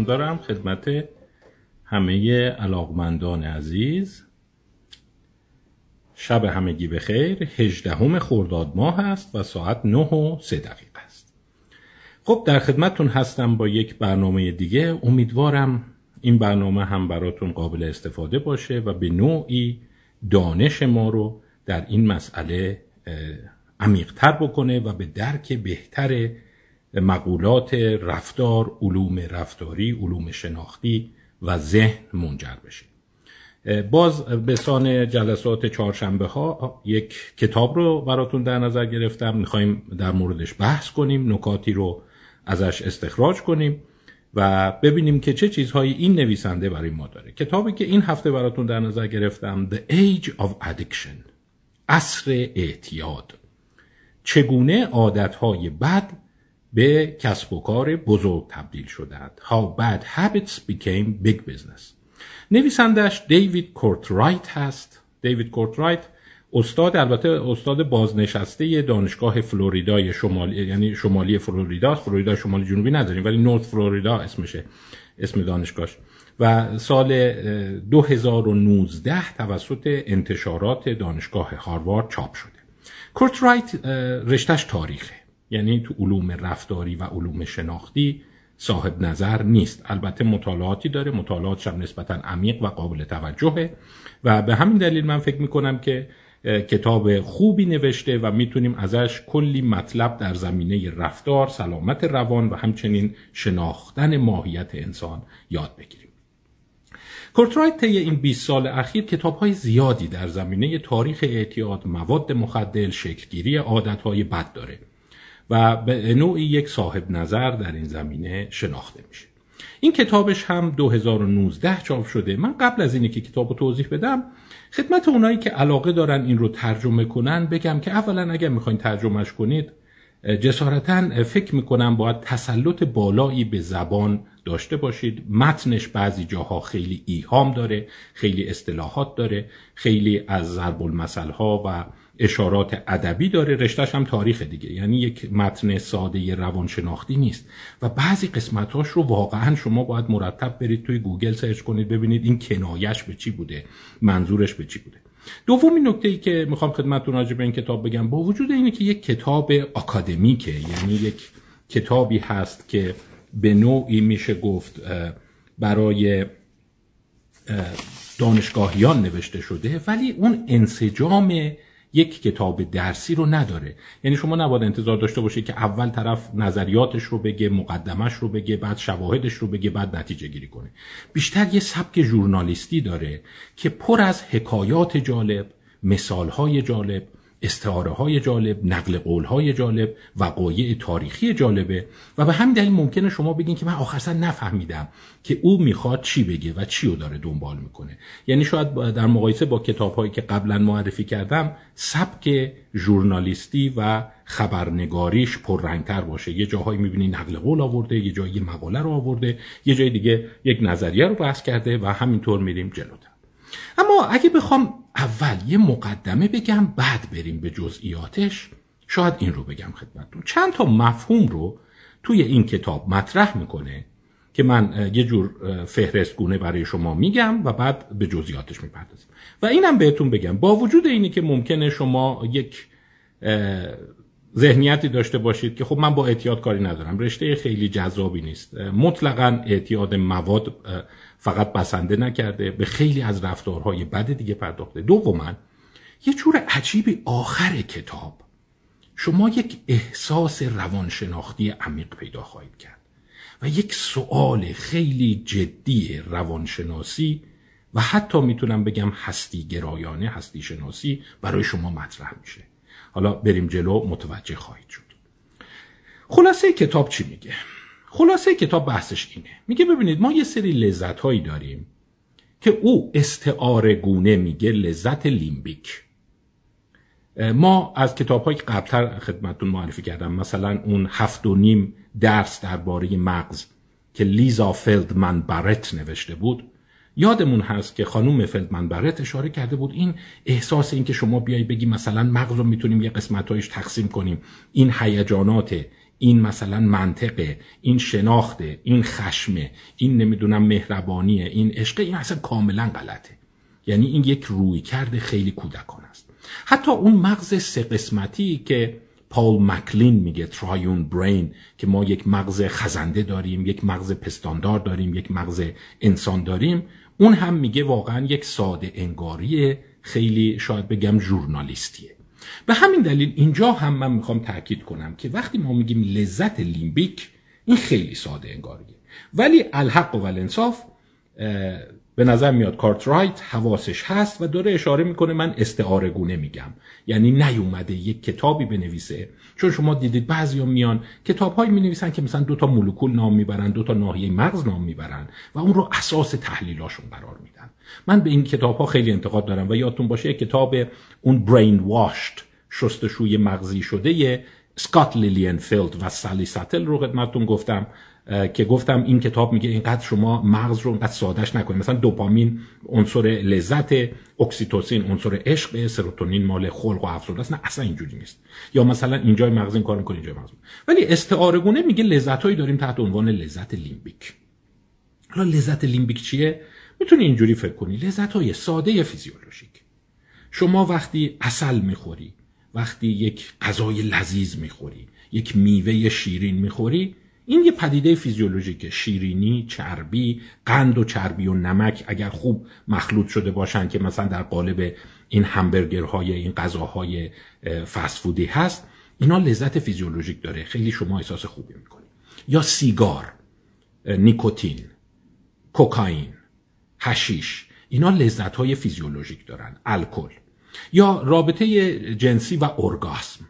سلام دارم خدمت همه علاقمندان عزیز. شب همگی بخیر. هجدهم خرداد ماه است و ساعت 9 و 3 دقیقه است. خب در خدمتتون هستم با یک برنامه دیگه. امیدوارم این برنامه هم براتون قابل استفاده باشه و به نوعی دانش ما رو در این مسئله عمیقتر بکنه و به درک بهتر مقولات رفتار علوم رفتاری علوم شناختی و ذهن منجر بشه. باز به سان جلسات چهارشنبه ها یک کتاب رو براتون در نظر گرفتم. می‌خوایم در موردش بحث کنیم نکاتی رو ازش استخراج کنیم و ببینیم که چه چیزهایی این نویسنده برای ما داره. کتابی که این هفته براتون در نظر گرفتم The Age of Addiction عصر اعتیاد. چگونه عادتهای بد به کسب و کار بزرگ تبدیل شدند. How bad habits became big business. نویسندش دیوید کورترایت هست. دیوید کورترایت استاد البته استاد بازنشسته دانشگاه فلوریدای شمالی یعنی شمالی فلوریدا فلوریدا شمالی جنوبی نداریم ولی North Florida اسمشه اسم دانشگاهش. و سال 2019 توسط انتشارات دانشگاه هاروارد چاپ شده. کورترایت رشتش تاریخه. یعنی تو علوم رفتاری و علوم شناختی صاحب نظر نیست. البته مطالعاتی داره. مطالعاتش هم نسبتا عمیق و قابل توجهه. و به همین دلیل من فکر می‌کنم که کتاب خوبی نوشته و می‌تونیم ازش کلی مطلب در زمینه رفتار سلامت روان و همچنین شناختن ماهیت انسان یاد بگیریم. کورترایت طی این 20 سال اخیر کتاب های زیادی در زمینه تاریخ اعتیاد مواد مخدر شکلگیری عادت های بد داره. و به نوعی یک صاحب نظر در این زمینه شناخته میشه. این کتابش هم 2019 چاپ شده. من قبل از اینی که کتاب رو توضیح بدم خدمت اونایی که علاقه دارن این رو ترجمه کنن بگم که اولا اگر می‌خواین ترجمهش کنید جسارتا فکر می‌کنم باید تسلط بالایی به زبان داشته باشید. متنش بعضی جاها خیلی ایهام داره خیلی اصطلاحات داره خیلی از ضرب المثل ها و اشارات ادبی داره رشتهش هم تاریخ دیگه. یعنی یک متن ساده روانشناختی نیست. و بعضی قسمتاش رو واقعا شما باید مرتب برید توی گوگل search کنید ببینید این کنایش به چی بوده منظورش به چی بوده. دومین نکته ای که می‌خوام خدمتتون راجع به این کتاب بگم با وجود اینه که یک کتاب آکادمیکه. یعنی یک کتابی هست که به نوعی میشه گفت برای دانشگاهیان نوشته شده ولی اون انسجام یک کتاب درسی رو نداره. یعنی شما نباید انتظار داشته باشید که اول طرف نظریاتش رو بگه مقدمش رو بگه بعد شواهدش رو بگه بعد نتیجه گیری کنه. بیشتر یه سبک ژورنالیستی داره که پر از حکایات جالب مثالهای جالب استعاره های جالب نقل قول های جالب وقایع تاریخی جالبه. و به همین دلیل ممکنه شما بگین که من آخرسر نفهمیدم که او می‌خواد چی بگه و چی رو داره دنبال می‌کنه. یعنی شاید در مقایسه با کتاب هایی که قبلا معرفی کردم سبک ژورنالیستی و خبرنگاریش پررنگتر باشه. یه جاهایی می‌بینی نقل قول آورده یه جایی مقاله رو آورده یه جای دیگه یک نظریه رو بحث کرده و همینطور میریم جلوتر. اما اگه بخوام اول یه مقدمه بگم بعد بریم به جزئیاتش شاید این رو بگم خدمتتون. چند تا مفهوم رو توی این کتاب مطرح می‌کنه که من یه جور فهرستگونه برای شما میگم و بعد به جزئیاتش می‌پردازم و اینم بهتون بگم با وجود اینی که ممکنه شما یک ذهنیتی داشته باشید که خب من با اعتیاد کاری ندارم. رشته خیلی جذابی نیست. مطلقا اعتیاد مواد فقط بسنده نکرده به خیلی از رفتارهای بد دیگه پرداخته. دوما یه جور عجیبی آخر کتاب. شما یک احساس روانشناختی عمیق پیدا خواهید کرد و یک سوال خیلی جدی روانشناسی و حتی می‌تونم بگم هستی گرایانه هستی شناسی برای شما مطرح میشه. حالا بریم جلو متوجه خواهید شد. خلاصه کتاب چی میگه؟ خلاصه کتاب بحثش اینه. میگه ببینید ما یه سری لذت هایی داریم که او استعاره گونه میگه لذت لیمبیک. ما از کتاب های قبلتر خدمتون معرفی کردم مثلا اون هفت و نیم درس درباره مغز که لیزا فلدمن برت نوشته بود یادمون هست که خانوم فلدمن برت اشاره کرده بود این احساس این که شما بیای بگی مثلا مغز رو می‌تونیم یه قسمتهایش تقسیم کنیم. این هیجانات این مثلا منطقه این شناخته این خشمه این نمی‌دونم مهربانیه این عشق این اصلا کاملا غلطه. یعنی این یک روی کرده خیلی کودکان است. حتی اون مغز سه قسمتی که پاول مکلین میگه ترایون برین که ما یک مغز خزنده داریم یک مغز پستاندار داریم یک مغز انسان داریم اون هم میگه واقعا یک ساده انگاری خیلی شاید بگم ژورنالیستیه. به همین دلیل اینجا هم من می‌خوام تاکید کنم که وقتی ما میگیم لذت لیمبیک این خیلی ساده انگاریه. ولی الحق و الانصاف به نظر میاد کارت رایت حواسش هست و داره اشاره می‌کنه من استعاره گونه میگم. یعنی نیومده یک کتابی بنویسه. چون شما دیدید بعضیا میان کتابهایی می نویسن که مثلا دو تا مولکول نام می‌برن دو تا ناحیه مغز نام می‌برن و اون رو اساس تحلیلاشون قرار میدن. من به این کتاب ها خیلی انتقاد دارم و یادتون باشه کتاب اون برین واشت شستشوی مغزی شده سکات لیلینفیلد و سالی ساتل رو خدمتتون گفتم که گفتم این کتاب میگه اینقدر شما مغز رو اینقدر سادش نکنید. مثلا دوپامین عنصر لذت اکسیتوسین عنصر عشق سروتونین مال خلق و خو است. نه اصلا اینجوری نیست. یا مثلا اینجای مغز این کار می‌کنه اینجای مغز. ولی استعاره گونه میگه لذتهایی داریم تحت عنوان لذت limbic. حالا لذت limbic چیه؟ می‌تونی اینجوری فکر کنی. لذت های ساده فیزیولوژیک. شما وقتی اصل می‌خوری وقتی یک غذای لذیذ می‌خوری یک میوه شیرین می‌خوری این یه پدیده فیزیولوژیکه. شیرینی چربی قند و چربی و نمک اگر خوب مخلوط شده باشن که مثلا در قالب این همبرگرهای این غذاهای فسفودی هست اینا لذت فیزیولوژیک داره. خیلی شما احساس خوبی می‌کنید یا سیگار نیکوتین کوکائین. هشیش. اینا لذت های فیزیولوژیک دارن. الکل. یا رابطه جنسی و ارگاسم.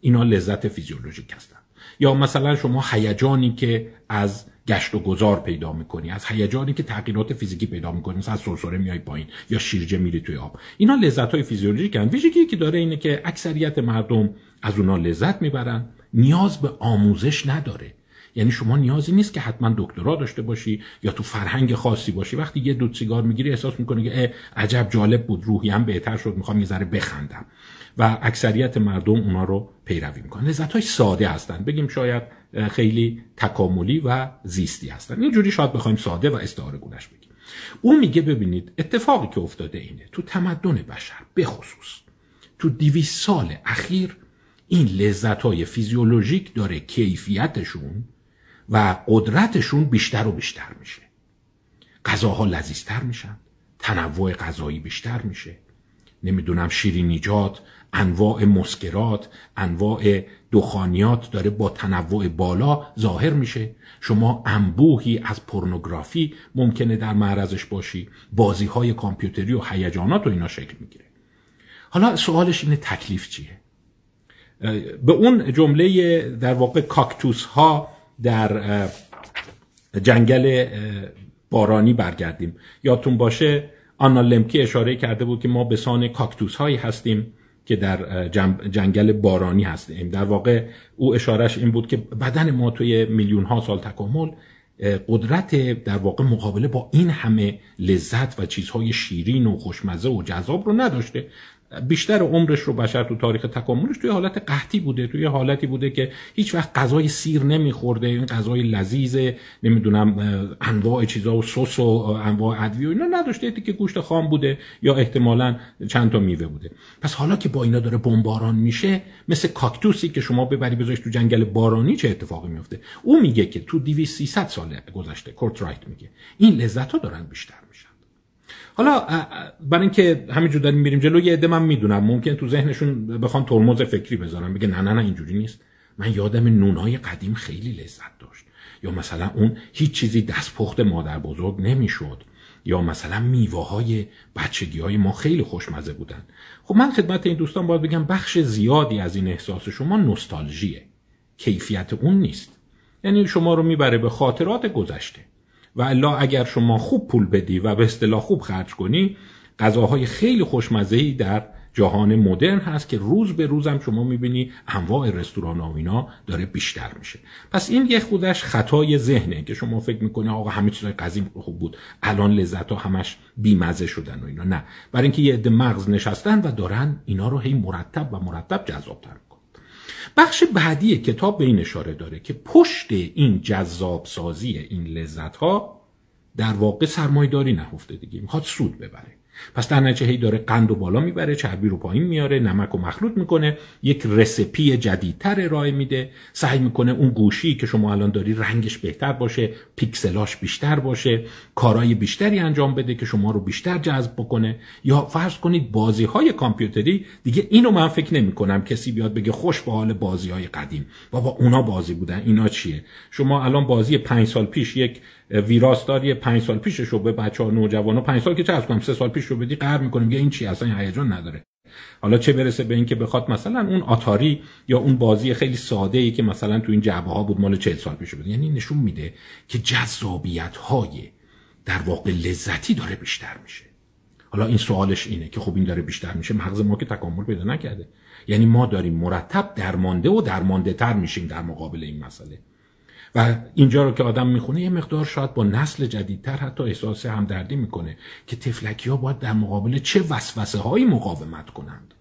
اینا لذت فیزیولوژیک هستن. یا مثلا شما هیجانی که از گشت و گذار پیدا می‌کنی از هیجانی که تغییرات فیزیکی پیدا می‌کنی مثلا سرسره میای پایین یا شیرجه میری توی آب. اینا لذت های فیزیولوژیک هستند ویژگی که داره اینه که اکثریت مردم از اونا لذت می‌برن نیاز به آموزش نداره. یعنی شما نیازی نیست که حتما دکترا داشته باشی یا تو فرهنگ خاصی باشی. وقتی یه دود سیگار می‌گیری احساس می‌کنی که عجب جالب بود روحی هم بهتر شد می‌خوام یه ذره بخندم. و اکثریت مردم اونا رو پیروی می‌کنن. لذت های ساده هستن. بگیم شاید خیلی تکاملی و زیستی هستن. اینجوری شاید بخوایم ساده و استعاره گونش بگیم. او میگه ببینید اتفاقی که افتاده اینه. تو تمدن بشر بخصوص تو دیویس سال اخیر این لذت های فیزیولوژیک داره کیفیتشون و قدرتشون بیشتر و بیشتر میشه. غذاها لذیذتر میشن. تنوع غذایی بیشتر میشه. نمی‌دونم شیرینیجات انواع مسکرات انواع دخانیات داره با تنوع بالا ظاهر میشه. شما انبوهی از پورنوگرافی ممکنه در معرضش باشی. بازی های کامپیوتری و هیجانات و اینا شکل می‌گیره. حالا سوالش اینه تکلیف چیه؟ به اون جمله در واقع کاکتوس ها در جنگل بارانی برگردیم. یادتون باشه آنا لمکی اشاره کرده بود که ما به سان کاکتوس هایی هستیم که در جنگل بارانی هستیم. در واقع او اشارش این بود که بدن ما توی میلیون ها سال تکامل قدرت در واقع مقابله با این همه لذت و چیزهای شیرین و خوشمزه و جذاب رو نداشته. بیشتر عمرش رو بشر تو تاریخ تکاملش توی حالت قحطی بوده توی حالتی بوده که هیچ وقت غذای سیر نمیخورده این غذای لذیذ نمی‌دونم انواع چیزا و سس و انواع ادویه و اینا نداشته که گوشت خام بوده یا احتمالا چند تا میوه بوده. پس حالا که با اینا داره بمباران میشه مثل کاکتوسی که شما ببری بذاریش تو جنگل بارانی چه اتفاقی میفته؟ او میگه که تو 200 300 سال گذشته کورت رایت میگه این لذت ها دارن بیشتر میشن. حالا برای اینکه همینجور داریم میریم جلو یه عده من می‌دونم. ممکن تو ذهنشون بخوان ترمز فکری بذارن بگه نه نه نه اینجوری نیست. من یادم نونای قدیم خیلی لذت داشت. یا مثلا اون هیچ چیزی دستپخت مادر بزرگ نمی‌شد. یا مثلا میوه های بچگی های ما خیلی خوشمزه بودن. خب من خدمت این دوستان باید بگم بخش زیادی از این احساس شما نوستالژیه. کیفیت اون نیست. یعنی شما رو می‌بره به خاطرات گذشته. و الا اگر شما خوب پول بدی و به اصطلاح خوب خرج کنی غذاهای خیلی خوشمزه‌ای در جهان مدرن هست که روز به روزم شما می‌بینی انواع رستوران و اینا داره بیشتر میشه. پس این یه خودش خطای ذهنه که شما فکر می‌کنی آقا همه چیزای قدیم خوب بود الان لذت ها همش بیمزه شدن و اینا. نه. برای اینکه یه عده مغز نشستن و دارن اینا رو هی مرتب و مرتب جذابتر بخش بعدی کتاب به این اشاره داره که پشت این جذاب سازی این لذت ها در واقع سرمایداری نهفته دیگه. می‌خواد سود ببره. پس در نتیجه هی داره قند و بالا می‌بره چربی رو پایین میاره نمک و مخلوط می‌کنه یک رسپی جدیدتر ارائه میده. سعی می‌کنه اون گوشی که شما الان داری رنگش بهتر باشه پیکسلاش بیشتر باشه کارهای بیشتری انجام بده که شما رو بیشتر جذب بکنه. یا فرض کنید بازی های کامپیوتری دیگه اینو من فکر نمی کنم کسی بیاد بگه خوش به حال بازی های قدیم. بابا اونا بازی بودن اینا چیه؟ شما الان بازی پنج سال پیش یک ویراستاری پنج سال پیشش رو به بچه ها نوجوان پنج سال که چه کنم سه سال پیش رو بدی قهر می‌کنیم یه این چی اصلا هیجان نداره. حالا چه برسه به اینکه بخواد مثلا اون آتاری یا اون بازی خیلی ساده ای که مثلا تو این جعبه ها بود مال 40 سال پیش بود یعنی نشون میده که جذابیت های در واقع لذتی داره بیشتر میشه. حالا این سوالش اینه که خب این داره بیشتر میشه مغز ما که تکامل پیدا نکرده. یعنی ما داریم مرتب درمانده و درمانده تر میشیم در مقابل این مسئله. و اینجا رو که آدم می‌خونه یه مقدار شاید با نسل جدیدتر حتی احساس همدردی می‌کنه که تفلکی ها باید در مقابل چه وسوسه هایی مقاومت کنند.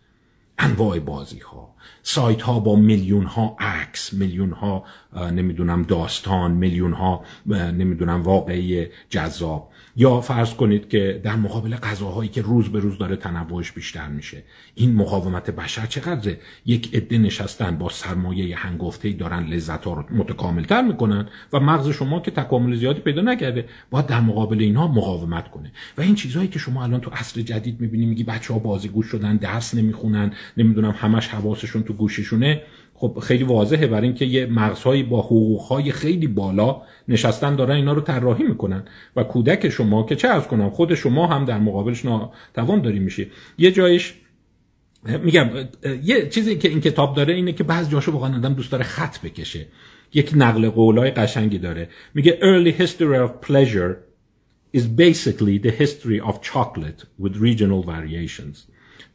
انواع بازی ها سایت ها با میلیون ها عکس میلیون ها نمی‌دونم داستان میلیون ها نمی‌دونم واقعی جذاب. یا فرض کنید که در مقابل غذاهایی که روز به روز داره تنوعش بیشتر میشه این مقاومت بشر چقدره؟ یک عده نشستن با سرمایه هنگفته دارن لذت ها رو متکاملتر می‌کنن و مغز شما که تکامل زیادی پیدا نکرده باید در مقابل اینها مقاومت کنه. و این چیزهایی که شما الان تو عصر جدید می‌بینی میگی بچه ها بازی گوش شدن درس نمی‌خونن نمی‌دونم همش حواسشون تو گوشیشونه خب خیلی واضحه برای اینکه یه مغزهایی با حقوقهای خیلی بالا نشستن دارن اینا رو طراحی می‌کنن. و کودک شما که چه ارز کنم خود شما هم در مقابلش ناتوان داری میشه یه جایش میگم یه چیزی که این کتاب داره اینه که بعض جاشو واقعا آدم دوست داره خط بکشه. یک نقل قولای قشنگی داره. میگه early history of pleasure is basically the history of chocolate with regional variations.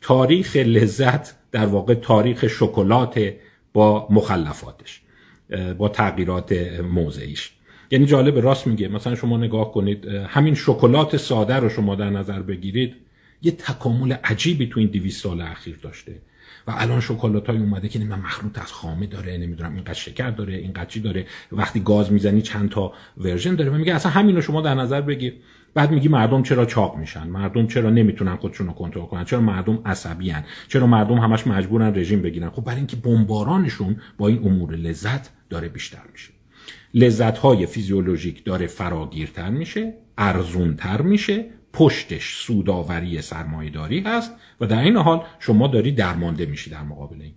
تاریخ لذت در واقع تاریخ شکلات با مخلفاتش با تغییرات موضعیش. یعنی جالب راست میگه. مثلا شما نگاه کنید همین شکلات ساده رو شما در نظر بگیرید یه تکامل عجیبی تو این 200 سال اخیر داشته. و الان شکلات های اومده که من مخلوط از خامه داره نمی‌دونم اینقدر شکر داره اینقدر چی داره. وقتی گاز می‌زنی چند تا ورژن داره و میگه اصلا همین رو شما در نظر بگیر. بعد میگی مردم چرا چاق میشن؟ مردم چرا نمی‌تونن خودشون رو کنترل کنن؟ چرا مردم عصبی هن؟ چرا مردم همش مجبورن رژیم بگیرن؟ خب برای اینکه بمبارانشون با این امور لذت داره بیشتر میشه. لذت های فیزیولوژیک داره فراگیرتر میشه ارزونتر میشه پشتش سوداوری سرمایهداری هست و در این حال شما داری درمانده میشی در مقابل این.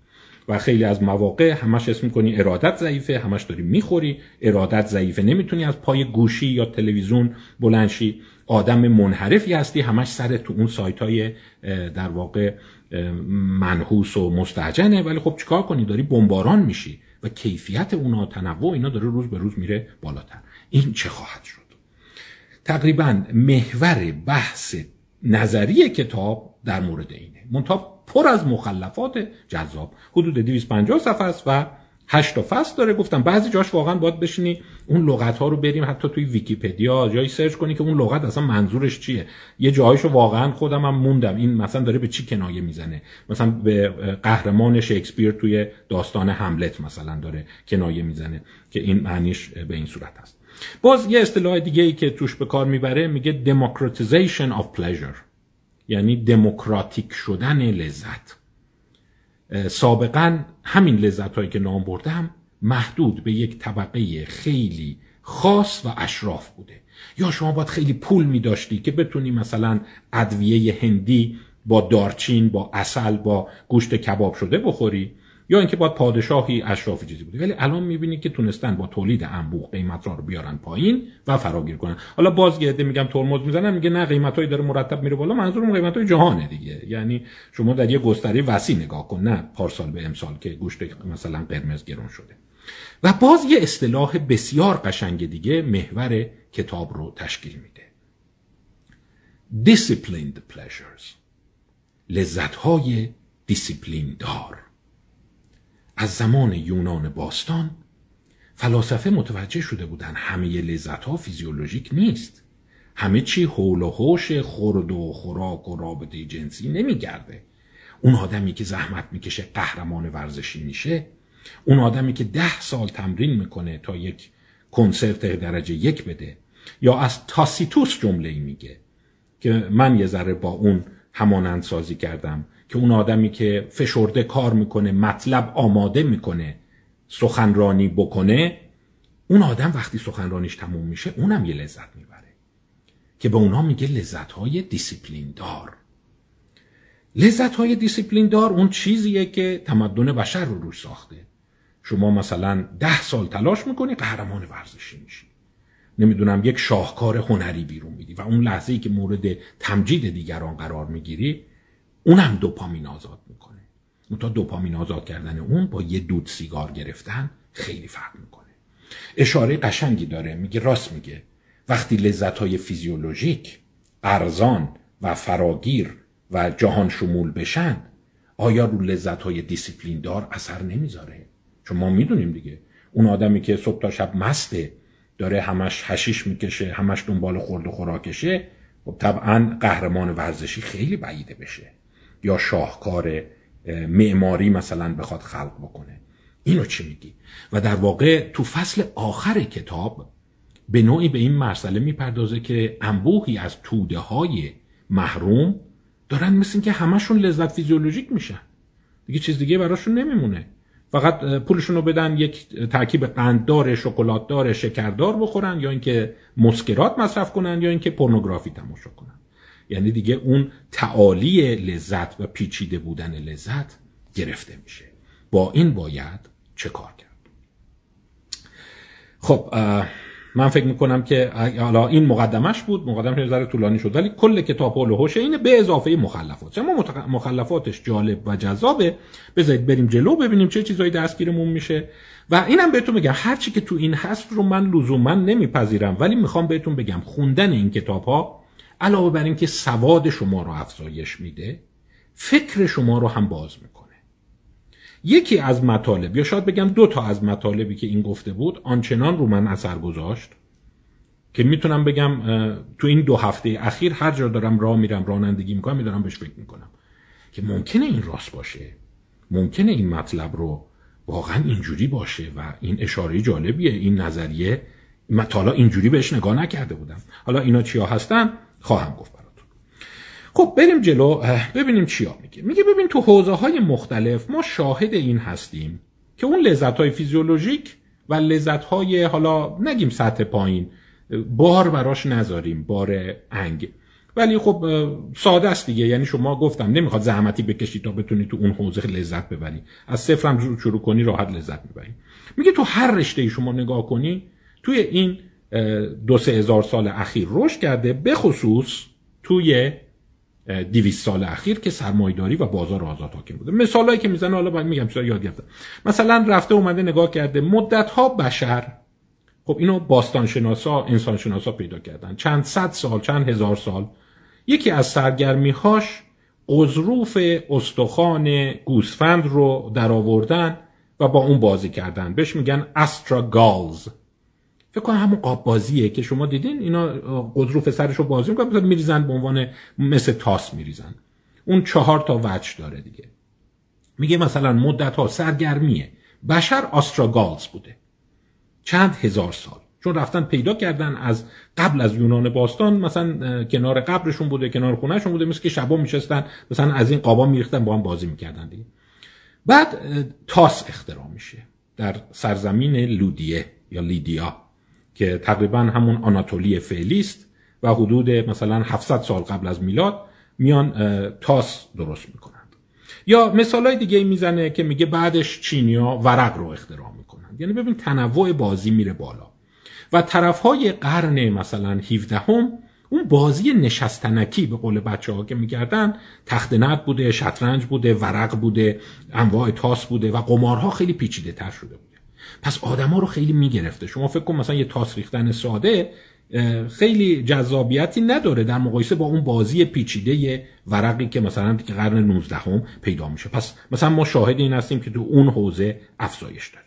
و خیلی از مواقع همش اسم کنی ارادت ضعیفه همش داری می‌خوری ارادت ضعیفه. نمی‌تونی از پای گوشی یا تلویزیون بلنشی آدم منحرفی هستی همش سر تو اون سایت های در واقع منحوس و مستعجنه. ولی خب چیکار کنی؟ داری بمباران میشی و کیفیت اونا تنوع اینا داره روز به روز میره بالاتر. این چه خواهد شد؟ تقریبا محور بحث نظری کتاب در مورد اینه. منتها پر از مخلفات جذاب. حدود 250 صفحه است و 8 تا فصل داره. گفتم بعضی جاش واقعا باید بشینی اون لغت ها رو بریم حتی توی ویکیپدیا جایی سرچ کنی که اون لغت اصلا منظورش چیه. یه جایشو واقعا خودم هم موندم. این مثلا داره به چی کنایه می‌زنه؟ مثلا به قهرمان شکسپیر توی داستان هملت مثلا داره کنایه می‌زنه که این معنیش به این صورت هست. باز یه اصطلاح دیگه ای که توش به کار می‌بره میگه democratization of pleasure. یعنی دموکراتیک شدن لذت. سابقا همین لذت هایی که نام بردم محدود به یک طبقه خیلی خاص و اشراف بوده. یا شما باید خیلی پول می داشتی که بتونی مثلا ادویه هندی با دارچین با اصل با گوشت کباب شده بخوری؟ یا اینکه باید پادشاهی اشرافی چیزی بوده. ولی الان می‌بینید که تونستن با تولید انبوه قیمت رو بیارن پایین و فراگیر کنن. حالا باز یه میگم ترمز می‌زنن میگه نه قیمتایی داره مرتب میره بالا منظورم قیمتای جهانه دیگه. یعنی شما در یه گستره وسیع نگاه کن نه پارسال به امسال که گوشت مثلا قرمز گرون شده. و باز یه اصطلاح بسیار قشنگ دیگه محور کتاب رو تشکیل میده. Disciplined pleasures. لذت های دیسیپلین دار. از زمان یونان باستان فلاسفه متوجه شده بودن همه لذت ها فیزیولوژیک نیست. همه چی حول و حوش خورد و خوراک و رابطه جنسی نمیگرده. اون آدمی که زحمت می‌کشه قهرمان ورزشی میشه اون آدمی که ده سال تمرین می‌کنه تا یک کنسرت درجه یک بده یا از تاسیتوس جمله میگه که من یه ذره با اون همانند سازی کردم. که اون آدمی که فشرده کار می‌کنه مطلب آماده می‌کنه سخنرانی بکنه اون آدم وقتی سخنرانیش تموم میشه اونم یه لذت می‌بره. که به اونها میگه لذت های دیسیپلین دار لذت های دیسیپلین دار اون چیزیه که تمدن بشر رو روش ساخته. شما مثلا ده سال تلاش می‌کنی قهرمان ورزشی میشی. نمی‌دونم یک شاهکار هنری بیرون میدی و اون لحظه ای که مورد تمجید دیگران قرار می‌گیری اونم دوپامین آزاد می‌کنه. تا دوپامین آزاد کردن اون با یه دود سیگار گرفتن خیلی فرق می‌کنه. اشاره قشنگی داره. میگه راست میگه. وقتی لذت های فیزیولوژیک ارزان و فراگیر و جهان شمول بشن آیا رو لذت های دیسیپلین دار اثر نمی‌ذاره؟ چون ما می‌دونیم دیگه. اون آدمی که صبح تا شب مسته داره همش هشیش می‌کشه همش دنبال خورد و خوراکشه خب طبعا قهرمان ورزشی خیلی بعیده بشه. یا شاهکار معماری مثلا بخواد خلق بکنه. اینو چی میگی؟ و در واقع تو فصل آخر کتاب به نوعی به این مسئله می‌پردازه که انبوهی از توده های محروم دارن مثل که همشون لذت فیزیولوژیک میشن. دیگه چیز دیگه براشون نمیمونه. فقط پولشون رو بدن یک ترکیب قنددار شکلاتدار شکردار بخورن یا اینکه مسکرات مصرف کنن یا اینکه پورنوگرافی تماشا کنن. یعنی دیگه اون تعالی لذت و پیچیده بودن لذت گرفته میشه. با این باید چه کار کرد؟ خب من فکر می‌کنم که حالا این مقدمش بود مقدمش یه ذره طولانی شد ولی کل کتاب حول هوش اینه به اضافه مخلفات. اما مخلفاتش جالب و جذابه؟ بذارید بریم جلو ببینیم چه چیزایی دستگیرمون میشه. و اینم بهتون بگم هر چی که تو این هست رو من لزوما نمیپذیرم ولی می‌خوام بهتون بگم خوندن این کتاب ها علاوه بر اینکه سواد شما رو افزایش میده فکر شما رو هم باز می‌کنه. یکی از مطالب یا شاید بگم دو تا از مطالبی که این گفته بود آنچنان رو من اثر گذاشت که می‌تونم بگم تو این دو هفته اخیر هر جا دارم راه میرم رانندگی می‌کنم میدارم بهش فکر می‌کنم. که ممکنه این راست باشه. ممکنه این مطلب رو واقعا اینجوری باشه و این اشاره جالبیه این نظریه. من حالا اینجوری بهش نگاه نکرده بودم. حالا اینا چیا هستن؟ خواهم گفت خب بریم جلو ببینیم چیا میگه. میگه ببین تو حوزه های مختلف ما شاهد این هستیم که اون لذت های فیزیولوژیک و لذت های حالا نگیم سطح پایین بار براش نذاریم بار انگ. ولی خب ساده است دیگه. یعنی شما گفتم نمی‌خواد زحمتی بکشی تا بتونی تو اون حوزه لذت ببری. از صفر هم شروع کنی راحت لذت می‌بری. میگه تو هر رشته شما نگاه کنی توی این دو سه هزار سال اخیر رشد کرده به خصوص توی دیویس سال اخیر که سرمایداری و بازار آزاد حاکم بوده. مثالایی که می‌زنه حالا باید میگم چرا یاد گرفتم. مثلا رفته اومده نگاه کرده مدت ها بشر خب اینو باستان شناسا انسان شناسا پیدا کردن. چند صد سال چند هزار سال. یکی از سرگرمی هاش قضروف استخوان گوسفند رو در آوردن و با اون بازی کردن. بهش میگن استراگالز فکر کنم همون قاب بازیه که شما دیدین. اینا قدروف سرش رو بازی می‌کنن مثلا میریزن به عنوان مثل تاس میریزن. اون چهار تا وجه داره دیگه. میگه مثلا مدت ها سرگرمیه. بشر آستراگالز بوده. چند هزار سال. چون رفتن پیدا کردن از قبل از یونان باستان مثلا کنار قبرشون بوده کنار خونهشون بوده مثل که شبا میشستن مثلا از این قابا میریختن با هم بازی می‌کردن دیگه. بعد تاس اختراع میشه در سرزمین لودیه یا لیدیا. که تقریبا همون آناتولی فعلی است و حدود مثلا 700 سال قبل از میلاد میان تاس درست می‌کنند. یا مثال های دیگه می‌زنه که میگه بعدش چینیا ورق رو اختراع می‌کنند. یعنی ببین تنوع بازی میره بالا. و طرف های قرن مثلا 17 هم اون بازی نشستنکی به قول بچه ها که می‌کردن تخت نرد بوده شطرنج بوده ورق بوده انواع تاس بوده و قمارها خیلی پیچیده تر شده بود. پس آدما رو خیلی می‌گرفته. شما فکر کن مثلا یه تاس ریختن ساده خیلی جذابیتی نداره در مقایسه با اون بازی پیچیده ورقی که مثلا که قرن 19 هم پیدا میشه. پس مثلا ما شاهد این هستیم که تو اون حوزه افزایش داره.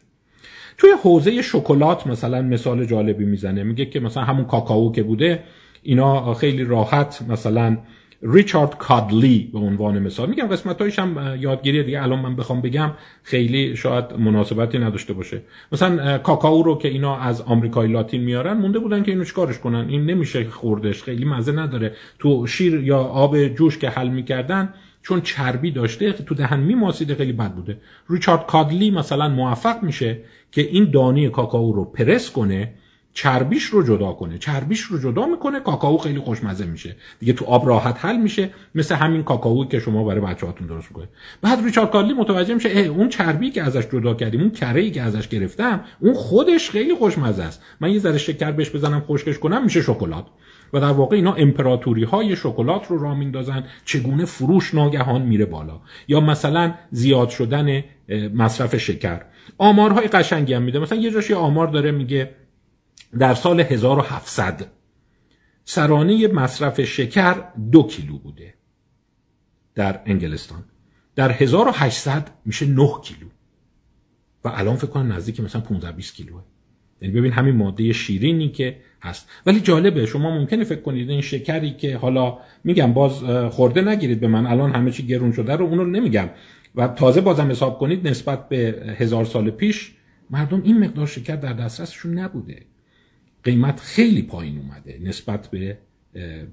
توی حوزه شکلات مثلا مثال جالبی می‌زنه. میگه که مثلا همون کاکائو که بوده اینا خیلی راحت مثلا ریچارد کادلی به عنوان مثال. میگم قسمت هم یادگیری دیگه الان من بخوام بگم خیلی شاید مناسبتی نداشته باشه. مثلا کاکائو رو که اینا از آمریکای لاتین میارن مونده بودن که اینو چیکارش کنن؟ این نمیشه خوردش خیلی مزه نداره. تو شیر یا آب جوش که حل می‌کردن چون چربی داشته تو دهن میماسیده خیلی بد بوده. ریچارد کادلی مثلا موفق میشه که این دانی کاکائو رو پرس کنه چربیش رو جدا کنه. چربیش رو جدا می‌کنه کاکائو خیلی خوشمزه میشه. دیگه تو آب راحت حل میشه مثل همین کاکائو که شما برای بچه‌هاتون درست می‌کنید. بعد ریچارد کارلی متوجه میشه اون چربی که ازش جدا کردیم اون کره ای که ازش گرفتم اون خودش خیلی خوشمزه است. من یه ذره شکر بهش بزنم خشکش کنم میشه شکلات. و در واقع اینا امپراتوری های شکلات رو راه میندازن چگونه فروش ناگهان میره بالا. یا مثلا زیاد شدن مصرف شکر. آمارهای قشنگی هم میده. مثلا یه جاش آمار داره میگه در سال 1700 سرانه مصرف شکر دو کیلو بوده. در انگلستان. در 1800 میشه 9 کیلو. و الان فکر کنم نزدیک مثلا 15 20 کیلوه. یعنی ببین همین ماده شیرینی که هست. ولی جالبه شما ممکنه فکر کنید این شکری که حالا میگم باز خورده نگیرید به من الان همه چی گرون شده رو اونو نمیگم. و تازه بازم حساب کنید نسبت به هزار سال پیش مردم این مقدار شکر در دسترسشون نبوده. قیمت خیلی پایین اومده نسبت به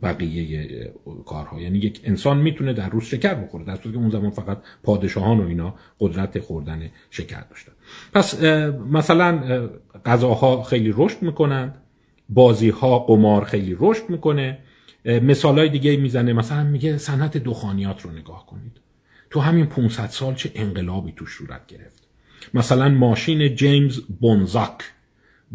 بقیه کارها. یعنی یک انسان می‌تونه در روز شکر بخوره در که اون زمان فقط پادشاهان و اینا قدرت خوردن شکر داشتن. پس مثلا غذاها خیلی رشد می‌کنند بازی ها قمار خیلی رشد می‌کنه. مثال های دیگه می‌زنه مثلا میگه صنعت دخانیات رو نگاه کنید. تو همین 500 سال چه انقلابی توش صورت گرفت. مثلا ماشین جیمز بونزاک.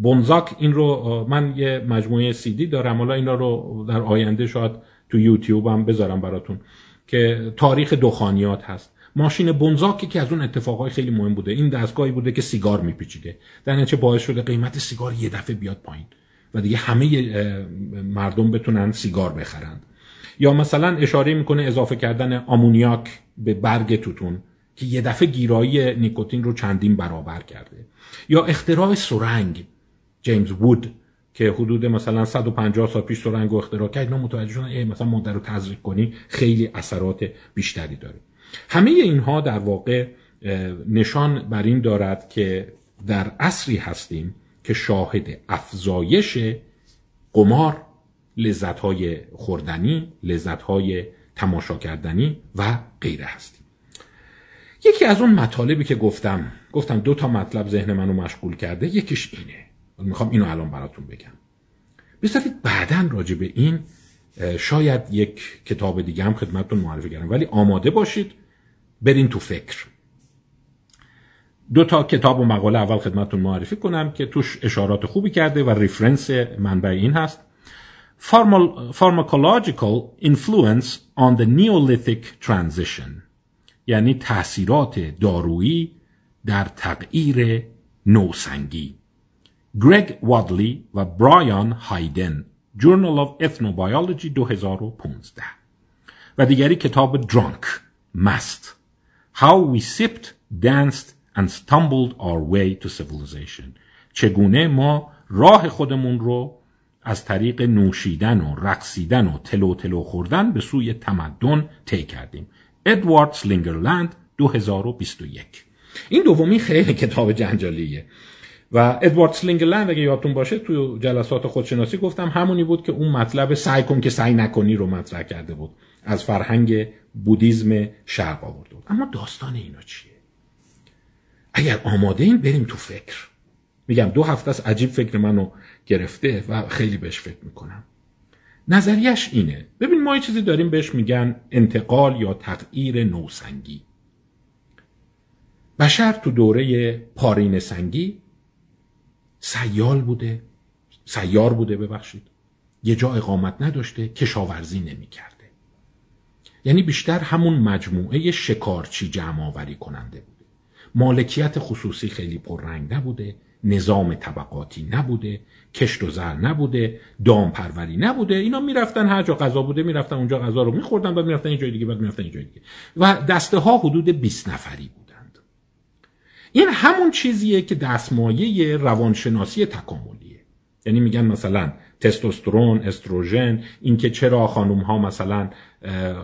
بونزاک این رو من یه مجموعه دی دارم حالا اینا رو در آینده شاید تو یوتیوب هم بذارم براتون که تاریخ دخانیات هست. ماشین بونزاکی که از اون اتفاقای خیلی مهم بوده. این دستگاهی بوده که سیگار میپیچیده. در نتیجه باعث شده قیمت سیگار یه دفعه بیاد پایین و دیگه همه مردم بتونن سیگار بخرند. یا مثلا اشاره می‌کنه اضافه کردن آمونیاک به برگ توتون که یه دفعه گیرایی نیکوتین رو چندین برابر کرده. یا اختراع سرنگ. جیمز وود که حدود مثلا 150 سال پیش سرنگ اختراع کرد اینا متوجه شدن مثلا ماده رو تزریق کنی خیلی اثرات بیشتری داره. همه اینها در واقع نشان بر این دارد که در عصری هستیم که شاهد افزایش قمار لذتهای خوردنی لذتهای تماشا کردنی و غیره هستیم. یکی از اون مطالبی که گفتم گفتم دو تا مطلب ذهن منو مشغول کرده یکیش اینه. می‌خوام اینو الان براتون بگم. بذارید بعدا راجع به این شاید یک کتاب دیگه هم خدمتتون معرفی کردم. ولی آماده باشید برین تو فکر. دو تا کتاب و مقاله اول خدمتتون معرفی کنم که توش اشارات خوبی کرده و ریفرنس منبع این هست. Pharmacological Influence on the Neolithic Transition. یعنی تاثیرات دارویی در تغییر نوسنگی. گرگ وادلی و برایان هایدن Journal of Ethnobiology 2015 و دیگری کتاب درانک مست How we sipped, danced and stumbled our way to civilization. چگونه ما راه خودمون رو از طریق نوشیدن و رقصیدن و تلو تلو خوردن به سوی تمدن طی کردیم. ادوارد سلینگرلند 2021 این دومی خیلی کتاب جنجالیه. و ادوارد سلینگلند اگه یادتون باشه تو جلسات خودشناسی گفتم همونی بود که اون مطلب سعی کن که سعی نکنی رو مطرح کرده بود. از فرهنگ بودیزم شرق آورده بود. اما داستان اینا چیه؟ اگر آماده این بریم تو فکر. میگم دو هفته از عجیب فکر منو گرفته و خیلی بهش فکر می‌کنم. نظریش اینه. ببین ما یه چیزی داریم بهش میگن انتقال یا تغییر نوسنگی. بشر تو دوره پارین سنگی سیال بوده سیار بوده ببخشید. یه جا اقامت نداشته کشاورزی نمی‌کرده. یعنی بیشتر همون مجموعه شکارچی جمع آوری کننده بوده. مالکیت خصوصی خیلی پررنگ نبوده نظام طبقاتی نبوده کشت و زر نبوده دام پروری نبوده. اینا می‌رفتن هر جا غذا بوده می‌رفتن اونجا غذا رو میخوردن بعد می‌رفتن یه جای دیگه بعد می‌رفتن یه جای دیگه. و دسته ها حدود 20 نفری بودند این همون چیزیه که دستمایه روانشناسی تکاملیه. یعنی میگن مثلا تستوسترون استروژن اینکه چرا خانم ها مثلا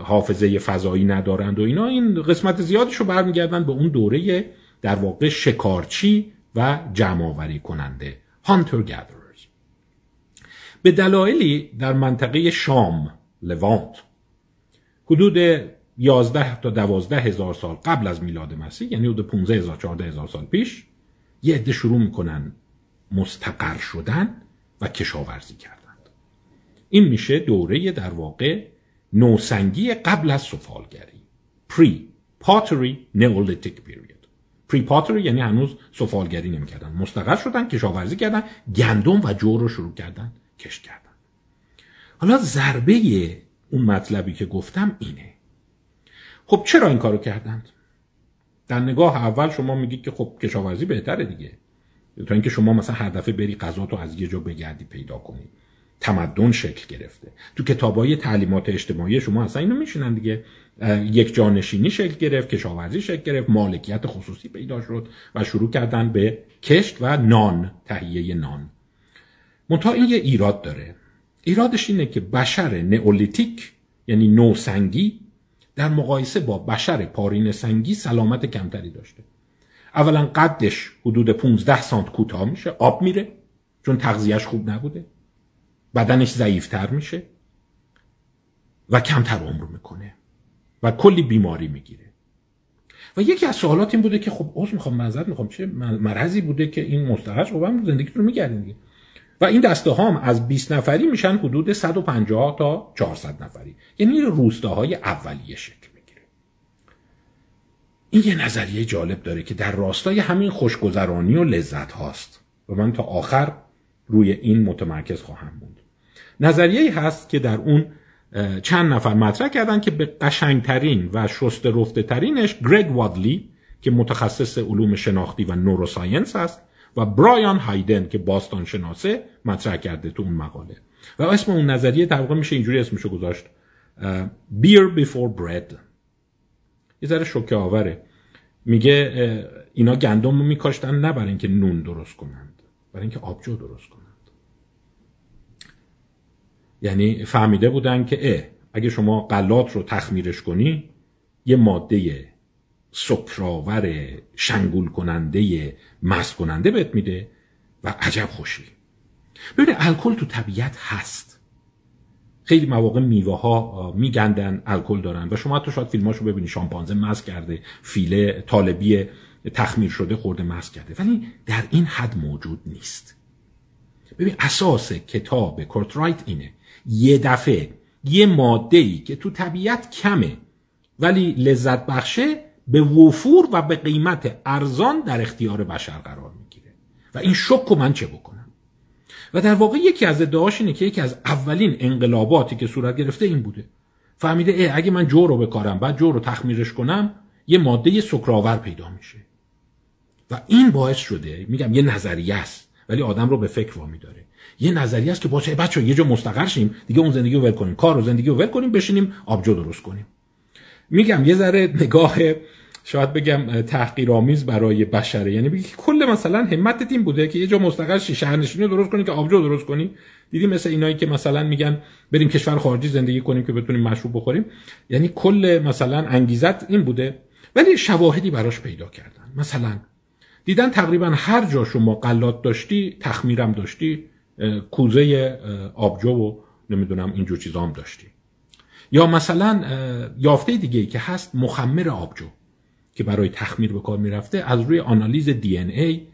حافظه فضایی ندارند و اینا این قسمت زیادش رو برمیگردن به اون دوره در واقع شکارچی و جمع کننده هانتر گادررز به دلایلی در منطقه شام لوانت حدود 11 تا 12 هزار سال قبل از میلاد مسیح یعنی حدود 15 هزار 14 هزار سال پیش یه عده شروع می‌کنن مستقر شدن و کشاورزی کردند این میشه دوره در واقع نوسنگی قبل از سفالگری. پری پاتری نئولیتیک پیریود پری پاتری یعنی هنوز سفالگری نمی‌کردن. مستقر شدن کشاورزی کردن گندم و جور رو شروع کردن کشت کردن. حالا ضربه اون مطلبی که گفتم اینه. خب چرا این کارو کردند؟ در نگاه اول شما میگید که خب کشاورزی بهتره دیگه. تا اینکه شما مثلا هر دفعه بری غذا تو از یه جا بگردی پیدا کنی. تمدن شکل گرفته. تو کتابای تعلیمات اجتماعی شما اصلا اینو میشینن دیگه. یک جانشینی شکل گرفت کشاورزی شکل گرفت مالکیت خصوصی پیدا شد و شروع کردن به کشت و نان تهیه نان. منتها این یه ایراد داره. ایرادش اینه که بشر نئولیتیک یعنی نوسنگی در مقایسه با بشر پارین سنگی سلامت کمتری داشته. اولا قدش حدود 15 سانت کوتاه میشه آب میره چون تغذیهش خوب نبوده. بدنش ضعیفتر میشه و کمتر عمر می‌کنه و کلی بیماری می‌گیره. و یکی از سوالات این بوده که خب عذر می‌خوام معذرت می‌خوام چه مرضی بوده که این مستحق خب هم زندگیتون میگردین و این دسته هم از 20 نفری میشن حدود 150 تا 400 نفری. یعنی روستاهای اولیه شکل می‌گیره. این یه نظریه جالب داره که در راستای همین خوشگذرانی و لذت هاست. و من تا آخر روی این متمرکز خواهم بود نظریه هست که در اون چند نفر مطرح کردن که به قشنگترین و شست رفته ترینش گرگ وادلی که متخصص علوم شناختی و نوروساینس هست و برایان هایدن که باستان شناسه مطرح کرده تو اون مقاله. و اسم اون نظریه واقع میشه اینجوری اسمشو گذاشت. beer before bread. یه ذره شوکه آوره. میگه اینا گندم رو میکاشتن نه برای اینکه نون درست کنند برای اینکه آبجو درست کنند. یعنی فهمیده بودن که اه اگه شما قلات رو تخمیرش کنی یه ماده سکراور شنگول کننده مست کننده بهت میده و عجب خوشی. ببینید الکل تو طبیعت هست. خیلی مواقع میوه ها میگندن الکل دارن و شما حتی شاید فیلماشو ببینی. شامپانزه مست کرده فیله طالبی تخمیر شده خورده مست کرده. ولی در این حد موجود نیست. ببین اساس کتاب کورترایت اینه یه دفعه یه ماده ای که تو طبیعت کمه ولی لذت بخشه به وفور و به قیمت ارزان در اختیار بشر قرار می‌گیره. و این شک من چه بکنم؟ و در واقع یکی از ادعاش اینه که یکی از اولین انقلاباتی که صورت گرفته این بوده. فهمیده اه اگه من جو رو بکارم بعد جو رو تخمیرش کنم یه ماده سکراور پیدا میشه. و این باعث شده میگم یه نظریه است ولی آدم رو به فکر وامی داره. یه نظریه است که باشه بچه یه جا مستقر شیم دیگه اون زندگی رو ول کنیم. کار و زندگی رو ول کنیم بشینیم آبجو درست کنیم. میگم یه ذره نگاه شاید بگم تحقیرآمیز برای بشره. یعنی بگی کل مثلا همتت این بوده که یه جا مستقر شی شهرنشینی درست کنی که آبجو درست کنی. دیدی مثل اینایی که مثلا میگن بریم کشور خارجی زندگی کنیم که بتونیم مشروب بخوریم. یعنی کل مثلا انگیزت این بوده. ولی شواهدی براش پیدا کردن. مثلا دیدن تقریبا هر جا شما قلات داشتی تخمیرم داشتی کوزه آبجو و نمی‌دونم اینجور چیزا هم داشتی. یا مثلا یافته دیگه که هست مخمر آبجو. که برای تخمیر به کار می‌رفته از روی آنالیز دی ان ای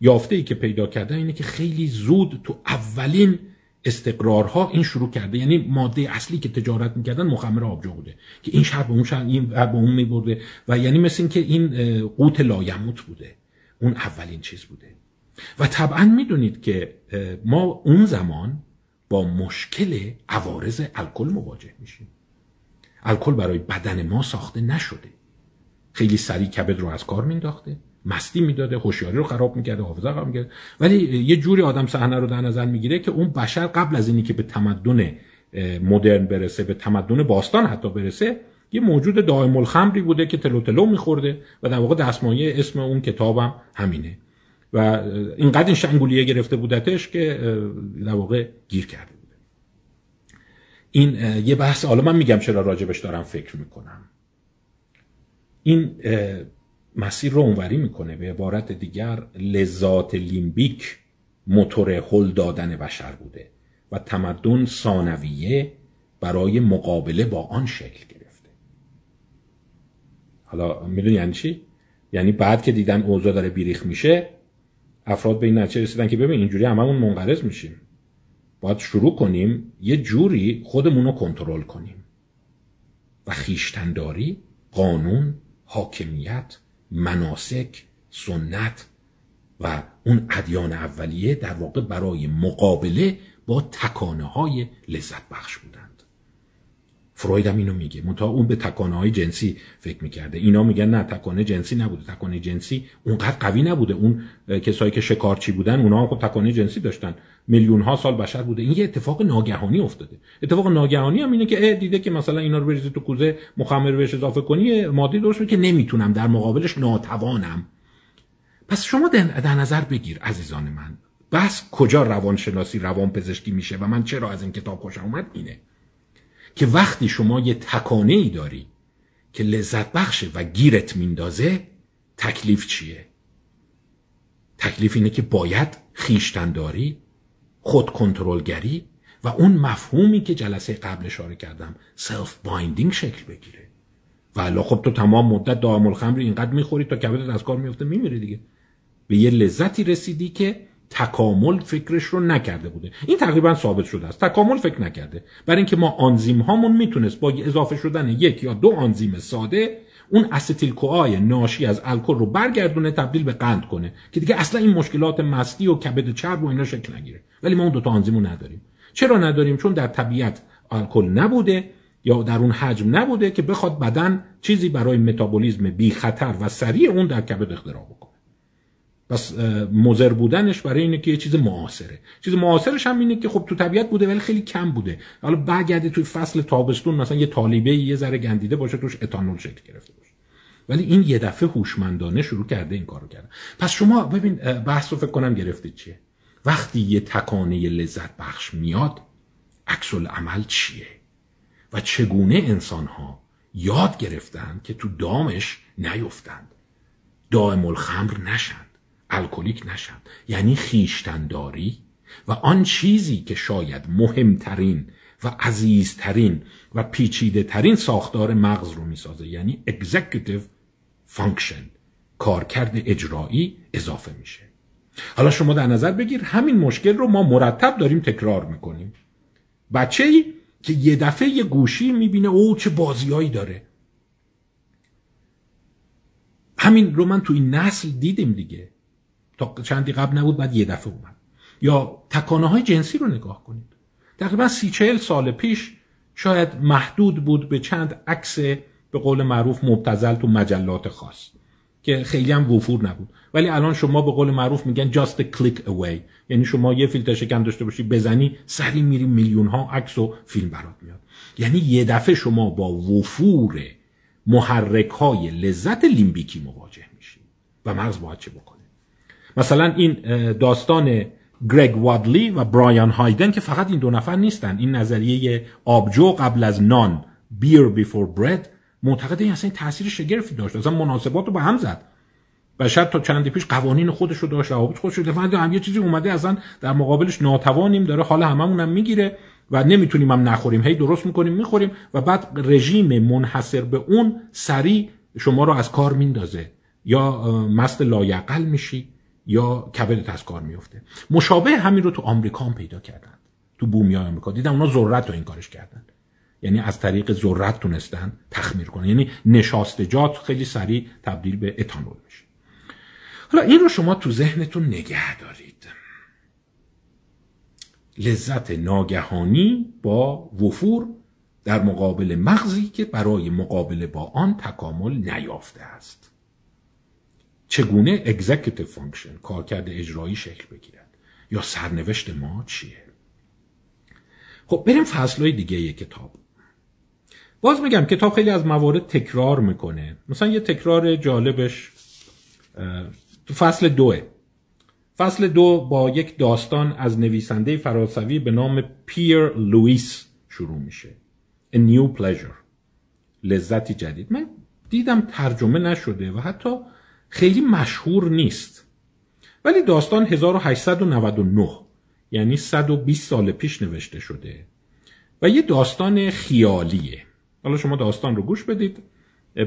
یافته ای که پیدا کرده اینه که خیلی زود تو اولین استقرارها این شروع کرده. یعنی ماده اصلی که تجارت می‌کردن مخمر آبجو بوده که این شهر به اون شهر این به اون میبرده و یعنی مثل این که این قوت لایموت بوده. اون اولین چیز بوده. و طبعا می‌دونید که ما اون زمان با مشکل عوارض الکل مواجه میشیم. الکل برای بدن ما ساخته نشده. خیلی سریع کبد رو از کار مینداخته مستی می‌داده هوشیاری رو خراب می‌کرده حافظه خراب می‌کرده. ولی یه جوری آدم صحنه رو در نظر می‌گیره که اون بشر قبل از اینی که به تمدن مدرن برسه به تمدن باستان حتی برسه یه موجود دائم الخمری بوده که تلو تلو میخورده و در واقع دستمایه اسم اون کتابم همینه. و اینقدر این شنگولیه گرفته بودتش که در واقع گیر کرده بوده. این یه بحث حالا من میگم چرا راجبش دارم فکر می‌کنم. این مسیر رو اونوری می‌کنه به عبارت دیگر لذات لیمبیک موتور هل دادن بشر بوده و تمدن ثانویه برای مقابله با آن شکل گرفته. حالا می‌دونی یعنی چی؟ یعنی بعد که دیدن اوضاع داره بیریخ میشه افراد به این نتیجه رسیدن که ببین اینجوری هممون منقرض میشیم. باید شروع کنیم یه جوری خودمون رو کنترل کنیم. و خیشتنداری قانون حاکمیت مناسک سنت و اون ادیان اولیه در واقع برای مقابله با تکانه های لذت بخش بودند. فروید هم اینو میگه. اون به تکانه های جنسی فکر می‌کرده. اینا میگن نه تکانه جنسی نبوده. تکانه جنسی اونقدر قوی نبوده. اون کسایی که شکارچی بودن اونا هم خب تکانه جنسی داشتن. میلیون ها سال بشر بوده. این یه اتفاق ناگهانی افتاده. اتفاق ناگهانی هم اینه که دیده که مثلا اینا رو بریزی تو کوزه مخمر بهش اضافه کنی مادی درست که نمی‌تونم در مقابلش ناتوانم. پس شما در نظر بگیر عزیزان من. پس کجا روانشناسی روانپزشکی میشه و من چرا از این کتاب خوشم اومد اینه که وقتی شما یه تکانه ای داری که لذت بخشه و گیرت میندازه تکلیف چیه؟ تکلیف اینه که باید خویشتنداری خود کنترلگری و اون مفهومی که جلسه قبل اشاره کردم self-binding شکل بگیره. و خب تو تمام مدت دائم الخمر اینقدر می‌خوری تا کبدت از کار میفته میمیره دیگه. به یه لذتی رسیدی که تکامل فکرش رو نکرده بوده. این تقریبا ثابت شده است. تکامل فکر نکرده. برای اینکه ما آنزیم هامون می‌تونست با اضافه شدن یک یا دو آنزیم ساده اون استیل کوآی ناشی از الکل رو برگردونه تبدیل به قند کنه که دیگه اصلا این مشکلات مستی و کبد چرب و اینا شکل نگیره. ولی ما اون دو تا آنزیمو نداریم. چرا نداریم؟ چون در طبیعت الکل نبوده یا در اون حجم نبوده که بخواد بدن چیزی برای متابولیزم بی خطر و سریع اون در کبد اختراع بکنه. پس مزر بودنش برای اینه که یه چیز معاصره. چیز معاصرش هم اینه که خب تو طبیعت بوده ولی خیلی کم بوده. حالا برگرده توی فصل تابستون مثلا یه طالبه یه ذره گندیده باشه توش اتانول شکل گرفته باشه. ولی این یه دفعه هوشمندانه شروع کرده این کارو کردن. پس شما ببین بحث رو فکر کنم گرفتید چیه؟ وقتی یه تکانه لذت بخش میاد عکس عمل چیه؟ و چگونه انسان ها یاد گرفتن که تو دامش نیفتند؟ دائم الخمر نشن. الکلیک نشم. یعنی خیشتنداری و آن چیزی که شاید مهمترین و عزیزترین و پیچیده ترین ساختار مغز رو می‌سازه یعنی executive function کارکرد اجرایی اضافه میشه. حالا شما در نظر بگیر همین مشکل رو ما مرتب داریم تکرار می‌کنیم. بچه ای که یه دفعه یه گوشی می‌بینه او چه بازیایی داره. همین رو من تو این نسل دیدیم دیگه. تا چندی قبل نبود بعد یه دفعه اومد. یا تکانه های جنسی رو نگاه کنید. تقریبا سی چهل سال پیش شاید محدود بود به چند عکس به قول معروف مبتزل تو مجلات خاص که خیلی هم وفور نبود. ولی الان شما به قول معروف میگن just a click away. یعنی شما یه فیلتر شکن داشته باشی بزنی سری میری میلیون ها عکس و فیلم برات میاد. یعنی یه دفعه شما با وفور محرک های لذت لیمبیکی مواجه میشی. و مغز باید چه بکنه؟ مثلا این داستان گرگ وادلی و برایان هایدن که فقط این دو نفر نیستن. این نظریه آبجو قبل از نان بیر بیفور برد معتقد این اصلا تاثیر شگرفی داشت. اصلا مناسبات رو به هم زد. بشر تا چندی پیش قوانین خودش رو داشت روابط خودش رو هم یه چیزی اومده اصلا در مقابلش ناتوانیم داره حال هممون هم می‌گیره و نمی‌تونیم هم نخوریم. هی درست می‌کنیم می‌خوریم و بعد رژیم منحصر به اون سری شما رو از کار میندازه. یا مست لایقل میشی. یا کبدت از کار میفته مشابه همین رو تو آمریکا هم پیدا کردن. تو بومی آمریکا. دیدم اونا ذرت رو این کارش کردن. یعنی از طریق ذرت تونستن تخمیر کنن. یعنی نشاستجات خیلی سریع تبدیل به اتانول میشه. حالا این رو شما تو ذهنتون نگه دارید. لذت ناگهانی با وفور در مقابل مغزی که برای مقابله با آن تکامل نیافته است. چگونه executive function کارکرد اجرایی شکل بگیرد یا سرنوشت ما چیه؟ خب بریم فصلهای دیگه یه کتاب. باز میگم کتاب خیلی از موارد تکرار می‌کنه. مثلا یه تکرار جالبش تو فصل دوه. فصل دو با یک داستان از نویسنده فرانسوی به نام پیر لوئیس شروع میشه. A New Pleasure. لذتی جدید. من دیدم ترجمه نشده و حتی خیلی مشهور نیست. ولی داستان 1899 یعنی 120 سال پیش نوشته شده و یه داستان خیالیه. حالا شما داستان رو گوش بدید.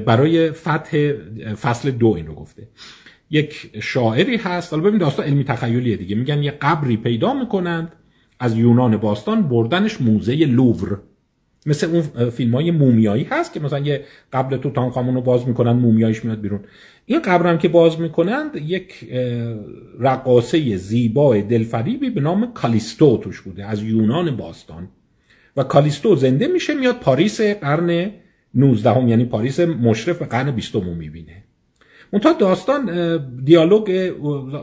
برای فتح فصل دو این رو گفته. یک شاعری هست. حالا ببین داستان علمی تخیلیه دیگه. میگن یه قبری پیدا می‌کنند. از یونان باستان بردنش موزه لوور. مثل اون فیلم های مومیایی هست که مثلا یه قبل تو تانخامون رو باز می‌کنن مومیایش میاد بیرون. این قبرم که باز می‌کنند یک رقاصه زیبای دلفریبی به نام کالیستو توش بوده از یونان باستان. و کالیستو زنده میشه میاد پاریس قرن 19 هم یعنی پاریس مشرف به قرن 20 رو می‌بینه. منتها داستان دیالوگ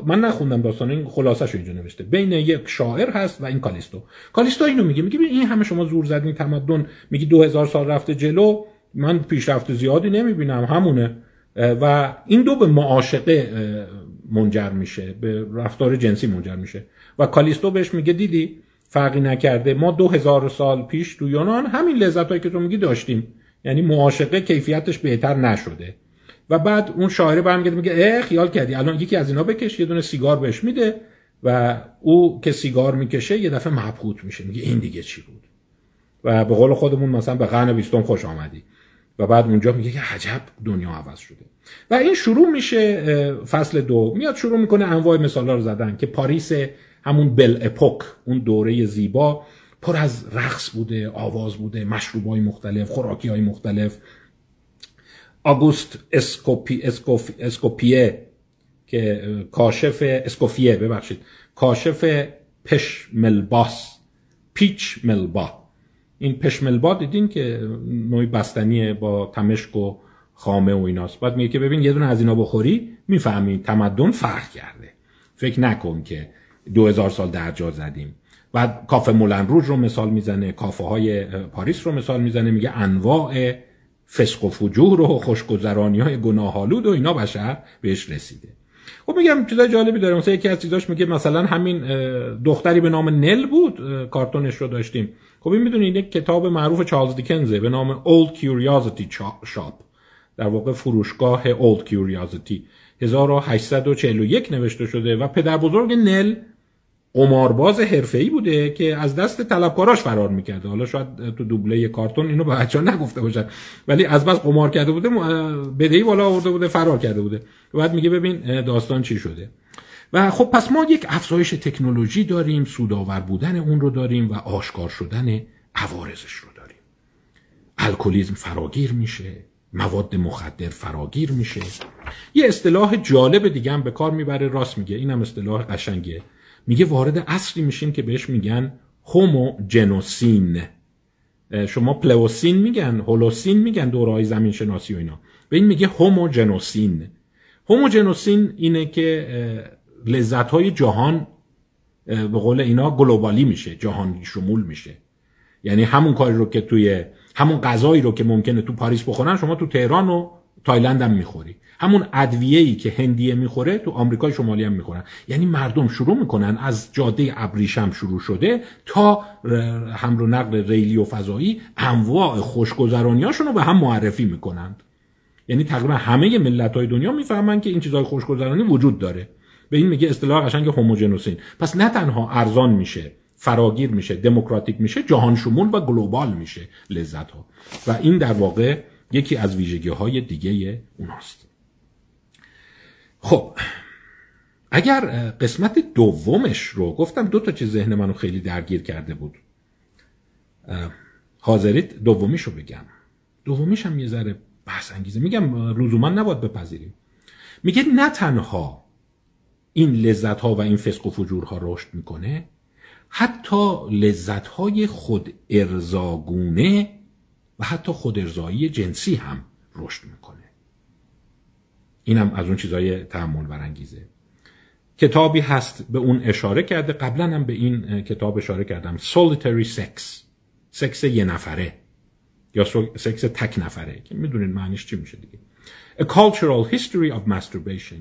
من نخوندم داستان این خلاصش اینجا نوشته. بین یک شاعر هست و این کالیستو. کالیستو اینو میگه میگه این همه شما زور زدین تمدن میگی 2000 سال رفته جلو من پیشرفت زیادی نمی‌بینم همونه. و این دو به معاشقه منجر میشه به رفتار جنسی منجر میشه. و کالیستو بهش میگه دیدی فرقی نکرده ما دو هزار سال پیش تو یونان همین لذت هایی که تو میگی داشتیم. یعنی معاشقه کیفیتش بهتر نشده. و بعد اون شاعره برمیگرده میگه اه خیال کردی. الان یکی از اینا بکش یه دونه سیگار بهش میده و او که سیگار می‌کشه یه دفعه مبهوت میشه. میگه این دیگه چی بود؟ و به قول خودمون مثلا به قرن بیستم خوش آمدی. و بعد اونجا میگه که عجب دنیا عوض شده. و این شروع میشه فصل دو. میاد شروع می‌کنه انواع مثالا رو زدن که پاریس همون Belle Époque اون دوره زیبا پر از رقص بوده آواز بوده مشروب های مختلف خوراکی های مختلف. آگوست اسکوپی اسکوف اسکوپیه که کاشف اسکوفیه ببخشید. کاشف پشملباس پیچ ملبا این پشملبا دیدین که نوعی بستنی با تمشک و خامه و ایناست. بعد میگه که ببین یه دونه از اینا بخوری می‌فهمی تمدن فرق کرده. فکر نکن که دو هزار سال در جا زدیم. بعد کافه مولن روج رو مثال می‌زنه کافه های پاریس رو مثال می‌زنه میگه انواع فسق و فجور و خوشگذرانی های گناهالود و اینا بشر بهش رسیده. خب میگم چیزای جالبی داره. مثلا یکی از چیزاش میگه مثلا همین دختری به نام نل بود. کارتونش رو داشتیم. خب این می‌دونید یک کتاب معروف چارلز دیکنزه به نام Old Curiosity Shop. در واقع فروشگاه Old Curiosity. 1841 نوشته شده و پدر بزرگ نل قمارباز حرفه‌ای بوده که از دست طلبکاراش فرار می‌کرده حالا شاید تو دوبله کارتون اینو به بچه‌ها نگفته باشن. ولی از بس قمار کرده بوده بدهی بالا آورده بوده فرار کرده بوده. بعد میگه ببین داستان چی شده. و خب پس ما یک افزایش تکنولوژی داریم سودآور بودن اون رو داریم و آشکار شدن عوارضش رو داریم. الکلیزم فراگیر میشه مواد مخدر فراگیر میشه. یه اصطلاح جالب دیگه هم به کار می‌بره راست میگه. اینم اصطلاح قشنگه. میگه وارد اصلی میشیم که بهش میگن هوموجنوسین شما پلیوسین میگن هولوسین میگن دورهای زمین شناسی و اینا. به این میگه Homogenocene Homogenocene اینه که لذت های جهان به قول اینا globally میشه جهان شمول میشه. یعنی همون کاری رو که توی همون غذایی رو که ممکنه تو پاریس بخورن شما تو تهران و تایلند هم می‌خوری. همون ادویه ای که هندیه می‌خوره تو آمریکای شمالی هم می‌خورن. یعنی مردم شروع می‌کنن از جاده ابریشم شروع شده تا حمل و نقل ریلی و فضایی انواع خوشگذرانیاشون رو به هم معرفی می‌کنند. یعنی تقریبا همه ملت های دنیا می‌فهمن که این چیزهای خوشگذرانی وجود داره. به این میگه اصطلاح قشنگ هوموجنوسین پس نه تنها ارزان میشه فراگیر میشه دموکراتیک میشه جهان شمول و گلوبال میشه لذت ها و این در واقع یکی از ویژگی های دیگه اوناست. خب اگر قسمت دومش رو گفتم دو تا چیز ذهن منو خیلی درگیر کرده بود. حاضرید دومیش رو بگم. دومیش هم یه ذره بحث انگیزه. میگم لزوما نباید بپذیریم. میگه نه تنها این لذت ها و این فسق و فجورها رشد می‌کنه حتی لذت های خود ارزاگونه و حتی خود ارزایی جنسی هم رشد می‌کنه. اینم از اون چیزای تحمل برانگیزه. کتابی هست به اون اشاره کرده. قبلا هم به این کتاب اشاره کردم. Solitary sex. سکس یه نفره. یا سکس تک نفره. که می‌دونین معنیش چی میشه دیگه. A Cultural History of Masturbation.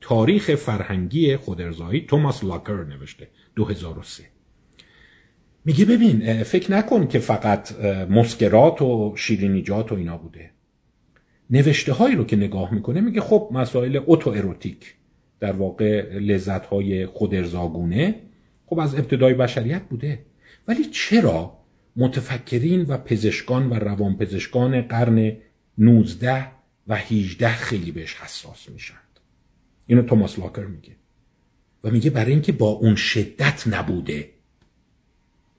تاریخ فرهنگی خودرزایی توماس لاکر نوشته. 2003 میگه ببین فکر نکن که فقط مسکرات و شیرینیجات و اینا بوده. نوشته هایی رو که نگاه می‌کنه میگه خب مسائل اوتو اروتیک در واقع لذت های خودرزاگونه خب از ابتدای بشریت بوده. ولی چرا متفکرین و پزشکان و روانپزشکان قرن 19 و 18 خیلی بهش حساس میشند اینو توماس لاکر میگه. و میگه برای اینکه با اون شدت نبوده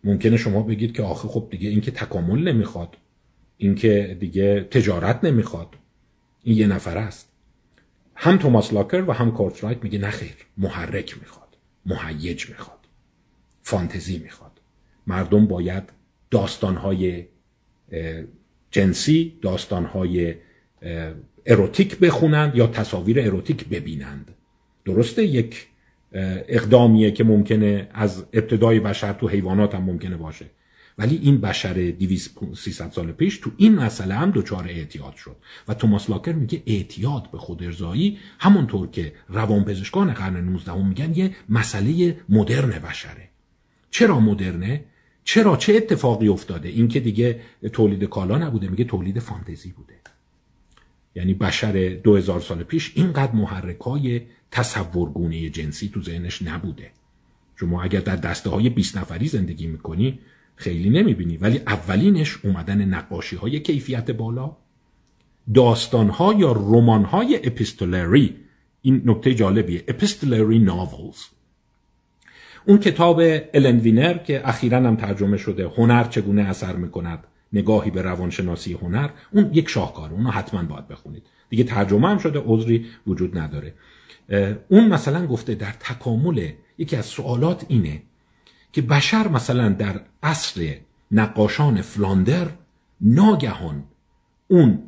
ممکنه شما بگید که آخه خب دیگه این که تکامل نمی‌خواد این که دیگه تجارت نمی‌خواد این یه نفر است. هم توماس لاکر و هم کورترایت میگه نخیر محرک می‌خواد مهیج می‌خواد فانتزی می‌خواد. مردم باید داستانهای جنسی داستانهای اروتیک بخونند یا تصاویر اروتیک ببینند. درسته یک اقدامیه که ممکنه از ابتدای بشر تو حیوانات هم ممکنه باشه. ولی این بشر 300 سال پیش تو این مسئله هم دچار اعتیاد شد. و توماس لاکر میگه اعتیاد به خود ارزایی همونطور که روانپزشکان قرن 19 میگن یه مسئله مدرن بشره. چرا مدرنه؟ چرا؟ چه اتفاقی افتاده؟ این که دیگه تولید کالا نبوده میگه تولید فانتزی بوده. یعنی بشر 2000 سال پیش اینقدر محرک های تصورگونه جنسی تو ذهنش نبوده. شما اگر در دسته های 20 نفری زندگی می‌کنی خیلی نمی‌بینی. ولی اولینش اومدن نقاشی های کیفیت بالا. داستان ها یا رمان های اپیستولری. این نکته جالبیه. اپیستولری ناولز. اون کتاب الن وینر که اخیرا هم ترجمه شده هنر چگونه اثر می‌کند؟ نگاهی به روانشناسی هنر. اون یک شاهکاره اونو حتما باید بخونید. دیگه ترجمه هم شده عذری وجود نداره. اون مثلا گفته در تکامل یکی از سوالات اینه که بشر مثلا در اصل نقاشان فلاندر ناگهان اون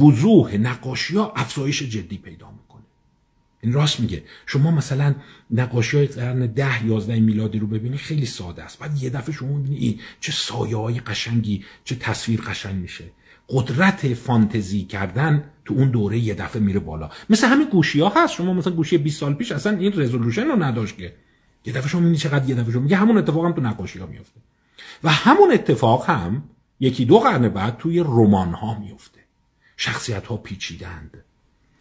وضوح نقاشی ها افزایش جدی پیدا می‌کنه. این راست میگه. شما مثلا نقاشی های قرن ده یازده میلادی رو ببینی خیلی ساده است. بعد یه دفعه شما می‌بینی چه سایه های قشنگی چه تصویر قشنگ میشه. قدرت فانتزی کردن تو اون دوره یه دفعه میره بالا. مثل همین گوشی ها هست. شما مثلا گوشی 20 سال پیش اصلا این رزولوشن رو نداشت که. یه دفعه شما می‌بینی چقدر یه دفعه شما میگه همون اتفاق هم تو نقاشی ها میفته و همون اتفاق هم یکی دو قرن بعد توی رمان ها میفته شخصیت ها پیچیدند.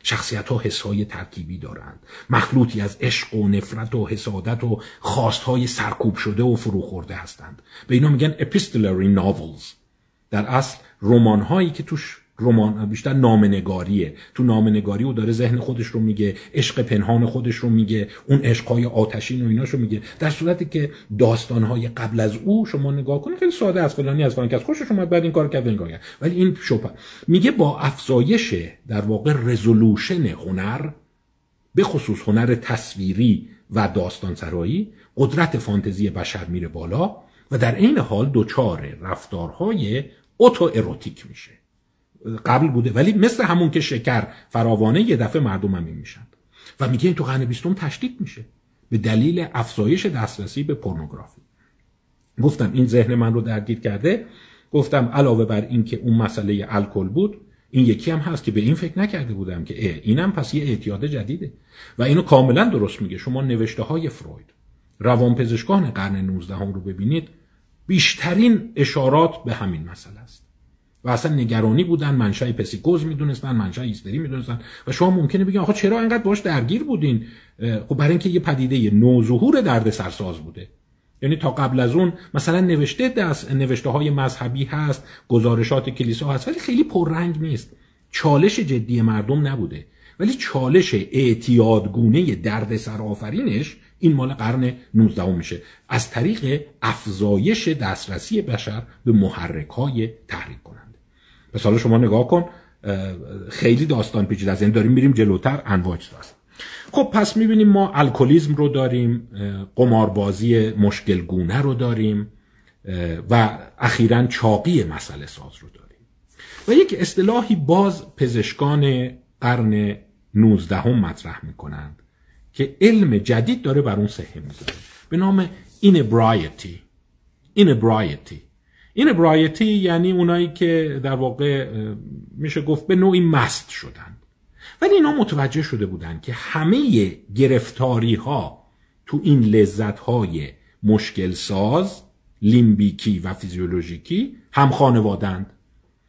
شخصیت ها حس های ترکیبی دارند. مخلوطی از عشق و نفرت و حسادت و خواست های سرکوب شده و فروخورده هستند. به اینا میگن epistolary novels. در اصل رمان هایی که توش رمان بیشتر نامنگاریه. تو نامنگاری او داره ذهن خودش رو میگه عشق پنهان خودش رو میگه اون عشقهای آتشین و ایناشو میگه. در صورتی که داستانهای قبل از او شما نگاه کنید خیلی ساده از فلانی از فلانی که از خوشش اومد بعد این کار کرد کار کرد. ولی این شوپا میگه با افزایش در واقع رزولوشن هنر به خصوص هنر تصویری و داستان سرایی قدرت فانتزی بشر میره بالا و در این حال دچار رفتارهای اوتو اروتیک میشه. قبل بوده. ولی مثل همون که شکر فراوانه یه دفعه مردم هم میشن و میگه این تو قرن بیستم تشدید میشه. به دلیل افزایش دسترسی به پورنوگرافی. گفتم این ذهن من رو درگیر کرده. گفتم علاوه بر این که اون مسئله الکل بود این یکی هم هست که به این فکر نکرده بودم که اه اینم پس یه اعتیاد جدیده. و اینو کاملا درست میگه. شما نوشته های فروید. روانپزشکان قرن 19 هم رو ببینید. بیشترین اشارات به همین مسئله است. و اصلا نگرانی بودن منشأ پسیکوز می‌دونستن منشأ هیستری می‌دونستن و شما ممکنه بگین آخه چرا اینقدر باش درگیر بودین؟ خب برای اینکه یه پدیده نوظهور درد سرساز بوده. یعنی تا قبل از اون مثلا نوشته دست نوشته های مذهبی هست گزارشات کلیسا هست ولی خیلی پررنگ نیست. چالش جدی مردم نبوده. ولی چالش اعتیادگونه درد سرآفرینش این مال قرن 19 میشه. از طریق افزایش دسترسی بشر به محرک های تحریک پس حالا شما نگاه کن خیلی داستان پیچیده است. یعنی داریم میریم جلوتر انواع هست خب پس می‌بینیم ما الکلیزم رو داریم قماربازی مشکلگونه رو داریم و اخیرا چاقی مسئله ساز رو داریم. و یک اصطلاحی باز پزشکان قرن 19 هم مطرح می‌کنند که علم جدید داره بر اون صحه می‌ذاره. به نام اینبرایتی اینبرایتی این ابرایتی یعنی اونایی که در واقع میشه گفت به نوعی مست شدن. ولی اینا متوجه شده بودن که همه گرفتاری ها تو این لذت های مشکل ساز لیمبیکی و فیزیولوژیکی هم خانوادند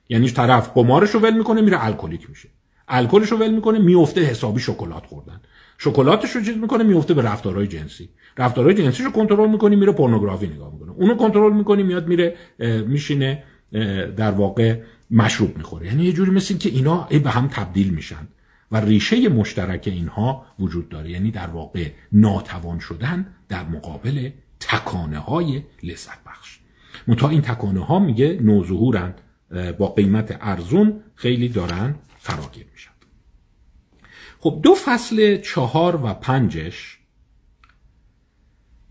یعنی طرف قمارش رو ول می‌کنه میره الکلیک میشه. الکلش رو ول می‌کنه میفته حسابی شکلات خوردن. شکلاتش رو چیز می‌کنه میفته به رفتارهای جنسی. رفتارهای جنسی رو کنترل می‌کنی میره پورنوگرافی نگاه می‌کنه اونو کنترل می‌کنی میاد میره میشینه در واقع مشروب می‌خوره. یعنی یه جوری مثل که اینا به هم تبدیل میشن و ریشه مشترک اینها وجود داره. یعنی در واقع ناتوان شدن در مقابل تکانه های لذت بخش منتها این تکانه ها میگه نوظهورند با قیمت ارزون خیلی دارن فراگیر میشن. خب دو فصل چهار و پنجش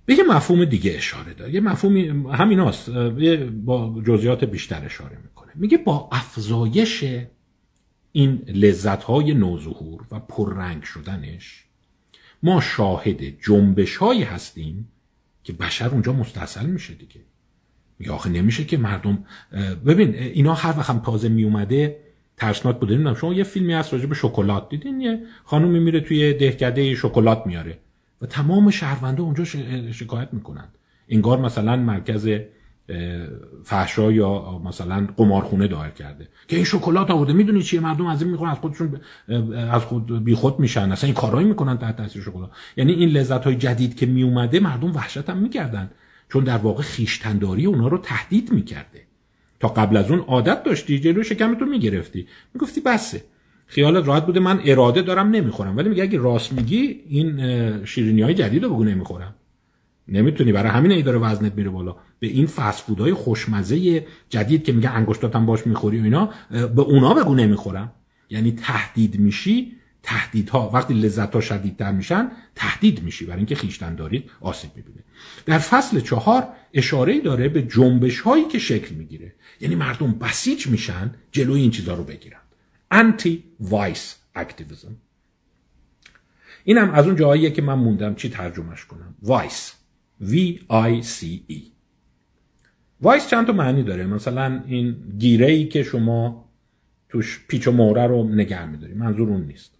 به یه مفهوم دیگه اشاره داره. یه مفهومی همین هاست. با جزئیات بیشتر اشاره می‌کنه. میگه با افزایش این لذت های نوظهور و پررنگ شدنش ما شاهد جنبش هایی هستیم که بشر اونجا مستحصل میشه دیگه. میگه آخه نمیشه که مردم ببین اینا هر وقت هم تازه میومده ترسناک بوده نمی‌دونم شما یه فیلمی هست راجع به شکلات. دیدین یه خانومی میره توی دهکده شکلات میاره. و تمام شهرونده اونجا شکایت می‌کنن. انگار مثلا مرکز فحشا یا مثلا قمارخونه دایر کرده. که این شکلات آورده. می‌دونی چیه؟ مردم از این می‌خورن از خودشون از خود بیخود میشن. اصلا این کارایی می‌کنن تحت تاثیر شکلات. یعنی این لذت های جدید که میومده مردم وحشت هم می‌کردن. چون در واقع خیشتنداری اونا رو تهدید می‌کرده. تا قبل از اون عادت داشتی جلو شکمتو می‌گرفتی. می‌گفتی بسه. خیالت راحت بوده. من اراده دارم نمی‌خورم. ولی میگه اگه راست میگی این شیرینی های جدید رو بگو نمی‌خورم. نمی‌تونی. برای همین ای داره وزنت میره بالا. به این فست های خوشمزه جدید که میگه انگشتاتم باش می‌خوری و اینا به اونا بگو نمی‌خورم. یعنی تهدید میشی تهدیدها. وقتی لذت ها شدیدتر میشن تهدید میشی. برای اینکه خیشتن دارید آسیب می‌بینه. در فصل چهار اشاره داره به جنبش هایی که شکل می‌گیره. یعنی مردم بسیج میشن جلوی این چیزها رو بگیرن. vice activism اینم از اون جاهاییه که من موندم چی ترجمهش کنم. وایس V-I-C-E وایس چند تا معنی داره؟ مثلا این گیره ای که شما توش پیچ و مهره رو نگر میداری. منظور اون نیست.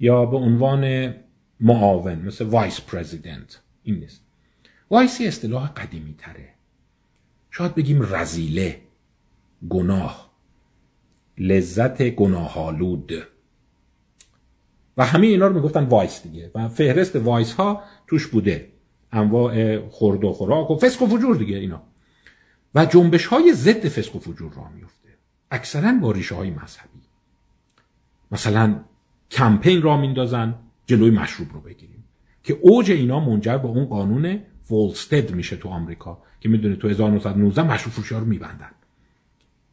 یا به عنوان معاون مثل vice president این نیست. وایسی اصطلاح قدیمی تره شاید بگیم رذیله گناه. لذت گناهالود و همه اینا رو می‌گفتن vice دیگه. و فهرست vice ها توش بوده. انواع خورد و خوراک و فسق و فجور دیگه اینا. و جنبش های ضد فسق و فجور راه میفته اکثرا با ریشه های مذهبی. مثلا کمپین را میندازن جلوی مشروب رو بگیریم. که اوج اینا منجر به اون قانون فولستد میشه تو آمریکا. که می‌دونه تو 1919 مشروب فروشی رو میبندن.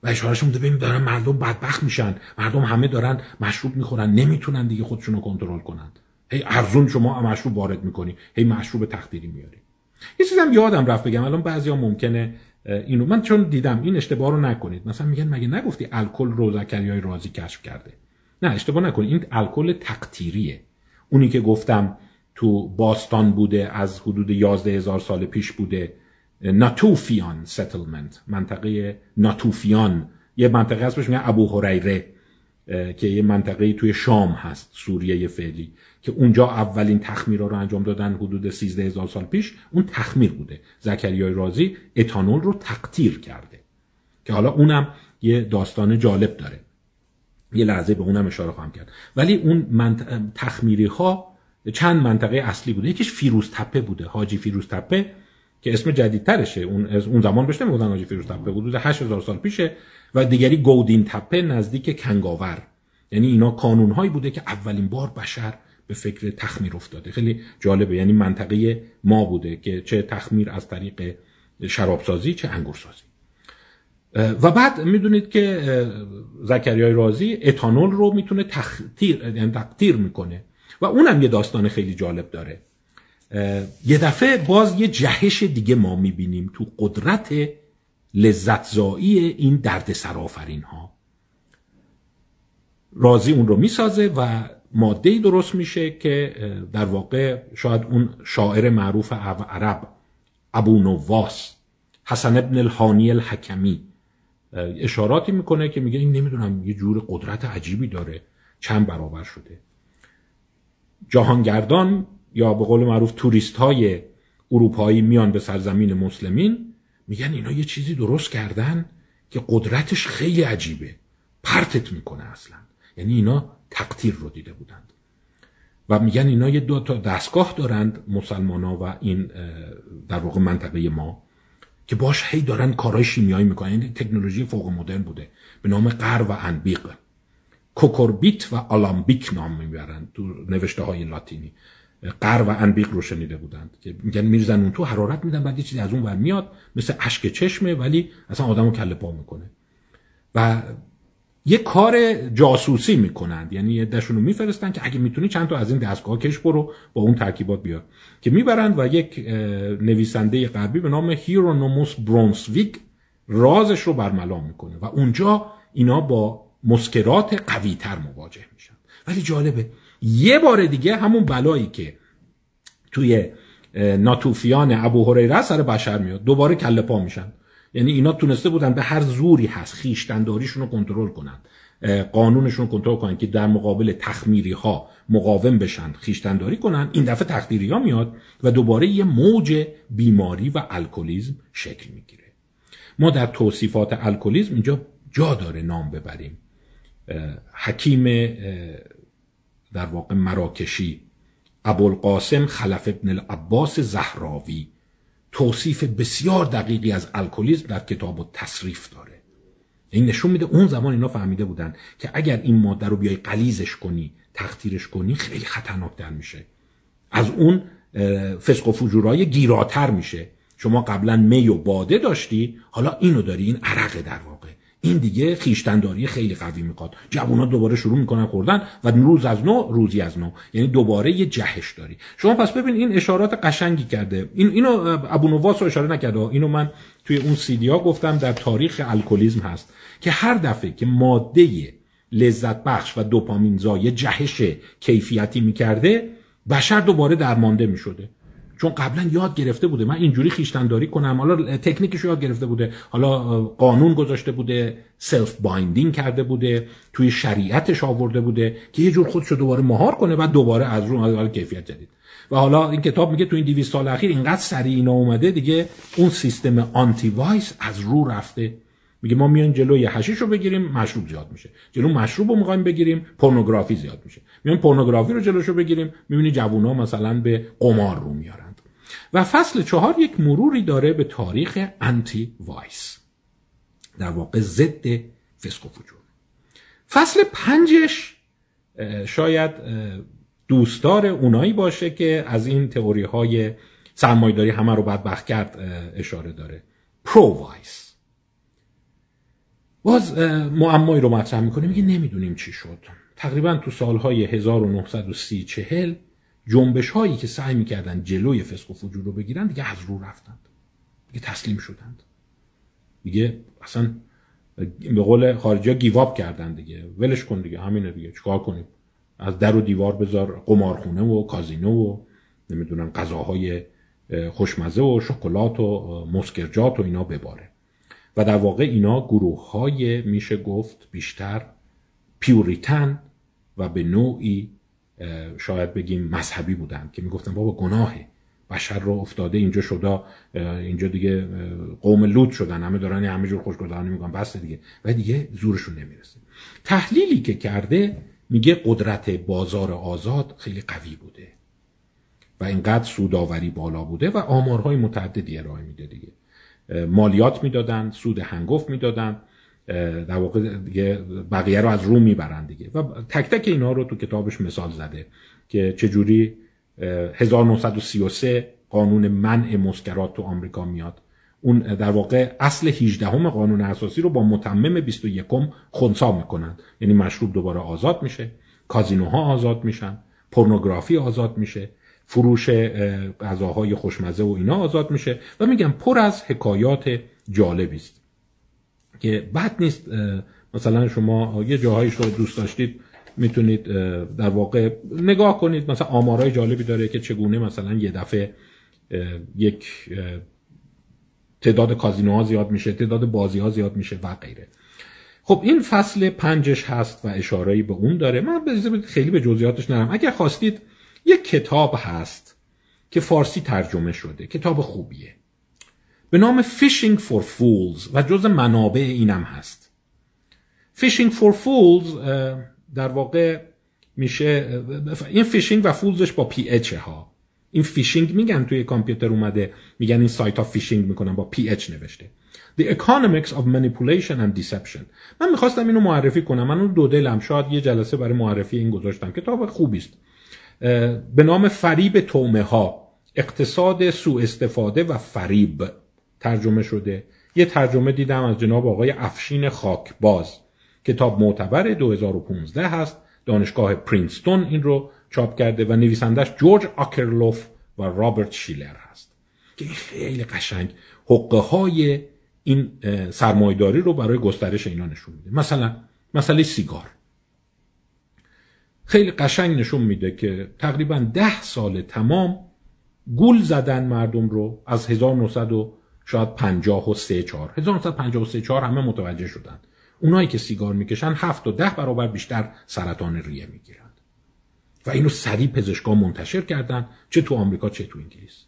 و اشارهش بوده ببین دارن مردم بدبخت میشن. مردم همه دارن مشروب می‌خورن. نمی‌تونن دیگه خودشونو کنترل کنن. هی ارزون شما مشروب وارد می‌کنی. هی مشروب تخدیری میاری. یه چیزم یادم رفت بگم. الان بعضیا ممکنه اینو من چون دیدم این اشتباه رو نکنید. مثلا میگن مگه نگفتی الکل رو زکریای رازی کشف کرده؟ نه اشتباه نکنید. این الکل تقطیریه. اونی که گفتم تو باستان بوده از حدود 11 هزار سال پیش بوده. ناتوفیان ستلمنت منطقه ناتوفیان. یه منطقه هست بهش میگن ابو هریره که یه منطقه توی شام هست سوریه فعلی که اونجا اولین تخمیر رو انجام دادن حدود 13 هزار سال پیش. اون تخمیر بوده. زکریای رازی اتانول رو تقطیر کرده. که حالا اونم یه داستان جالب داره. یه لحظه به اونم اشاره خواهم کرد. ولی اون منط... تخمیری ها چند منطقه اصلی بوده. یکیش فیروز تپه بوده. حاجی فیروز تپه که اسم جدیدترشه. اون از اون زمان بهش نمی‌گفتن حاجی فیروز تپه. حدود 8000 سال پیشه و دیگری گودین تپه نزدیک کنگاور. یعنی اینا کانونهایی بوده که اولین بار بشر به فکر تخمیر افتاده. خیلی جالبه. یعنی منطقه ما بوده که چه تخمیر از طریق شرابسازی چه انگورسازی. و بعد می‌دونید که زکریای رازی اتانول رو می‌تونه تختیر یعنی تقطیر می‌کنه. و اونم یه داستان خیلی جالب داره. یه دفعه باز یه جهش دیگه ما می‌بینیم تو قدرت لذتزایی این درد سرافرین ها رازی اون رو می‌سازه و ماده درست میشه که در واقع شاید اون شاعر معروف عرب ابو نواس حسن ابن الحانی الحکمی اشاراتی می‌کنه که میگه این نمی‌دونم یه جور قدرت عجیبی داره چند برابر شده. جهانگردان یا به قول معروف توریست های اروپایی میان به سرزمین مسلمین میگن اینا یه چیزی درست کردن که قدرتش خیلی عجیبه. پرتت می‌کنه اصلا. یعنی اینا تقتیر رو دیده بودند. و میگن اینا یه دو تا دستگاه دارند مسلمان ها و این در واقع منطقه ما که باش هی دارن کارهای شیمیایی می‌کنن. یعنی تکنولوژی فوق مدرن بوده. به نام قر و انبیق. کوکوربیت و آلامبیک نام می‌برن تو نوشته های لاتینی. قر و انبیق رو شنیده بودند. که میگن میرزن اون تو حرارت میدن بعد یه چیزی از اون ور میاد مثل اشک چشمه ولی اصلا آدمو کله پا می‌کنه. و یه کار جاسوسی می‌کنند. یعنی یه دشونو میفرستن که اگه می‌تونی چند تا از این دستگاه کش برو با اون ترکیبات بیا که می‌برند و یک نویسنده غربی به نام هیرونوموس برونسویک رازش رو برملا می‌کنه. و اونجا اینا با مسکرات قوی تر مواجه میشن. ولی جالبه یه بار دیگه همون بلایی که توی ناتوفیان ابو هریره سر بشر میاد دوباره کله پا میشن. یعنی اینا تونسته بودن به هر زوری هست خیشتنداریشون رو کنترل کنن قانونشون کنترل کنن که در مقابل تخمیری ها مقاوم بشن خیشتنداری کنن. این دفعه تخدیری ها میاد و دوباره یه موج بیماری و الکلیزم شکل می‌گیره. ما در توصیفات الکلیزم اینجا جا داره نام ببریم. حکیم در واقع مراکشی. ابوالقاسم خلف ابن العباس زهراوی. توصیف بسیار دقیقی از الکلیزم در کتاب و تصریف داره. این نشون میده اون زمان اینا فهمیده بودن که اگر این ماده رو بیای قلیزش کنی تختیرش کنی خیلی خطرناکتر میشه. از اون فسق و فجورای گیراتر میشه. شما قبلا می و باده داشتی حالا اینو داری این عرقه در واقع. این دیگه خیشتنداری خیلی قوی می‌خواد. جوونا دوباره شروع می‌کنن خوردن و روز از نو روزی از نو. یعنی دوباره یه جهش داری. شما پس ببین این اشارات قشنگی کرده. این اینو ابو نواس اشاره نکرده. اینو من توی اون سیدیا گفتم در تاریخ الکلیزم هست که هر دفعه که ماده لذت بخش و دوپامین زای جهش کیفیتی می‌کرده بشر دوباره درمانده می‌شده. چون قبلا یاد گرفته بوده. من اینجوری خویشتنداری کنم. حالا تکنیکش یاد گرفته بوده. حالا قانون گذاشته بوده. self-binding کرده بوده. توی شریعتش آورده بوده که یه جور خودشو دوباره مهار کنه بعد دوباره از رو از کیفیت جدید. و حالا این کتاب میگه تو این 200 سال اخیر اینقدر سریع اینا اومده دیگه اون سیستم anti-vice از رو رفته. میگه ما میان جلوی حشیش رو بگیریم مشروب زیاد میشه. جلو مشروب رو می‌خوایم بگیریم پورنوگرافی زیاد میشه. میان پورنوگرافی رو جلوشو بگیریم می‌بینی جوونا مثلا به قمار رو میارند و فصل چهار یک مروری داره به تاریخ anti-vice. در واقع ضد فسق و فجور. فصل پنجش شاید دوستدار اونایی باشه که از این تئوری های سرمایداری همه رو بدبخت کرد اشاره داره. pro-vice باز معمایی رو مطرح می‌کنه میگه نمی‌دونیم چی شد. تقریبا تو سالهای 1930 چهل جنبش هایی که سعی می‌کردن جلوی فسق و فجور رو بگیرن دیگه از رو رفتند. دیگه تسلیم شدند. دیگه اصلا به قول خارجی ها گیواب کردن دیگه. ولش کن دیگه همینه دیگه. چیکار کنیم؟ از در و دیوار بذار قمارخونه و کازینو و نمی‌دونم غذاهای خوشمزه و شکلات و مسکرجات و اینا بباره. و در واقع اینا گروه های میشه گفت بیشتر پیوریتن و به نوعی شاید بگیم مذهبی بودن که می‌گفتن بابا گناهه. بشر رو افتاده اینجا شده اینجا دیگه قوم لوط شدن همه دارن همه جور خوشگذرانی می‌کنن بس دیگه. و دیگه زورشون نمی‌رسه. تحلیلی که کرده میگه قدرت بازار آزاد خیلی قوی بوده. و اینقدر سوداوری بالا بوده و آمارهای متعددی ارائه میده دیگه. مالیات می‌دادن سود هنگفت می‌دادن. در واقع دیگه بقیه رو از رو می‌برن دیگه. و تک تک اینا رو تو کتابش مثال زده که چجوری 1933 قانون منع مسکرات تو آمریکا میاد. اون در واقع اصل 18 همه قانون اساسی رو با متمم 21 خونسا می‌کنن. یعنی مشروب دوباره آزاد میشه کازینوها آزاد میشن پورنوگرافی آزاد میشه فروش غذاهای خوشمزه و اینا آزاد میشه. و میگم پر از حکایات جالبی است. که بد نیست مثلا شما یه جاهایش رو دوست داشتید می‌تونید در واقع نگاه کنید مثلا آمارای جالبی داره که چگونه مثلا یه دفعه یک تعداد کازینوها زیاد میشه تعداد بازی ها زیاد میشه و غیره. خب این فصل پنجش هست و اشارهی به اون داره. من خیلی به جزئیاتش نرم. اگر خواستید یک کتاب هست که فارسی ترجمه شده کتاب خوبیه. به نام Phishing for Phools و جز منابع اینم هست. Phishing for Phools در واقع میشه این فیشینگ و phools ش با PH ها. این فیشینگ میگن توی کامپیوتر اومده میگن این سایت ها فیشینگ می‌کنن با PH نوشته. The Economics of Manipulation and Deception. من می‌خواستم اینو معرفی کنم. من اون دو دلم شاید یه جلسه برای معرفی این گذاشتم کتاب خوبی است به نام فریب طعمه ها اقتصاد سوء استفاده و فریب. ترجمه شده. یه ترجمه دیدم از جناب آقای افشین خاکباز کتاب معتبر 2015 هست دانشگاه پرینستون این رو چاپ کرده و نویسندش جورج آکرلوف و رابرت شیلر هست. که خیلی قشنگ. حقه های این سرمایداری رو برای گسترش اینا نشون میده. مثلا مسئله سیگار. خیلی قشنگ نشون میده که تقریبا ده سال تمام گول زدن مردم رو از 1900 شاید 53 4 1953 4 همه متوجه شدن. اونایی که سیگار می‌کشن هفت و ده برابر بیشتر سرطان ریه می‌گیرند و اینو سریع پزشکا منتشر کردن چه تو آمریکا چه تو انگلیس.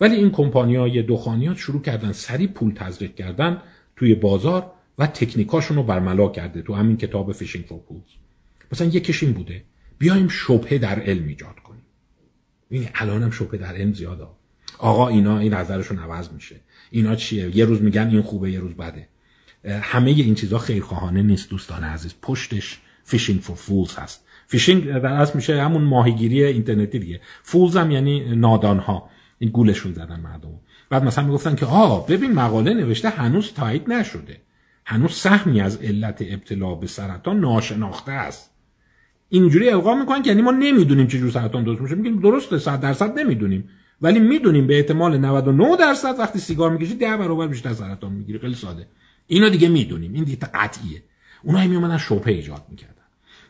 ولی این کمپانیای دخانیات شروع کردن سریع پول تزریق کردن توی بازار و تکنیکاشون رو برملا کرده تو همین کتاب Phishing for Phools مثلا یکیش این بوده. بیایم شبهه در علم ایجاد کنیم. این الانم شبهه در علم زیاده. آقا اینا این نظرشون عوض میشه. اینا چیه؟ یه روز میگن این خوبه یه روز بده. همه این چیزها خیرخواهانه نیست دوستان عزیز. پشتش Phishing for Phools هست. فیشینگ در اصل میشه همون ماهیگیری اینترنتی دیگه. phools هم یعنی نادان ها این گولشون زدن مردم. بعد مثلا می‌گفتن که آه ببین مقاله نوشته هنوز تایید نشده. هنوز سهمی از علت ابتلا به سرطان ناشناخته است. اینجوری القا می‌کنن که یعنی ما نمی‌دونیم چه سرطان درست میشه. میگیم درسته 100 درصد نمی‌دونیم. ولی می‌دونیم به احتمال 99 درصد وقتی سیگار می‌کشی 10 برابر بیشتر سرطان می‌گیری. خیلی ساده. اینو دیگه می‌دونیم. این دیگه قطعیه. اونایی می اومدن شبهه ایجاد می‌کردن.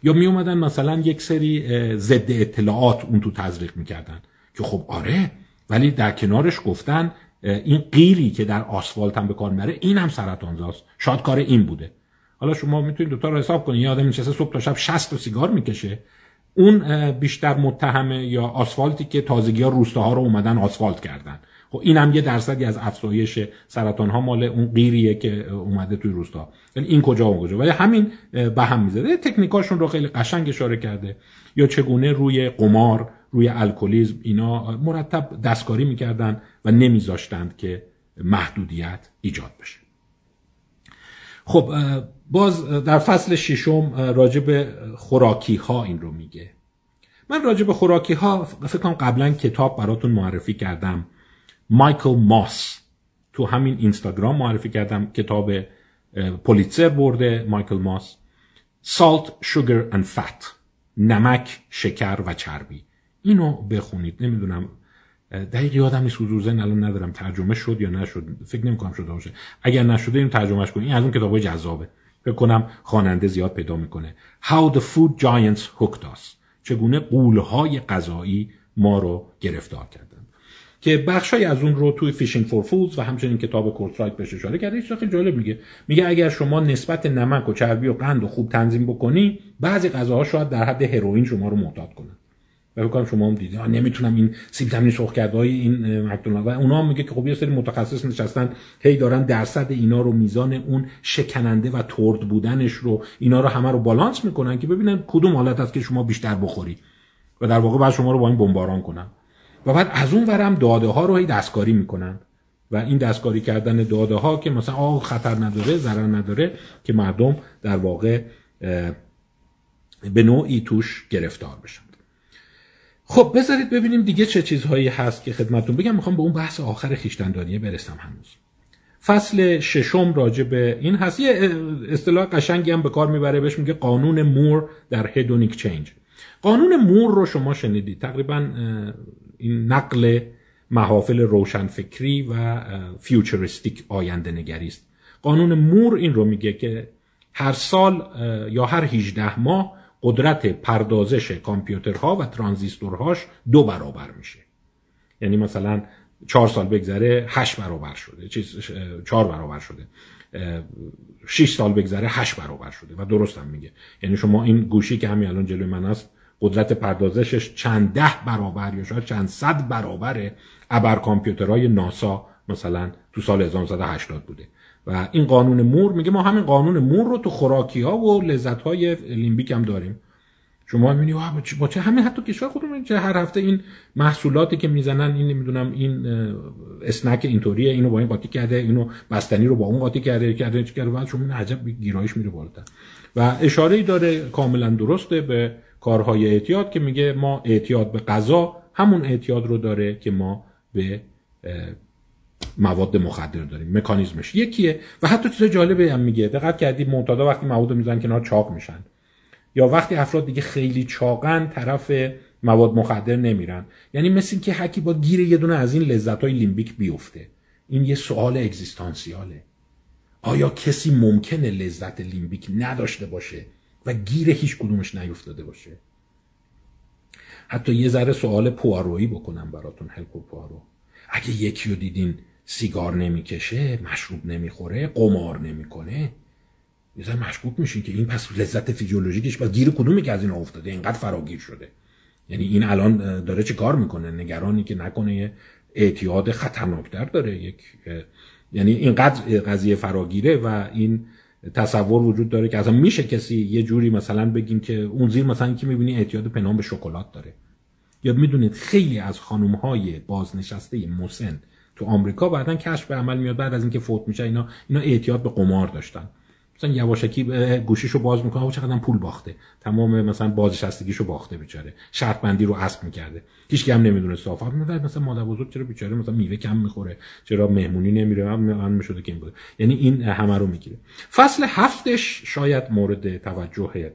یا می اومدن مثلا یک سری ضد اطلاعات اون تو تزریق می‌کردن. که خب آره ولی در کنارش گفتن این قیری که در آسفالت هم به کار میره این هم سرطانزاست شاید کار این بوده. حالا شما می‌تونید دوتا رو حساب کنید. یه آدم نشسته صبح تا شب 60 تا سیگار می‌کشه. اون بیشتر متهمه یا آسفالتی که تازگی ها روستاها رو اومدن آسفالت کردن. خب این هم یه درصدی از افزایش سرطان ها مال اون غیریه که اومده توی روستا. یعنی این کجا و کجا. ولی همین به هم می‌زده. تکنیکاشون رو خیلی قشنگ اشاره کرده. یا چگونه روی قمار روی الکلیزم اینا مرتب دستکاری می‌کردن و نمیذاشتند که محدودیت ایجاد بشه. خب باز در فصل ششم راجع به خوراکی ها این رو میگه. من راجع به خوراکی ها فکر کنم قبلا کتاب براتون معرفی کردم. مایکل ماس. تو همین اینستاگرام معرفی کردم کتاب پولیتسر برده مایکل ماس. Salt Sugar and Fat نمک شکر و چربی. اینو بخونید. نمی‌دونم دقیق یادم نیست حضور الان ندارم ترجمه شد یا نشد. فکر نمی کنم شده باشه. اگر نشده اینو ترجمهش کنید این از اون کتاب جذابه. فکر کنم خواننده زیاد پیدا می‌کنه. How the Food Giants Hooked Us. چگونه غولهای غذایی ما رو گرفتار کرد که بخشای از اون رو توی Phishing for Phools و همچنین کتاب کورترایت بهش اشاره کرده. چیز خیلی جالب میگه. میگه اگر شما نسبت نمک و چربی و قند و خوب تنظیم بکنی بعضی غذاها شاید در حد هروئین شما رو معتاد کنن. و شما هم دیدید نمی‌تونم این سیب زمینی سرخ این مکدونالد و اونا هم میگه که خب یه سری متخصص نشستن هی دارن درصد اینا رو میزان اون شکننده و ترد بودنش رو اینا رو همه رو بالانس می‌کنن که ببینن کدوم حالت هست که شما بیشتر بخوری. و در واقع بعد شما رو با این بمباران کنن. و بعد از اون ورم داده ها رو هی دستکاری می‌کنن. و این دستکاری کردن داده ها که مثلا آه خطر نداره ضرر نداره که مردم در واقع به نوعی توش گرفتار بشن. خب بذارید ببینیم دیگه چه چیزهایی هست که خدمتون بگم. می‌خوام به اون بحث آخر خیشتندانیه برسم هنوز. فصل ششم راجع به این هست. یه اصطلاح قشنگی هم به کار می‌بره بهش میگه قانون مور در هدونیک چینج قانون مور رو شما شنیدید. تقریبا این نقل محافل روشنفکری و فیوچرستیک آینده نگری است. قانون مور این رو میگه که هر سال یا هر 18 ماه قدرت پردازش کامپیوترها و ترانزیستورهاش دو برابر میشه. یعنی مثلا چهار سال بگذره هشت برابر شده. چیز چهار برابر شده. 6 سال بگذره 8 برابر شده. و درست هم میگه. یعنی شما این گوشی که همین الان جلوی من هست قدرت پردازشش چند ده برابر یا شاید چند صد برابر ابر کامپیوترهای ناسا مثلا تو سال 1980 بوده. و این قانون مور میگه ما همین قانون مور رو تو خوراکی ها و لذت های لیمبیک هم داریم. شما می‌بینی با چه همین حتی کشور خودمون چه هر هفته این محصولاتی که می‌زنن این نمی‌دونم این اسنک اینطوریه اینو با این قاطی کرده اینو بستنی رو با اون قاطی کرده کرده چه کرده؟ شما عجب گیرایش میره بالاتر. و اشاره ای داره کاملا درسته به کارهای اعتیاد که میگه ما اعتیاد به غذا همون اعتیاد رو داره که ما به مواد مخدر داریم مکانیزمش. یکیه. و حتی چیز جالبه هم میگه دقت کردی معتادا وقتی مواد می‌زنن کنار چاق میشن. یا وقتی افراد دیگه خیلی چاقن طرف مواد مخدر نمیرن. یعنی مثل که حکی با گیر یه دونه از این لذت های لیمبیک بیفته. این یه سوال اگزیستانسیاله. آیا کسی ممکنه لذت لیمبیک نداشته باشه و گیر هیچ کدومش نیفتاده باشه؟ حتی یه ذره سوال پوارویی بکنم براتون هلکو پوارو اگه یکی رو دیدین سیگار نمی‌کشه مشروب نمی‌خوره قمار نمی‌کنه. یه مشکوک میشین که این پس لذت فیزیولوژیکش و گیر کدومی که از این افتاده؟ اینقدر فراگیر شده. یعنی این الان داره چه کار می‌کنه؟ نگرانی که نکنه اعتیاد خطرناکتر داره. یک یعنی اینقدر قضیه فراگیره و این تصور وجود داره که اصلا میشه کسی یه جوری مثلا بگیم که اون زیر مثلا که می‌بینی اعتیاد پنهان به شکلات داره. یا می‌دونید خیلی از خانم های بازنشسته مسن تو آمریکا بعدا کشف به عمل میاد بعد از اینکه فوت میشه اینا اینا اعتیاد به قمار داشتن. مثلا یواشکی گوشیشو باز می‌کنه و چقدر پول باخته. تمام مثلا بازنشستگیشو باخته بیچاره. شرط بندی رو اسب می‌کرده. هیچ هم نمی‌دونه میاد مثلا مادر بزرگ چرا بیچاره؟ مثلا میوه کم می‌خوره. چرا مهمونی نمیره؟ من می‌شده که این بوده یعنی این همه رو می‌گیره. فصل هفتش شاید مورد توجه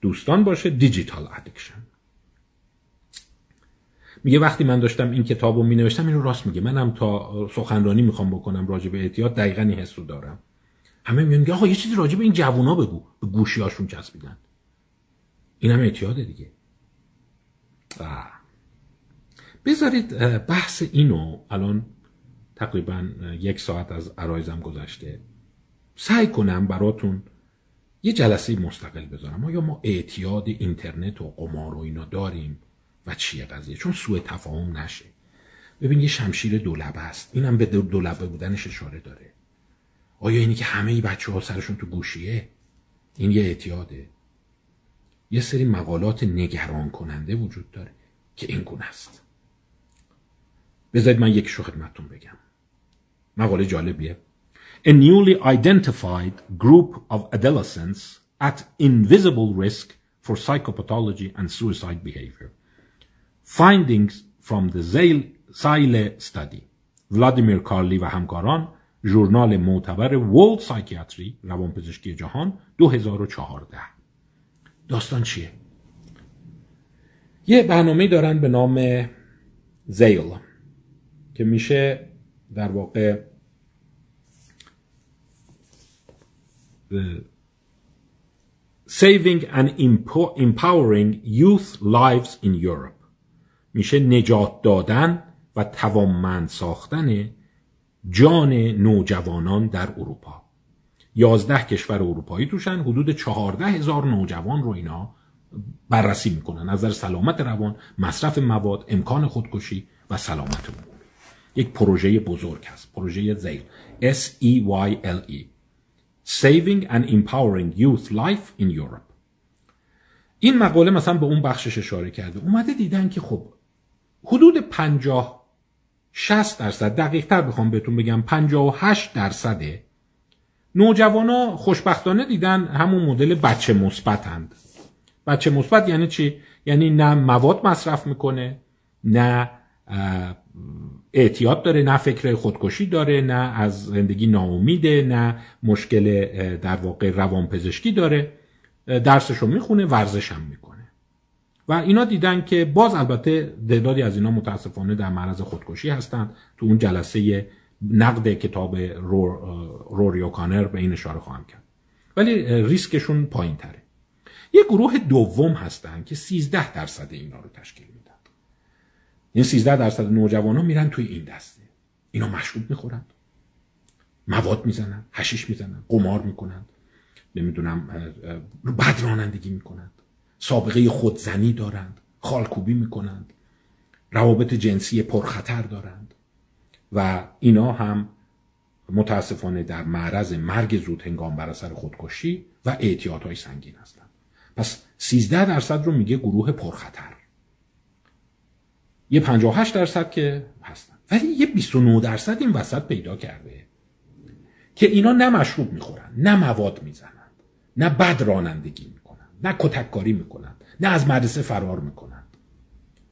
دوستان باشه digital addiction میگه وقتی من داشتم این کتاب رو می نوشتم اینو راست میگه. منم تا سخنرانی می‌خوام بکنم راجع به اعتیاد دقیقا این حس رو دارم. همه میگن آقا یه چیزی راجع به این جوونا بگو. به گوشی هاشون چسبیدن. این هم اعتیاده دیگه. بذارید بحث اینو الان تقریبا یک ساعت از عرایزم گذشته. سعی کنم براتون یه جلسه مستقل بذارم. آیا ما اعتیاد اینترنت و قمار و اینا داریم؟ و چیه قضیه؟ چون سوء تفاهم نشه. ببین یه شمشیر دولبه است. اینم به دولبه بودنش اشاره داره. آیا اینی که همه ای بچه ها سرشون تو گوشیه؟ این یه اعتیاده. یه سری مقالات نگران کننده وجود داره که این گونه است. بذارید من یکیشو خدمتتون بگم. مقاله جالبیه. A newly identified group of adolescents at invisible risk for psychopathology and suicide behavior. Findings from the Zale study. ولادیمیر کارلی و همکاران ژورنال معتبر World Psychiatry روانپزشکی جهان 2014 داستان چیه؟ یه برنامه دارن به نام زیل که میشه در واقع Saving and Empowering Youth Lives in Europe میشه نجات دادن و توانمند ساختن جان نوجوانان در اروپا. یازده کشور اروپایی توشن حدود چهارده هزار نوجوان رو اینا بررسی می‌کنن. نظر سلامت روان مصرف مواد امکان خودکشی و سلامت عمومی یک پروژه بزرگ هست پروژه زیل. S E Y L E. Saving and Empowering Youth Life in Europe. این مقاله مثلا به اون بخشش اشاره کرده. اومده دیدن که خب حدود پنجاه 60 درصد دقیق تر بخوام بهتون بگم 58 درصده. نوجوانا خوشبختانه دیدن همون مدل بچه مثبتند بچه مثبت یعنی چی؟ یعنی نه مواد مصرف می‌کنه نه اعتیاد داره نه فکر خودکشی داره نه از زندگی ناامیده نه مشکل در واقع روانپزشکی داره. درسشو می‌خونه هم می‌کنه. و اینا دیدن که باز البته تعدادی از اینا متاسفانه در معرض خودکشی هستند. تو اون جلسه نقد کتاب روریو کانر به این اشاره خواهم کرد. ولی ریسکشون پایین تره یه گروه دوم هستن که 13 درصد اینا رو تشکیل میدن. این 13 درصد نوجوان میرن توی این دسته. اینا مشروب می‌خورن. مواد می‌زنن هشیش می‌زنن قمار می‌کنن. نمی‌دونم بد رانندگی می‌کنند سابقه خودزنی دارند خالکوبی می‌کنند روابط جنسی پرخطر دارند و اینا هم متاسفانه در معرض مرگ زود هنگام بر اثر خودکشی و اعتیادهای سنگین هستند. پس 13 درصد رو میگه گروه پرخطر. یه 58 درصد که هستن. ولی یه 29 درصد این وسط پیدا کرده که اینا نه مشروب می‌خورن نه مواد می‌زنند نه بد رانندگی نه کتککاری می‌کنند نه از مدرسه فرار می‌کنند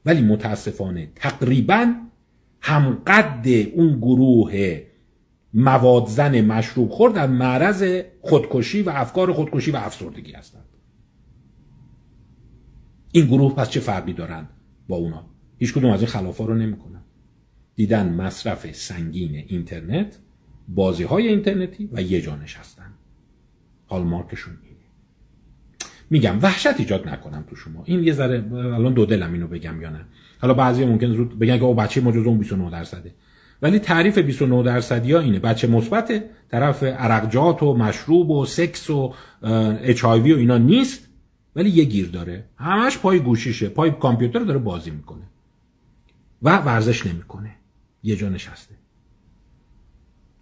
ولی متاسفانه تقریبا همقد اون گروه مواد زن مشروب خور در معرض خودکشی و افکار خودکشی و افسردگی هستند. این گروه پس چه فرقی دارند با اونا؟ هیچ کدوم از این خلافا رو نمی‌کنن. دیدن مصرف سنگین اینترنت بازی های اینترنتی و یه جا نشستن مارکشون اینه. میگم وحشت ایجاد نکنم تو شما. این یه ذره الان دو دلم اینو بگم یا نه. حالا بعضی ممکن زود بگن که او بچه ما جزو 29 درصده. ولی تعریف 29 درصدی ها اینه. بچه مثبت طرف عرقجات و مشروب و سکس و اچ و اینا نیست ولی یه گیر داره. همش پای گوشیشه. پای کامپیوتر داره بازی می‌کنه. و ورزش نمی‌کنه. یه جا نشسته.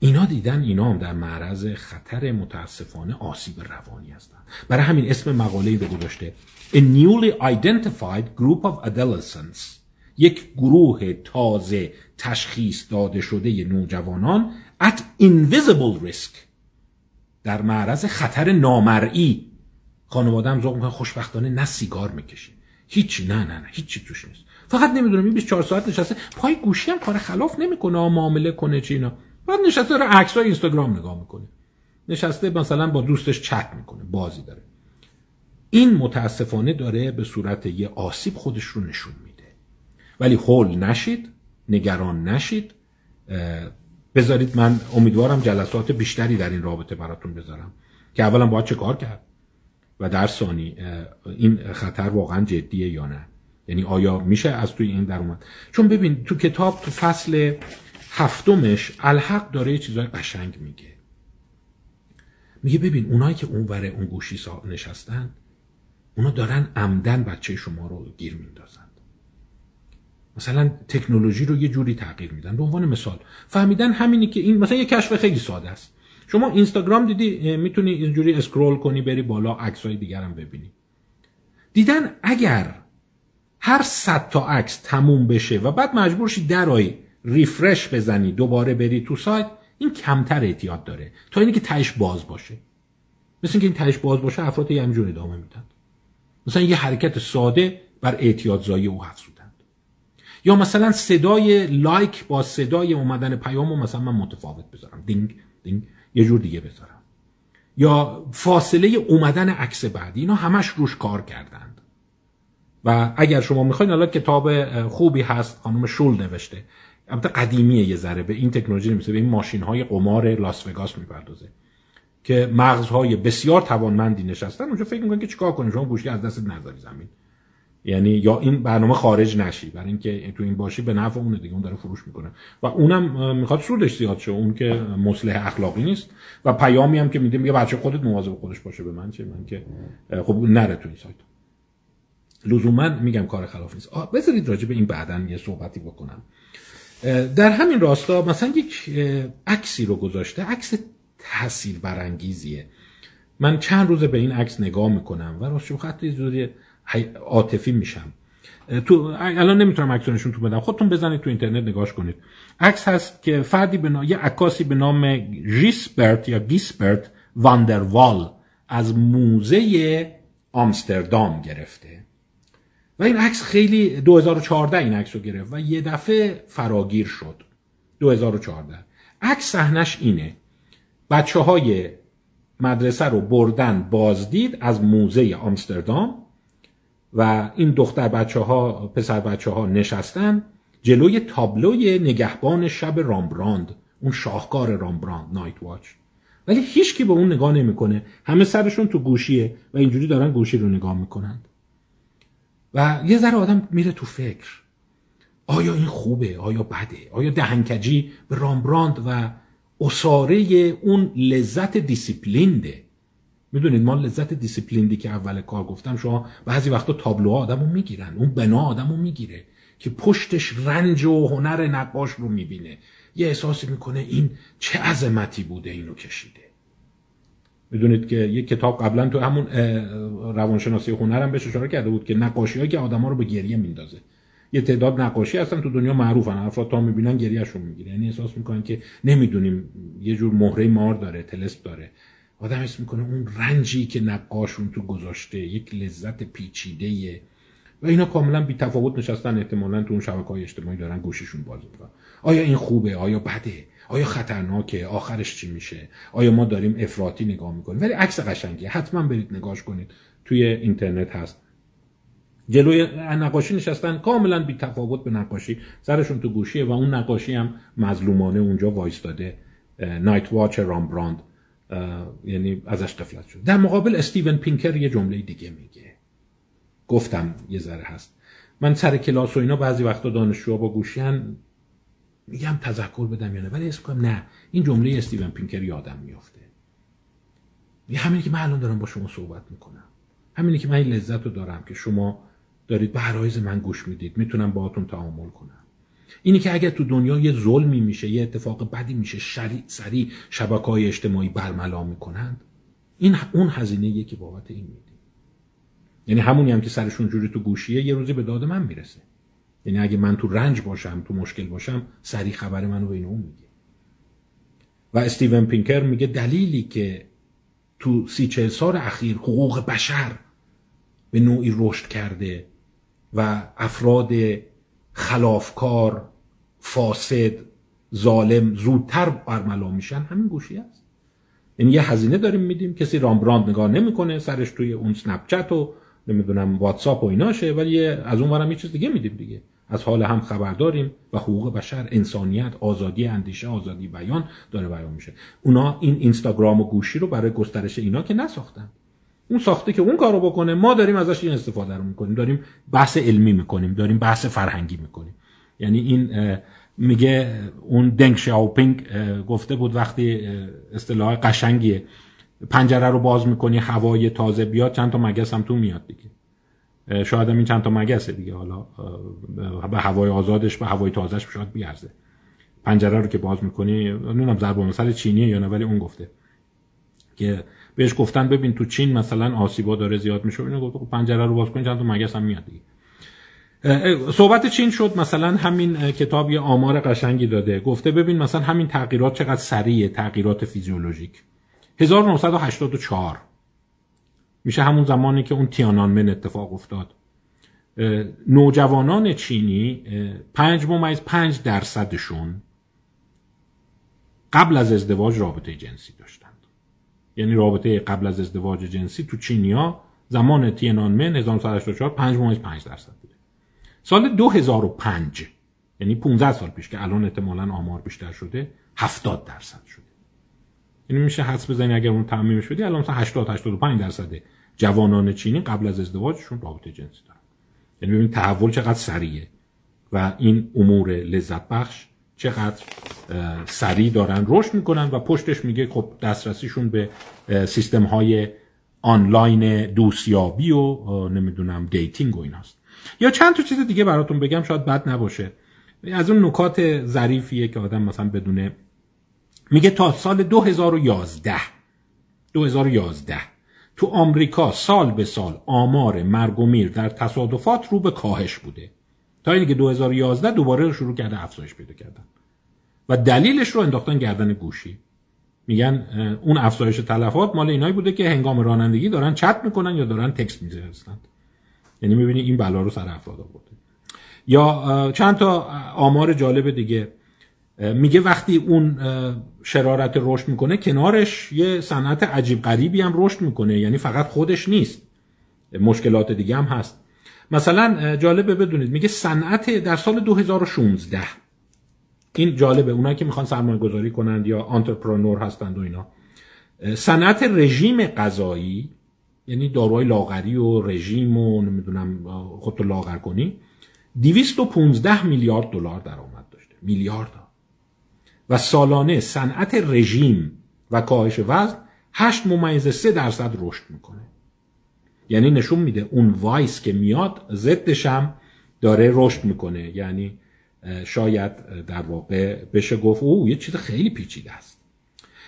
اینا دیدن اینا هم در معرض خطر متاسفانه آسیب روانی هستن. برای همین اسم مقاله رو گذاشته A newly identified group of adolescents یک گروه تازه تشخیص داده شده نوجوانان at invisible risk در معرض خطر نامرئی. خانواده هم ذوق خوشبختانه نه سیگار می‌کشه هیچی نه نه نه هیچی توش نیست. فقط نمی‌دونم این 24 ساعت نشسته پای گوشی هم کار خلاف نمی‌کنه معامله کنه چی اینا. بعد نشسته داره عکس های اینستاگرام نگاه می‌کنه. نشسته مثلا با دوستش چت می‌کنه بازی داره. این متاسفانه داره به صورت یه آسیب خودش رو نشون میده. ولی هول نشید نگران نشید. بذارید من امیدوارم جلسات بیشتری در این رابطه براتون بذارم. که اولا باید چه کار کرد؟ و در ثانی این خطر واقعا جدیه یا نه؟ یعنی آیا میشه از توی این در اومد؟ چون ببین تو کتاب تو فصل هفتمش الحق داره یه چیزای قشنگ میگه. میگه ببین اونایی که اونور اون گوشی نشستن اونا دارن عمدن بچه شما رو گیر میندازند مثلا تکنولوژی رو یه جوری تغییر میدن. به عنوان مثال فهمیدن همینی که این مثلا یه کشف خیلی ساده است. شما اینستاگرام دیدی می‌تونی اینجوری اسکرول کنی بری بالا عکسای دیگر هم ببینی. دیدن اگر هر صد تا عکس تموم بشه و بعد مجبور شی درای ریفرش بزنی دوباره بری تو سایت این کمتر اعتیاد داره. تا اینی که تهش باز باشه. مثل اینکه این تهش باز باشه افراد یه همجور ادامه میدن. مثلا یه حرکت ساده بر اعتیاد زایی او افزودند. یا مثلا صدای لایک با صدای اومدن پیام مثلا من متفاوت بذارم. دینگ دینگ یه جور دیگه بذارم. یا فاصله اومدن عکس بعدی اینا همش روش کار کردند. و اگر شما می‌خواین الان کتاب خوبی هست خانم شول نوشته. البته قدیمیه یه ذره به این تکنولوژی نمیشه به این ماشین های قمار لاس وگاس می‌پردازه که مغزهای بسیار توانمندی نشستن. اونجا فکر می‌کنن که چیکار کنی شما گوشی از دست نذاری زمین. یعنی یا این برنامه خارج نشی. برای اینکه تو این باشی به نفع اونه دیگه. اون داره فروش می‌کنه. و اونم می‌خواد سودش زیاد شه. اون که مصلح اخلاقی نیست. و پیامی هم که میده میگه بچه خودت مواظب خودش باشه به من چه؟ من که خب نره تو این سایت. لزوما میگم کار خلاف نیست. بذارید راجع به این بعدا یه صحبتی بکنم. در همین راستا مثلا یک عکسی رو گذاشته. عکس تاثیر برانگیزیه. من چند روزه به این عکس نگاه می‌کنم و راستش خط زوری عاطفی میشم. تو الان نمی‌تونم عکس نشون تو بدم. خودتون بزنید تو اینترنت نگاش کنید. عکس هست که فردی به یه عکاسی به نام ریسبرت یا گیسبرت واندروال از موزه آمستردام گرفته. و این عکس خیلی 2014 این عکس رو گرفت و یه دفعه فراگیر شد. 2014 عکس صحنش اینه. بچه های مدرسه رو بردن بازدید از موزه آمستردام و این دختر بچه ها پسر بچه ها نشستن جلوی تابلوی نگهبان شب رامبراند اون شاهکار رامبراند نایت واچ. ولی هیچکی به اون نگاه نمی‌کنه. همه سرشون تو گوشیه و اینجوری دارن گوشی رو نگاه می‌کنند. و یه ذره آدم میره تو فکر. آیا این خوبه؟ آیا بده؟ آیا دهنکجی به رامبراند و عصاره اون لذت disciplined ه؟ می‌دونید ما لذت disciplined ی که اول کار گفتم شما بعضی وقتا تابلوها آدمو می‌گیرن. اون بنا آدمو می‌گیره که پشتش رنج و هنر نقاش رو می‌بینه. یه احساسی می‌کنه این چه عظمتی بوده اینو کشیده. می‌دونید که یه کتاب قبلا تو همون روانشناسی هنرم بهش اشاره کرده بود که نقاشی که آدما رو به گریه میندازه. یه تعداد نقاشی هستن تو دنیا معروفن افراد تا می‌بینن گریهشون می‌گیره. یعنی احساس می‌کنن که نمی‌دونیم یه جور مهره مار داره تلسپ داره. آدم حس می‌کنه اون رنجی که نقاشون تو گذاشته یک لذت پیچیده و اینا کاملا بی تفاوت نشستن احتمالا تو اون شبکه های اجتماعی دارن گوششون باز آیا این خوبه؟ آیا بده؟ آیا خطرناکه؟ آخرش چی میشه؟ آیا ما داریم افراطی نگاه می‌کنیم؟ ولی عکس قشنگیه. حتما برید نگاش کنید. توی اینترنت هست. جلوی نقاشی نشستن. کاملا بی تفاوت به نقاشی. سرشون تو گوشیه و اون نقاشی هم مظلومانه اونجا وایستاده. نایت واچ رامبراند یعنی ازش قفلت شد. در مقابل استیون پینکر یه جمله دیگه میگه. گفتم یه ذره هست. من سر کلاس و اینا بعضی وقتا دانشجوها با گوشیان میگم تذکر بدم یا نه ولی اسم نه. این جمله استیون پینکر یادم میافته. یه همینی که من الان دارم با شما صحبت می‌کنم. همینی که من این لذت رو دارم که شما دارید به عرایز من گوش می‌دید. می‌تونم باهاتون تعامل کنم. اینی که اگر تو دنیا یه ظلمی میشه یه اتفاق بدی میشه شری سری شبکه های اجتماعی برملا می‌کنند این اون هزینه که بابت این میدیم یعنی همونی هم که سرشون جوری تو گوشیه یه روزی به داد من می‌رسه. یعنی اگه من تو رنج باشم تو مشکل باشم سری خبر منو به اون میگه. و استیون پینکر میگه دلیلی که تو سی چهل سال اخیر حقوق بشر به نوعی رشد کرده و افراد خلافکار فاسد ظالم زودتر برملا میشن همین گوشی است یعنی یه هزینه داریم میدیم کسی رامبراند نگاه نمی‌کنه سرش توی اون سنپ چت و نمی‌دونم واتساپ و ایناشه ولی از اون یه چیز دیگه میدیم دیگه. از حال هم خبر داریم و حقوق بشر انسانیت آزادی اندیشه آزادی بیان داره بیان میشه. اونا این اینستاگرام و گوشی رو برای گسترش اینا که نساختن. اون ساخته که اون کارو بکنه ما داریم ازش این استفاده رو می‌کنیم. داریم بحث علمی می‌کنیم داریم بحث فرهنگی می‌کنیم. یعنی این میگه اون دنگ شاوپینگ گفته بود وقتی اصطلاح قشنگیه. پنجره رو باز می‌کنی هوای تازه بیاد چند تا مگس هم تو میاد دیگه. شاید هم این چند تا مگسه دیگه. حالا به هوای آزادش به هوای تازهش شاید بیارزه. پنجره رو که باز می‌کنی نونم ضرب مثل چینیه یا نه ولی اون گفته. که بهش گفتن ببین تو چین مثلا آسیبا داره زیاد میشه اینو گفت خب پنجره رو باز کنید چند تا مگس هم میاد دیگه. صحبت چین شد مثلا همین کتاب یه آمار قشنگی داده. گفته ببین مثلا همین تغییرات چقدر سریعه تغییرات فیزیولوژیک. 1984 میشه همون زمانی که اون تیانانمن اتفاق افتاد. نوجوانان چینی پنج ممیز پنج درصدشون قبل از ازدواج رابطه جنسی داشتند. یعنی رابطه قبل از ازدواج جنسی تو چینیا زمان تینانمن 1984 5 ممیز 5 درصد بوده. سال 2005 یعنی 15 سال پیش که الان احتمالا آمار بیشتر شده 70 درصد شده. یعنی میشه حدس بزنی اگر اون تعمیمش بدی الان مثلا 80 85 درصد جوانان چینی قبل از ازدواجشون رابطه جنسی دارن. یعنی ببین تحول چقدر سریعه و این امور لذت بخش چقدر سریع دارن رشد می‌کنن و پشتش میگه خب دسترسیشون به سیستم های آنلاین دوستیابی و نمی‌دونم dating و ایناست. یا چند تا چیز دیگه براتون بگم شاید بد نباشه. از اون نکات ظریفیه که آدم مثلا بدونه. میگه تا سال 2011 2011 تو آمریکا سال به سال آمار مرگ و میر در تصادفات رو به کاهش بوده. تا اینکه 2011 دوباره رو شروع کرده افزایش پیدا کردن. و دلیلش رو انداختن گردن گوشی. میگن اون افزایش تلفات مال اینایی بوده که هنگام رانندگی دارن چت می‌کنن یا دارن تکست می‌زنند یعنی می‌بینی این بلا رو سر افراد آورده. یا چند تا آمار جالب دیگه. میگه وقتی اون شرارت رشد می‌کنه کنارش یه صنعت عجیب غریبی هم رشد می‌کنه. یعنی فقط خودش نیست. مشکلات دیگه هم هست. مثلا جالبه بدونید میگه صنعت در سال 2016 این جالبه اونایی که می‌خوان سرمایه گذاری کنند یا آنترپرنور هستند و اینا. صنعت رژیم غذایی یعنی داروهای لاغری و رژیم و نمی‌دونم خودتو لاغر کنی 215 میلیارد دلار درآمد داشته. میلیارد و سالانه صنعت رژیم و کاهش وزن 8 ممیز 3 درصد رشد می‌کنه. یعنی نشون میده اون vice که میاد ضدش هم داره رشد می‌کنه. یعنی شاید در واقع بشه گفت او یه چیز خیلی پیچیده است.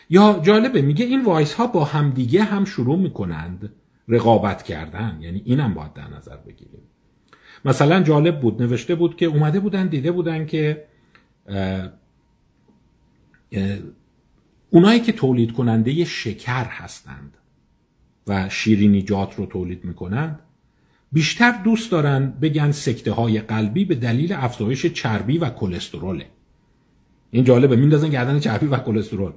یا جالبه میگه این vice ها با همدیگه هم شروع می‌کنند رقابت کردن. یعنی اینم باید در نظر بگیریم. مثلا جالب بود نوشته بود که اومده بودن دیده بودن که اونایی که تولید کننده شکر هستند و شیرینیجات رو تولید می‌کنند بیشتر دوست دارن بگن سکته های قلبی به دلیل افزایش چربی و کلستروله. این جالبه میندازن گردن چربی و کلسترول.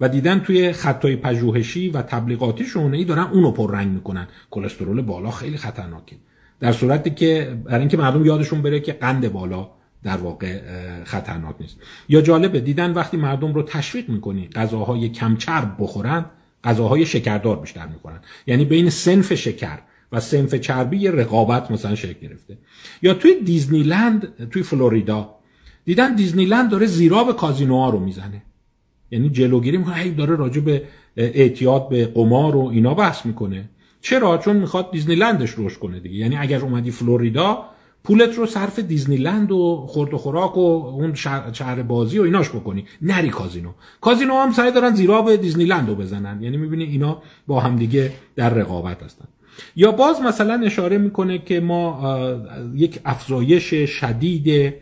و دیدن توی خطای پژوهشی و تبلیغاتیشون ای دارن اونو پر رنگ می‌کنن. کلسترول بالا خیلی خطرناکه. در صورتی که برای اینکه مردم یادشون بره که قند بالا در واقع خطرناک نیست. یا جالبه دیدن وقتی مردم رو تشویق می‌کنی غذاهای کم چرب بخورن غذاهای شکردار بیشتر می‌کنن یعنی بین سنف شکر و سنف چربی رقابت مثلا شکل گرفته. یا توی دیزنیلند توی فلوریدا دیدن دیزنیلند داره زیرآب کازینوها رو می‌زنه. یعنی جلوگیری می‌کنه هی داره راجع به اعتیاد به قمار و اینا بحث می‌کنه. چرا؟ چون می‌خواد دیزنیلندش روش کنه دیگه. یعنی اگر اومدی فلوریدا پولت رو صرف دیزنیلند و خورد و خوراک و اون شهر بازی و ایناش بکنی. نری کازینو. کازینو هم سعی دارن زیرآب دیزنیلند رو بزنن. یعنی می‌بینی اینا با همدیگه در رقابت هستن. یا باز مثلا اشاره می‌کنه که ما یک افزایش شدید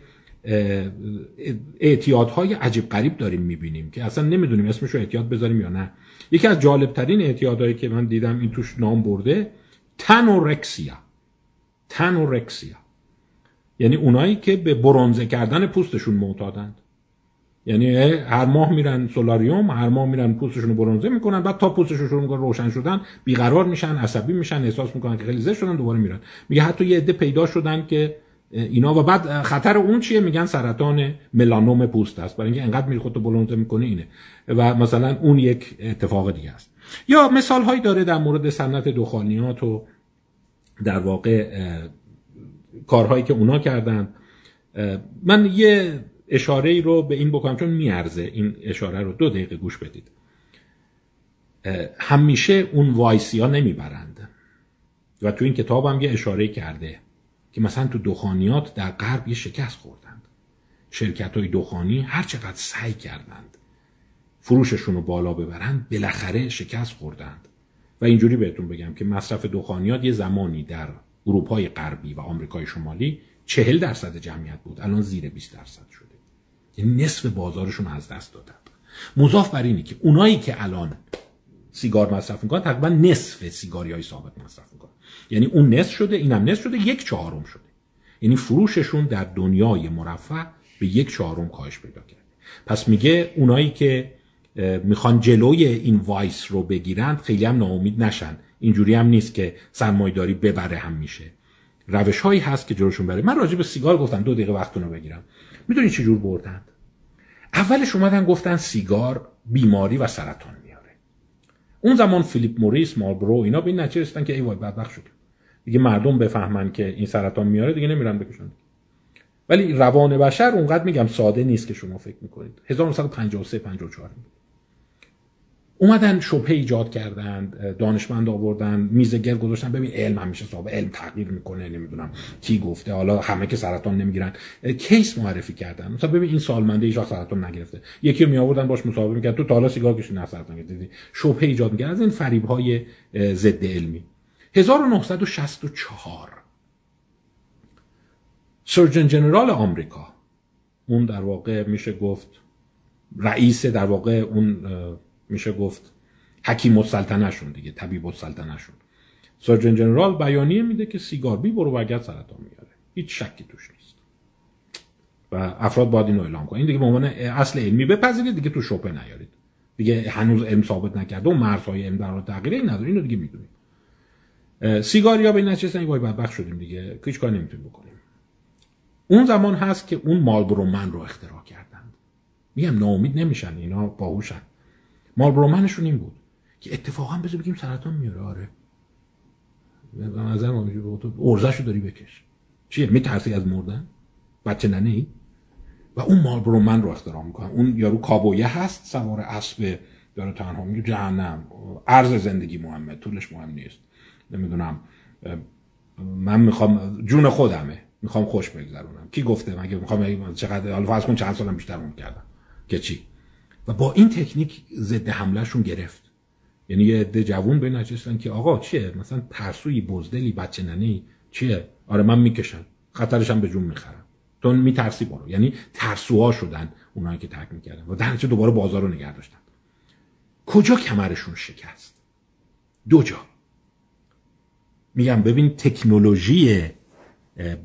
اعتیادهای عجیب غریب داریم می‌بینیم که اصلا نمی‌دونیم اسمش رو اعتیاد بذاریم یا نه. یکی از جالبترین اعتیادهایی که من دیدم این توش نام برده تنورکسیا تنورکسیا یعنی اونایی که به برونزه کردن پوستشون معتادند. یعنی هر ماه میرن سولاریوم هر ماه میرن پوستشون رو برونزه می‌کنن بعد تا پوستشون روشن شدن بیقرار میشن عصبی میشن احساس می‌کنن که خیلی شدن دوباره میرن. میگه حتی یه عده پیدا شدن که اینا و بعد خطر اون چیه؟ میگن سرطان ملانوم پوست است. برای اینکه انقدر میری خودتو برونزه می‌کنه اینه. و مثلا اون یک اتفاق دیگه است. یا مثال هایی داره در مورد صنعت دخانیات و در واقع کارهایی که اونا کردن. من یه اشاره رو به این بکنم چون میارزه این اشاره رو. دو دقیقه گوش بدید. همیشه اون وایسی ها نمی‌برند. و تو این کتاب هم یه اشاره کرده که مثلا تو دخانیات در غرب یه شکست خوردند. شرکت های دخانی هر چقدر سعی کردند فروششون رو بالا ببرند بالاخره شکست خوردند. و اینجوری بهتون بگم که مصرف دخانیات یه زمانی در اروپای غربی و آمریکای شمالی چهل درصد جمعیت بود. الان زیر 20 درصد شده. یعنی نصف بازارشون از دست دادن. مضاف بر اینه که اونایی که الان سیگار مصرف می‌کنن تقریبا نصف سیگاری های ثابت مصرف می‌کنن. یعنی اون نصف شده اینم نصف شده یک چهارم شده. یعنی فروششون در دنیای مرفه به یک چهارم کاهش پیدا کرده. پس میگه اونایی که می‌خوان جلوی این vice رو بگیرن خیلی هم ناامید نشن. اینجوری هم نیست که سرمایداری ببره هم میشه. روش هایی هست که جلوشون بره. من راجع به سیگار گفتم. دو دقیقه وقتتون رو بگیرم. می‌دونی چه جور بردند اولش اومدن گفتن سیگار بیماری و سرطان میاره. اون زمان فیلیپ موریس ماربرو اینا به این رسیدن که ای وای بدبخت شد دیگه مردم بفهمن که این سرطان میاره دیگه نمیرن بکشن. ولی روان بشر اونقدر میگم ساده نیست که شما فکر می‌کنید. 1953 54 اومدن شبهه ایجاد کردند دانشمند آوردن میز گل گذاشتن. ببین علم همیشه صاحب. علم تغییر می‌کنه نمی‌دونم کی گفته. حالا همه که سرطان نمی‌گیرن. کیس معرفی کردن. مثلا ببین این سالمنده ایشا سرطان نگرفته. یکی می آوردن باش مصاحبه می‌کرد. تو تا حالا سیگار کشیدی نه سرطان گرفتی. شبهه ایجاد می‌کرد. از این فریب های ضد علمی. 1964 سرجن جنرال آمریکا اون در واقع میشه گفت رئیس در واقع اون میشه گفت حکیم السلطنه شون دیگه طبیب السلطنه شون سرجن جنرال بیانیه میده که سیگار بی برو برگرد سرطان میاره هیچ شکی توش نیست. و افراد باید اینو اعلام کنن. این دیگه به عنوان اصل علمی بپذیرید دیگه تو شوپه نیارید. دیگه هنوز علم ثابت نکرده و مرزهای علم در تغییر این نداره. اینو دیگه می‌دونید سیگاریا به این نتیجه وای بدبخت شدیم دیگه. هیچ کار نمی‌تونیم بکنیم. اون زمان هست که اون مالبرو من رو اختراع کردند. میگم ناامید نمیشن اینا باهوشن. مالبرومنشون این بود که اتفاقا بذار بگیم سرطان میاره آره. به نظر ما میگه تو ارزشو داری بکش. چیه؟ میترسی از مردن؟ بچه ننه و اون ماربرو من رو اختراع می‌کنن اون یارو کابویه هست سوار اسب داره تنها میگه جهنم. عرض زندگی مهمه طولش مهم نیست. نمی‌دونم. من می‌خوام جون خودمه. می‌خوام خوش بگذرونم. کی گفته؟ مگه می‌خوام چقدر؟ حالا فرض کن چند سالم بیشتر اون کردم. که چی؟ و با این تکنیک ضد حملهشون گرفت. یعنی یه عده جوون به نچستن که آقا چیه؟ مثلا ترسوی بزدلی بچه ننی چیه؟ آره من می‌کشم. خطرش هم به جون می‌خرم. تو میترسی برو. یعنی ترسوها شدن اونایی که تک می‌کردن و در دوباره بازار رو نگه داشتن. کجا کمرشون شکست؟ دو جا. میگم ببین تکنولوژی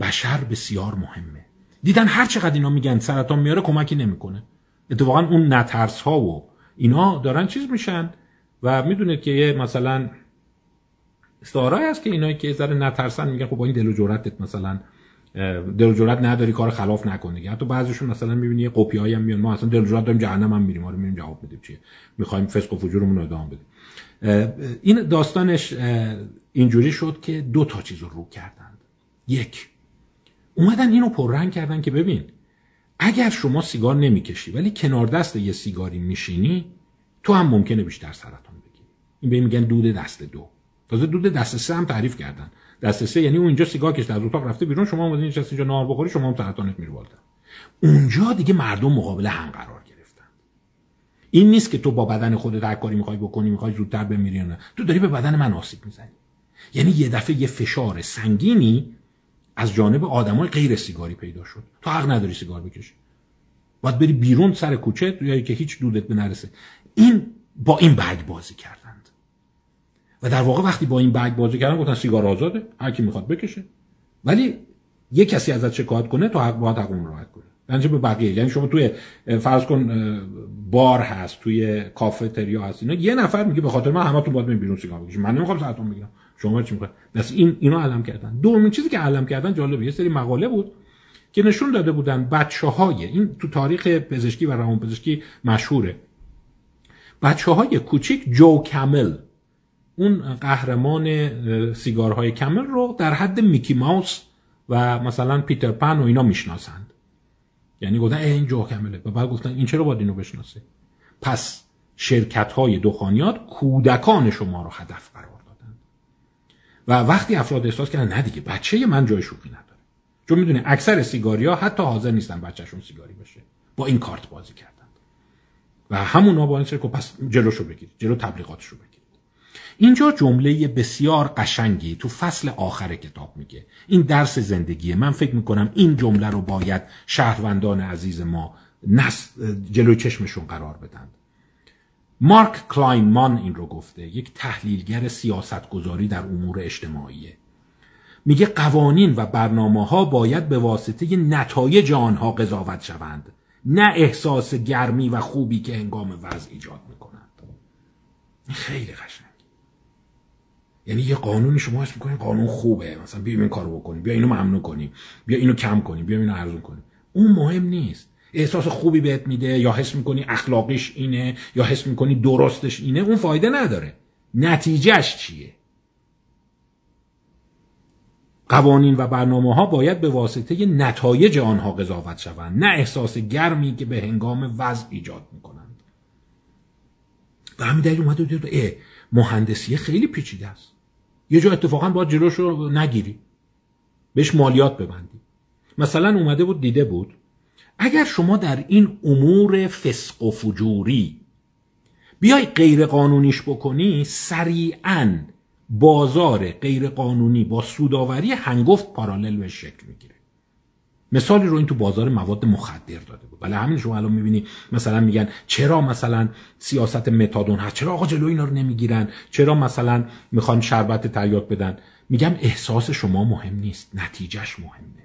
بشر بسیار مهمه. دیدن هر چقدر اینا میگن سرطان میاره کمکی نمی‌کنه. اتفاقا اون نترس ها و اینا دارن چیز میشن و می‌دونید که یه مثلا استعاره هست که اینایی که ذره نترسن میگن خب با این دل و جرأتت مثلا دل و جرأت نداری کار خلاف نکنه حتی بعضیشون مثلا می‌بینی یه قپی هم میان ما اصلا دل و جرأت داریم جهنم هم میریم آره میریم جواب بدیم چیه. می‌خوایم فسق و فجورمون رو ادامه بدیم. این داستانش اینجوری شد که دو تا چیز رو رو کردند. یک اومدن اینو پررنگ کردن که ببین اگر شما سیگار نمی‌کشی ولی کنار دست یه سیگاری میشینی تو هم ممکنه بیشتر سرطان بگیری این به میگن دود دست دو. تازه دود دست سه هم تعریف کردن. دست سه یعنی اون اینجا سیگار کشته از اتاق رفته بیرون شما اومدین نشستی اینجا نهار بخوری شما هم سرطانت میره بالا اونجا دیگه مردم مقابل هم قرار گرفتن. این نیست که تو با بدن خودت هر کاری می‌خوای بکنی می‌خوای زودتر بمیری نه. تو داری به بدن من آسیب می‌زنی. یعنی یه دفعه یه فشار سنگینی از جانب آدمای غیر سیگاری پیدا شد. تو حق نداری سیگار بکشی. باید بری بیرون سر کوچه یا که هیچ دودت به نرسه. این با این برگ بازی کردند. و در واقع وقتی با این برگ بازی کردن گفتن سیگار آزاده هر کی می‌خواد بکشه. ولی یه کسی ازت شکایت کنه تو حق باید حق اون راحت کنه یعنی به بقیه؟ یعنی شما توی فرض کن بار هست توی کافتریا هست اینا یه نفر میگه به خاطر من همتون باید بیرون سیگار بکشید. من نمی‌خوام ساعتون بگیرم. شما چی می‌خواید دست این اینو علم کردن. دومین چیزی که علم کردن جالبه یه سری مقاله بود که نشون داده بودن بچه های این تو تاریخ پزشکی و روان پزشکی مشهوره. بچه های کوچیک جو کمل اون قهرمان سیگارهای کمل رو در حد میکی ماوس و مثلا پیتر پن و اینا می‌شناسند. یعنی گفتن این جو کمله و بعد گفتن این چرا باید اینو بشناسه؟ پس شرکت های دخانیات کودکان شما رو هدف و وقتی افراد احساس کردن نه دیگه بچه من جای شوخی نداره. چون می‌دونه اکثر سیگاری ها حتی حاضر نیستن بچهشون سیگاری بشه. با این کارت بازی کردن. و همونا با این که پس جلوشو بگیرید جلو تبلیغاتشو بگیرید اینجا جمله بسیار قشنگی تو فصل آخر کتاب میگه. این درس زندگیه من. فکر می‌کنم این جمله رو باید شهروندان عزیز ما نس جلو چشمشون قرار بدن. مارک کلاینمان این رو گفته یک تحلیلگر سیاستگذاری در امور اجتماعیه. میگه قوانین و برنامه ها باید به واسطه نتایج آنها قضاوت شوند نه احساس گرمی و خوبی که هنگام وضع ایجاد می‌کنند. خیلی قشنگ. یعنی یه قانونی شما حس می‌کنید قانون خوبه. مثلا بیا این کارو بکنیم بیا اینو ممنوع کنیم بیا اینو کم کنیم بیا اینو ارزون کنیم اون مهم نیست. احساس خوبی بهت میده یا حس می‌کنی اخلاقیش اینه یا حس می‌کنی درستش اینه؟ اون فایده نداره. نتیجهش چیه؟ قوانین و برنامه ها باید به واسطه نتایج آنها قضاوت شوند نه احساس گرمی که به هنگام وضع ایجاد می‌کنند. و همین دلیل دید اه مهندسی خیلی پیچیده است. یه جا اتفاقا باید جلوش رو نگیری. بهش مالیات ببندی. مثلا اومده بود دیده بود اگر شما در این امور فسق و فجوری بیای غیر قانونیش بکنی سریعا بازار غیر قانونی با سوداوری هنگفت پارالل به شکل می‌گیره. مثالی رو این تو بازار مواد مخدر داده بود. ولی همین شما الان می‌بینی مثلا میگن چرا مثلا سیاست متادون هست؟ چرا آقا جلو اینا رو نمی‌گیرن؟ چرا مثلا می‌خوان شربت تریاک بدن؟ میگم احساس شما مهم نیست نتیجهش مهمه.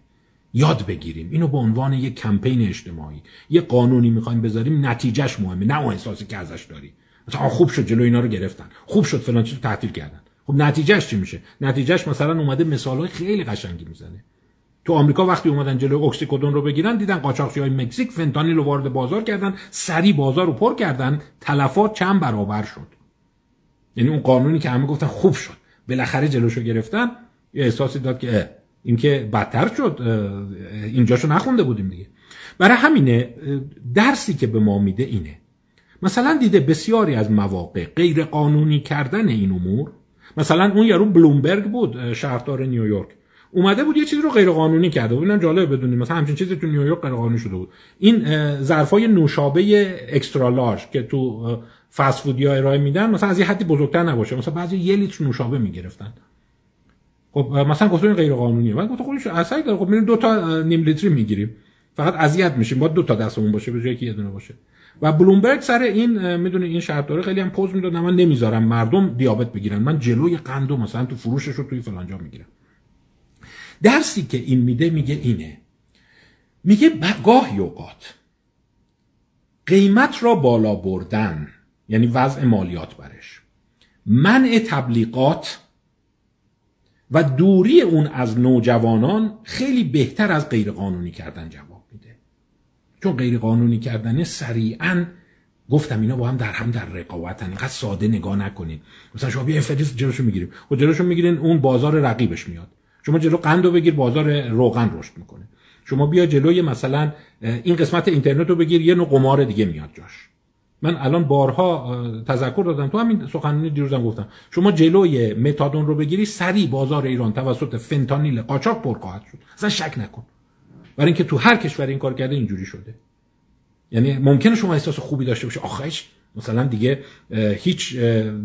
یاد بگیریم. اینو به عنوان یک کمپین اجتماعی یه قانونی می‌خوایم بذاریم نتیجهش مهمه نه اون احساسی که ازش داری مثلا خوب شد جلو اینا رو گرفتن. خوب شد فلان چیزو تعطیل کردن. خب نتیجهش چی میشه؟ نتیجهش مثلا اومده مثالهای خیلی قشنگی می‌زنه. تو آمریکا وقتی اومدن جلو اکسیکودون رو بگیرن دیدن قاچاقچی های مکزیک فنتانیل رو وارد بازار کردن سری بازار رو پر کردن تلفات چند برابر شد. یعنی اون قانونی که همه گفتن خوب شد بالاخره جلوشو گرفتن یه احساسی داد که که بدتر شد اینجاشو نخونده بودیم دیگه. برای همینه درسی که به ما میده اینه. مثلا دیده بسیاری از مواقع غیر قانونی کردن این امور مثلا اون یارو بلومبرگ بود شهردار نیویورک. اومده بود یه چیزی رو غیر قانونی کرده بود. اینم جالب بدونیم مثلا همچین چیزی تو نیویورک غیر قانونی شده بود. این ظرفای نوشابه اکسترا لارج که تو فست فودیا ارائه میدن مثلا از یه حدی بزرگتر نباشه. مثلا بعضی یه لیتر نوشابه می‌گرفتن. خب مثلا گفتن غیر قانونیه بعد گفت خودش اصلا داره خب میریم دو تا نیم لیتری می‌گیریم. فقط اذیت میشیم. با دو تا دستمون باشه به جای که یه دونه باشه. و بلومبرگ سر این می‌دونه این داره خیلی هم پوز می‌داد. من نمی‌ذارم مردم دیابت بگیرن. من جلوی قندو مثلا تو فروشش رو توی فلان جا می‌گیرم. درسی که این میده میگه اینه. میگه گاهی اوقات قیمت را بالا بردن یعنی وضع مالیات برش منع تبلیغات و دوری اون از نوجوانان خیلی بهتر از غیرقانونی کردن جواب میده. چون غیرقانونی کردن سریعا گفتم اینا با هم در هم در رقابتن اینقدر ساده نگاه نکنید. مثلا شما بیا فریز جلوشو می‌گیریم. و خب جلوشو می‌گیرین اون بازار رقیبش میاد. شما جلو قندو بگیر بازار روغن رشد می‌کنه. شما بیا جلوی مثلا این قسمت اینترنت رو بگیر یه نوع قمار دیگه میاد جاش. من الان بارها تذکر دادم. تو همین سخنرانی دیروزم گفتم. شما جلوی متادون رو بگیری سری بازار ایران توسط فنتانیل قاچاق پر خواهد شد. اصلا شک نکن. برای اینکه تو هر کشور این کار کرده اینجوری شده. یعنی ممکنه شما احساس خوبی داشته باشه آخرش مثلا دیگه هیچ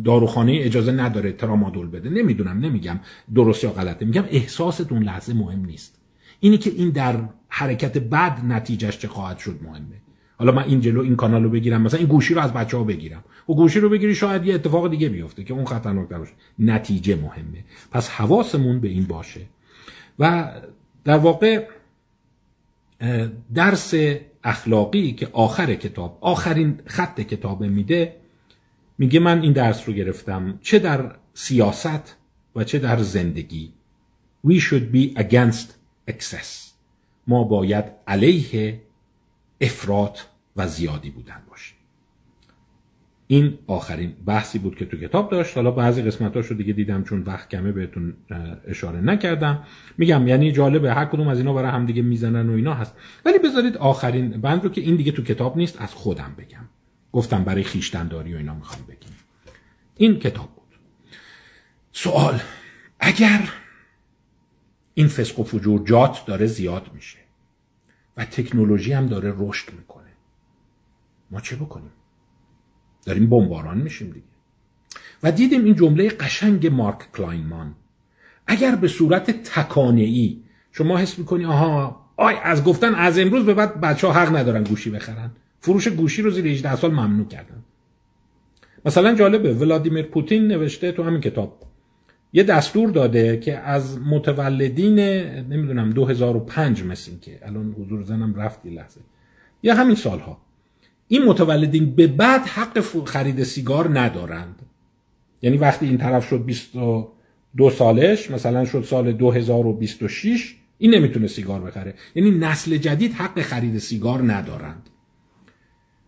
داروخانه اجازه نداره ترامادول بده. نمی‌دونم نمیگم درست یا غلطه. میگم احساستون لحظه مهم نیست. اینی که این در حرکت بعد نتیجهش چه خواهد شد مهمه. حالا من این جلو این کانال رو بگیرم مثلا این گوشی رو از بچه ها بگیرم. و گوشی رو بگیری شاید یه اتفاق دیگه بیفته که اون خطرناک باشه نتیجه مهمه. پس حواسمون به این باشه. و در واقع درس اخلاقی که آخر کتاب آخرین خط کتاب میده میگه من این درس رو گرفتم. چه در سیاست و چه در زندگی. We should be against excess. ما باید علیه افراط و زیادی بودن باشیم این آخرین بحثی بود که تو کتاب داشت. حالا بعضی قسمتاش رو دیگه دیدم چون وقت کمه بهتون اشاره نکردم. میگم یعنی جالبه هر کدوم از اینا برای هم دیگه می‌زنن و اینا هست. ولی بذارید آخرین بند رو که این دیگه تو کتاب نیست از خودم بگم. گفتم برای خیشتنداری و اینا می‌خوام بگیم. این کتاب بود. سوال اگر این فسق و فجور جات داره زیاد میشه و تکنولوژی هم داره رشد می‌کنه. ما چه بکنیم؟ داریم بمباران میشیم دیگه. و دیدیم این جمله قشنگ مارک کلاینمان اگر به صورت تکانه‌ای شما حس می‌کنی آها آی از گفتن از امروز به بعد بچه ها حق ندارن گوشی بخرن. فروش گوشی رو زیر 18 سال ممنوع کردن. مثلا جالبه ولادیمیر پوتین نوشته تو همین کتاب یه دستور داده که از متولدین نمی‌دونم 2005 مثل که الان حضور زنم رفت لحظه. یا همین سالها. این متولدین به بعد حق خرید سیگار ندارند. یعنی وقتی این طرف شد 22 سالش مثلا شد سال 2026 این نمی‌تونه سیگار بخره. یعنی نسل جدید حق خرید سیگار ندارند.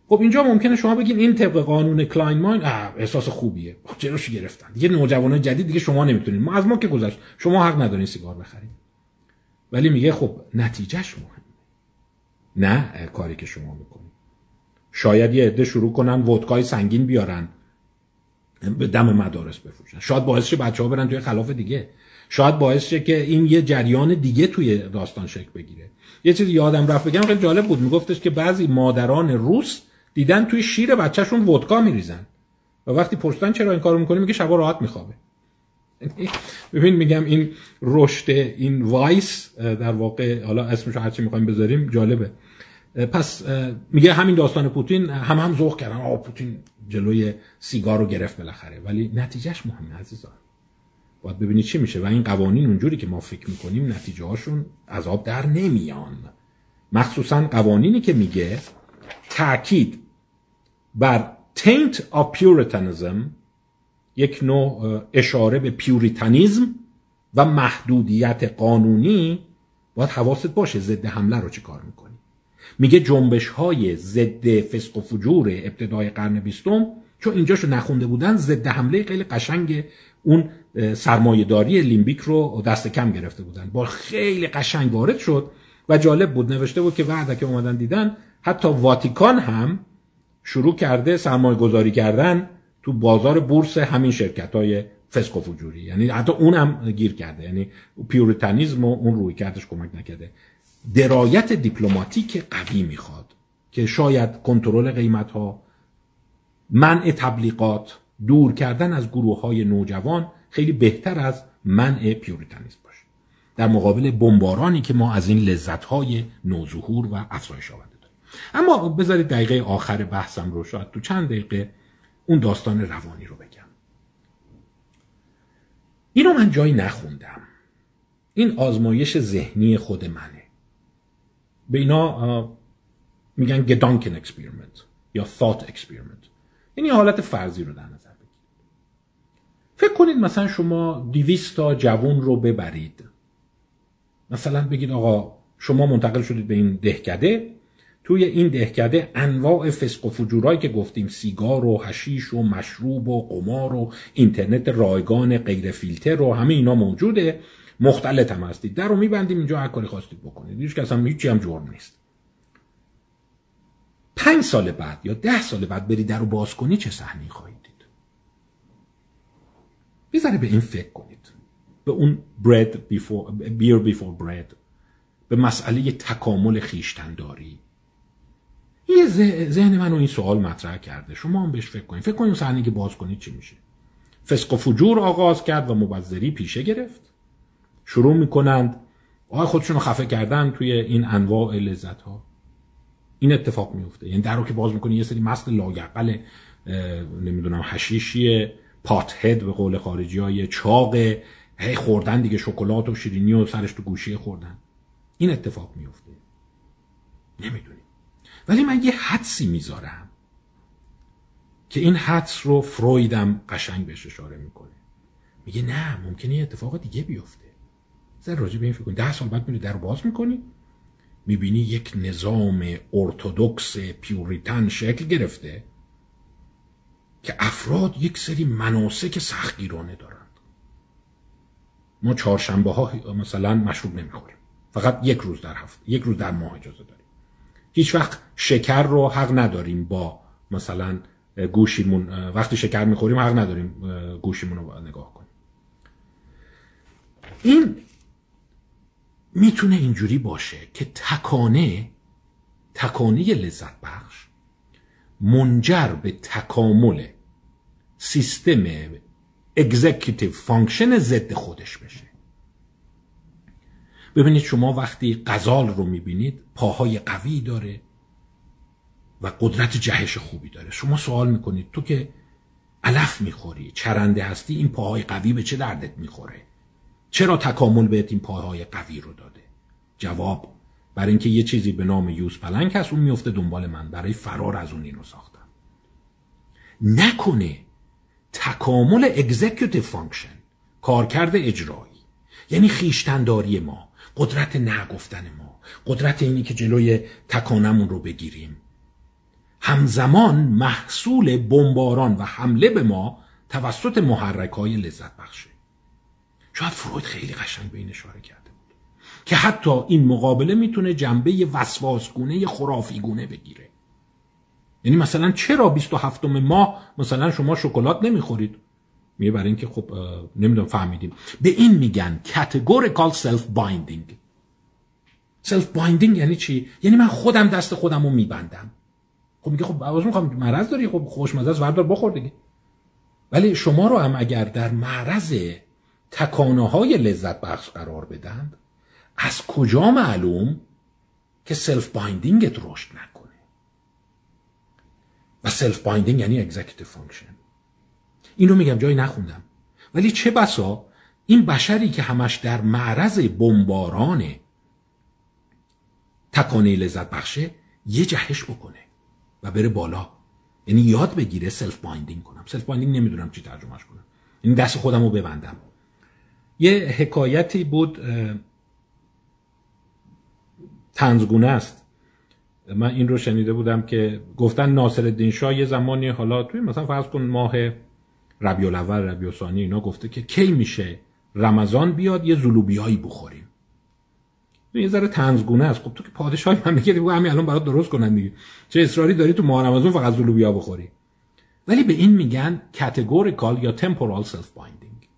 خب اینجا ممکنه شما بگین این طبق قانون کلاینمان احساس خوبیه. خب چراش گرفتن؟ دیگه نوجوانان جدید دیگه شما نمی‌تونین. ما از ما که گذشت. شما حق ندارین سیگار بخرید ولی میگه خب نتیجهش مهم نه کاری که شما می‌کنید شاید یه عده شروع کنن ودکای سنگین بیارن. به دم مدارس بفروشن. شاید باعث شه بچه ها برن توی خلاف دیگه. شاید باعث شه که این یه جریان دیگه توی داستان شکل بگیره. یه چیزی یادم رفت بگم خیلی جالب بود. میگفتش که بعضی مادران روس دیدن توی شیر بچهشون ودکا میریزن. و وقتی پرسیدن چرا این کارو می‌کنه میگه شبا راحت میخوابه. ببین میگم این رشد این vice در واقع حالا اسمشو هرچی می‌خوایم بذاریم جالبه. پس میگه همین داستان پوتین هم هم ذوق کردن. آه پوتین جلوی سیگار رو گرفت بالاخره. ولی نتیجهش مهمه عزیزان. باید ببینید چی میشه. و این قوانین اونجوری که ما فکر می‌کنیم نتیجه هاشون از آب در نمیان. مخصوصا قوانینی که میگه تاکید بر taint of puritanism یک نوع اشاره به پیوریتانیزم و محدودیت قانونی باید حواست باشه ضد حمله رو چه کار می‌کنی؟ میگه جنبش های ضد فسق و فجور ابتدای قرن بیستم چون اینجاشو نخونده بودن ضد حمله خیلی قشنگ اون سرمایهداری لیمبیک رو دست کم گرفته بودن. با خیلی قشنگ وارد شد و جالب بود نوشته بود که بعد که اومدن دیدن حتی واتیکان هم شروع کرده سرمایه گذاری کردن تو بازار بورس همین شرکت های فسق و فجوری. یعنی حتی اون هم گیر کرده. یعنی پیوریتانیزم و اون روی کردش کمک نکرده. درایت دیپلماتیک قوی می‌خواد که شاید کنترل قیمت ها منع تبلیغات دور کردن از گروه های نوجوان خیلی بهتر از منع پیوریتانیسم باشه. در مقابل بمبارانی که ما از این لذت های نوظهور و افزایش آورده. اما بذارید دقیقه آخر بحثم رو شاید تو چند دقیقه اون داستان روانی رو بگم. اینو من جایی نخوندم. این آزمایش ذهنی خود منه. به اینا میگن Gedankenexperiment یا thought این یه حالت فرضی رو در نظر بگیرید. فکر کنید مثلا شما دیویست تا جوون رو ببرید. مثلا بگید آقا شما منتقل شدید به این دهکده توی این دهکده انواع فسق و فجورایی که گفتیم سیگار و هشیش و مشروب و قمار و اینترنت رایگان غیر فیلتر و همه اینا موجوده. مختلط هم هستید. در رو میبندیم اینجا هر کاری خواستید بکنید. هیچ کس هم هیچی هم جرم نیست. پنج سال بعد یا ده سال بعد بری در رو باز کنی چه صحنه خواهید دید؟ بیزاره به این فکر کنید. به اون bread before, beer before bread. به مسئله تکامل خیشتنداری. یه ذهن منو این سوال مطرح کرده. شما هم بهش فکر کنید. فکر کنید صحنه که باز کنید چی میشه؟ فسق و فجور آغاز کرد و مبذری پیشه گرفت. شروع می‌کنند. آقای خودشون رو خفه کردن توی این انواع لذت ها این اتفاق میفته یعنی در رو که باز می‌کنی یه سری مست لاگرقل نمی‌دونم حشیشی پات هد به قول خارجی های چاق. هی خوردن دیگه شکلات و شیرینی و سرش تو گوشی خوردن. این اتفاق میفته نمی‌دونی ولی من یه حدسی می‌ذارم که این حدس رو فرویدم قشنگ بهش اشاره می‌کنه. میگه نه ممکنه یه اتفاق دیگه بیفته. زر راجع به این فکر ده سال بعد میری در باز می‌کنی. می‌بینی یک نظام ارتودکس پیوریتن شکل گرفته که افراد یک سری مناسک سختگیرانه دارند. ما چهارشنبه ها مثلا مشروب نمی‌خوریم. فقط یک روز در هفته یک روز در ماه اجازه داریم. هیچ وقت شکر رو حق نداریم با مثلا گوشیمون وقتی شکر می‌خوریم حق نداریم گوشیمون رو نگاه کنیم. این می‌تونه اینجوری باشه که تکانه تکانه لذت بخش منجر به تکامل سیستم executive function ضد خودش بشه. ببینید شما وقتی غزال رو می‌بینید پاهای قوی داره و قدرت جهش خوبی داره. شما سوال می‌کنید تو که علف می‌خوری چرنده هستی این پاهای قوی به چه دردت می‌خوره؟ چرا تکامل بهت این پاهای قوی رو داده؟ جواب برای اینکه یه چیزی به نام یوز پلنگ هست اون میفته دنبال من. برای فرار از اون اینو ساختم. نکنه تکامل executive function کارکرد اجرایی یعنی خویشتنداری ما قدرت نگفتن ما قدرت اینی که جلوی تکانمون رو بگیریم. همزمان محصول بمباران و حمله به ما توسط محرک های لذت بخشه. شاید فروید خیلی قشنگ به این اشاره کرده بود که حتی این مقابله می‌تونه جنبه وسواسگونه خرافیگونه بگیره. یعنی مثلا چرا 27 ماه مثلا شما شکلات نمی‌خورید؟ میگه برای اینکه خب نمی‌دونم فهمیدیم. به این میگن categorical self binding self binding یعنی چی؟ یعنی من خودم دست خودم رو میبندم. خب میگه خب عوض می‌خوام مرض داری؟ خب خوشمزه از وردار بخور دیگه. ولی شما رو هم اگر در معرض تکانه های لذت بخش قرار بدند از کجا معلوم که self-binding ت رشد نکنه؟ و self-binding یعنی executive function اینو میگم جایی نخوندم. ولی چه بسا این بشری که همش در معرض بمباران تکانه لذت بخشه یه جهش بکنه و بره بالا. یعنی یاد بگیره self-binding کنم. self-binding نمی‌دونم چی ترجمه‌ش کنم. این یعنی دست خودم رو ببندم. یه حکایتی بود طنزگونه است. من این رو شنیده بودم که گفتن ناصر الدین شاه یه زمانی حالا توی مثلا فرض کن ماه ربیع الاول ربیع الثانی اینا گفته که کی میشه رمضان بیاد یه زلوبیایی بخوریم. یه ذره طنزگونه است. خب تو که پادشاهی مملکتی بگو همین الان برات درست کنن دیگه. چه اصراری داری تو ماه رمضان فقط زلوبیا بخوری؟ ولی به این میگن categorical یا temporal self-binding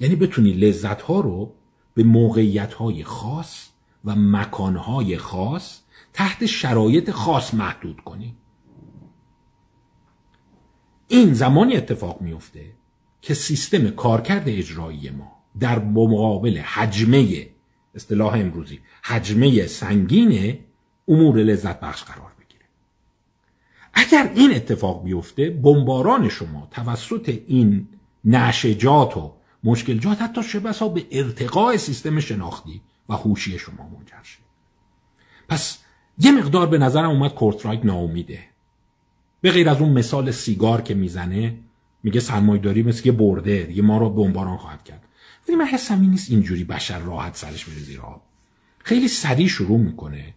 یعنی بتونی لذت ها رو به موقعیت های خاص و مکان های خاص تحت شرایط خاص محدود کنی. این زمانی اتفاق میفته که سیستم کارکرد اجرایی ما در مقابل حجمه اصطلاح امروزی حجمه سنگین امور لذت بخش قرار بگیره. اگر این اتفاق بیفته بمباران شما توسط این نشجات و مشکلجات حتی چه بسا به ارتقاء سیستم شناختی و هوشی شما منجر شه. پس یه مقدار به نظرم اومد کورترایت ناامیده. به غیر از اون مثال سیگار که می‌زنه میگه سرمایه‌داری مثل یه برده دیگه ما رو بمباران خواهد کرد. ولی من حسم این نیست اینجوری بشر راحت سرش میره زیر آب. خیلی سریع شروع می‌کنه